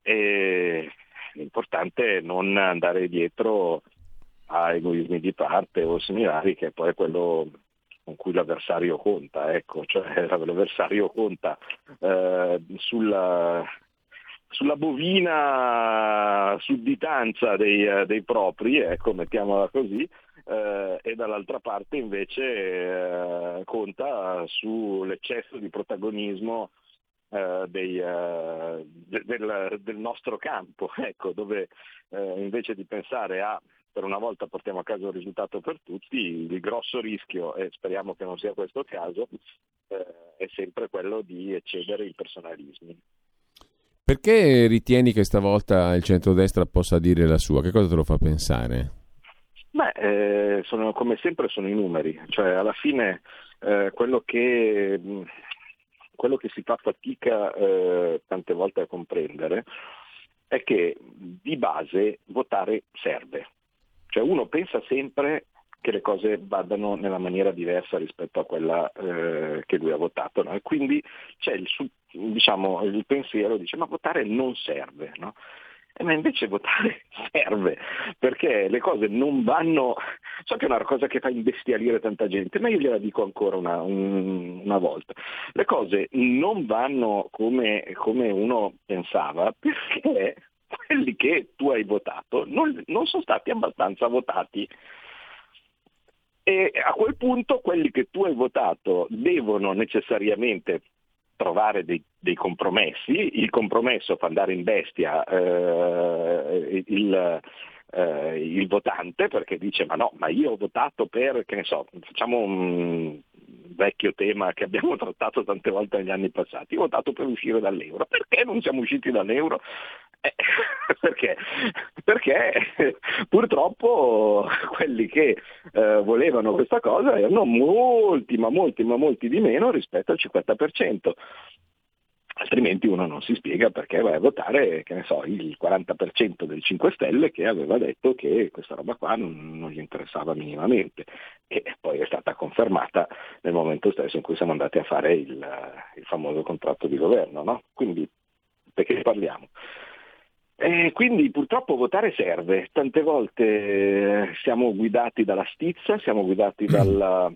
e l'importante è non andare dietro a egoismi di parte o similari, che poi è quello con cui l'avversario conta, ecco, cioè l'avversario conta eh, sulla, sulla bovina sudditanza dei, dei propri, ecco, mettiamola così, eh, e dall'altra parte invece eh, conta sull'eccesso di protagonismo eh, dei, eh, de- del, del nostro campo, ecco, dove eh, invece di pensare a per una volta portiamo a casa un risultato per tutti, il grosso rischio, e speriamo che non sia questo caso, eh, è sempre quello di eccedere i personalismi. Perché ritieni che stavolta il centrodestra possa dire la sua? Che cosa te lo fa pensare? Beh, eh, sono, come sempre sono i numeri, cioè alla fine eh, quello, che, quello, che, si fa fatica eh, tante volte a comprendere è che di base votare serve. Cioè uno pensa sempre che le cose vadano nella maniera diversa rispetto a quella eh, che lui ha votato. No? E quindi c'è il, diciamo, il pensiero, dice ma votare non serve. No? Ma invece votare serve, perché le cose non vanno, so che è una cosa che fa imbestialire tanta gente, ma io gliela dico ancora una, un, una volta, le cose non vanno come, come uno pensava, perché quelli che tu hai votato non, non sono stati abbastanza votati. E a quel punto quelli che tu hai votato devono necessariamente trovare dei, dei compromessi, il compromesso fa andare in bestia eh, il, eh, il, votante perché dice ma no, ma io ho votato per, che ne so, facciamo un vecchio tema che abbiamo trattato tante volte negli anni passati, ho votato per uscire dall'euro, perché non siamo usciti dall'euro? Eh, perché? Perché purtroppo quelli che eh, volevano questa cosa erano molti, ma molti, ma molti di meno rispetto al 50%. Altrimenti uno non si spiega perché vai a votare, che ne so, il 40% dei 5 Stelle che aveva detto che questa roba qua non, non gli interessava minimamente e poi è stata confermata nel momento stesso in cui siamo andati a fare il, il famoso contratto di governo. No? Quindi perché parliamo? E quindi purtroppo votare serve, tante volte eh, siamo guidati dalla stizza, siamo guidati dalla,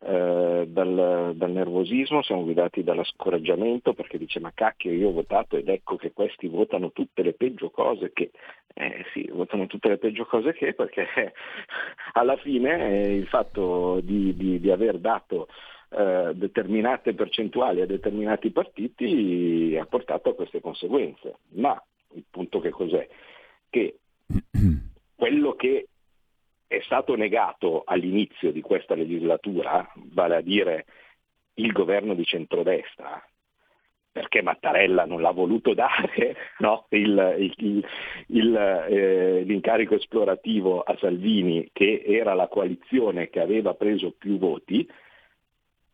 eh, dal, dal, nervosismo, siamo guidati dallo scoraggiamento perché dice ma cacchio io ho votato ed ecco che questi votano tutte le peggio cose che, eh sì, votano tutte le peggio cose che perché alla fine eh, il fatto di, di, di aver dato eh, determinate percentuali a determinati partiti ha portato a queste conseguenze. Ma il punto che cos'è? Che quello che è stato negato all'inizio di questa legislatura, vale a dire il governo di centrodestra, perché Mattarella non l'ha voluto dare no? il, il, il, eh, l'incarico esplorativo a Salvini, che era la coalizione che aveva preso più voti,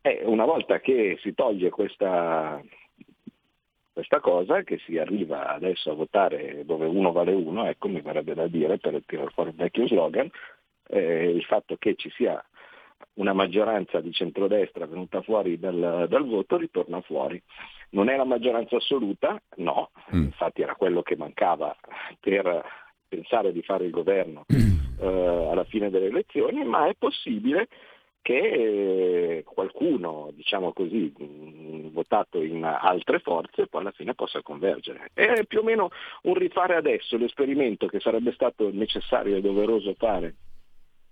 e una volta che si toglie questa, questa cosa che si arriva adesso a votare dove uno vale uno, ecco mi verrebbe da dire per tirare fuori il vecchio slogan, eh, il fatto che ci sia una maggioranza di centrodestra venuta fuori dal, dal, voto ritorna fuori. Non è la maggioranza assoluta? No, mm. infatti era quello che mancava per pensare di fare il governo eh, alla fine delle elezioni, ma è possibile che qualcuno, diciamo così, votato in altre forze poi alla fine possa convergere. È più o meno un rifare adesso l'esperimento che sarebbe stato necessario e doveroso fare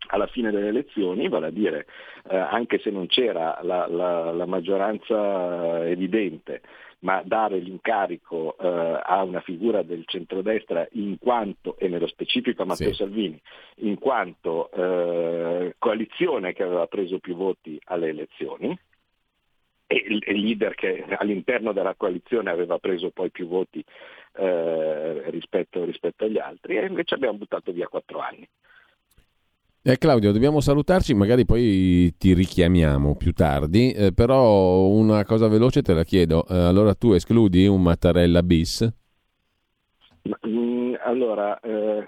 alla fine delle elezioni, vale a dire eh, anche se non c'era la, la, la maggioranza evidente, ma dare l'incarico eh, a una figura del centrodestra in quanto, e nello specifico a Matteo sì. Salvini, in quanto eh, coalizione che aveva preso più voti alle elezioni, e il, leader che all'interno della coalizione aveva preso poi più voti eh, rispetto, rispetto agli altri, e invece abbiamo buttato via quattro anni. Eh, Claudio, dobbiamo salutarci, magari poi ti richiamiamo più tardi, eh, però una cosa veloce te la chiedo. Eh, allora tu escludi un Mattarella bis? Mm, allora, eh,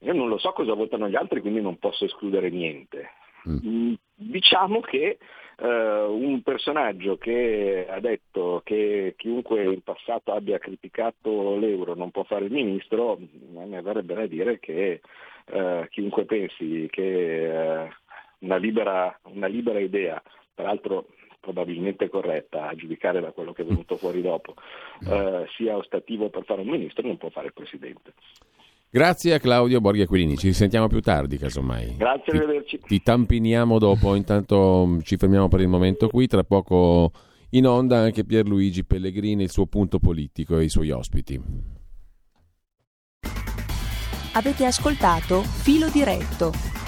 io non lo so cosa votano gli altri, quindi non posso escludere niente. Mm. Mm, diciamo che Uh, un personaggio che ha detto che chiunque in passato abbia criticato l'euro non può fare il ministro, a me verrebbe da dire che uh, chiunque pensi che uh, una, libera, una libera idea, peraltro probabilmente corretta a giudicare da quello che è venuto fuori dopo, sia ostativo per fare un ministro, non può fare il presidente. Grazie a Claudio Borghi Aquilini, ci risentiamo più tardi casomai. Grazie, arrivederci. Ti, ti tampiniamo dopo, intanto mm, ci fermiamo per il momento qui, tra poco in onda anche Pierluigi Pellegrini, il suo punto politico e i suoi ospiti. Avete ascoltato Filo Diretto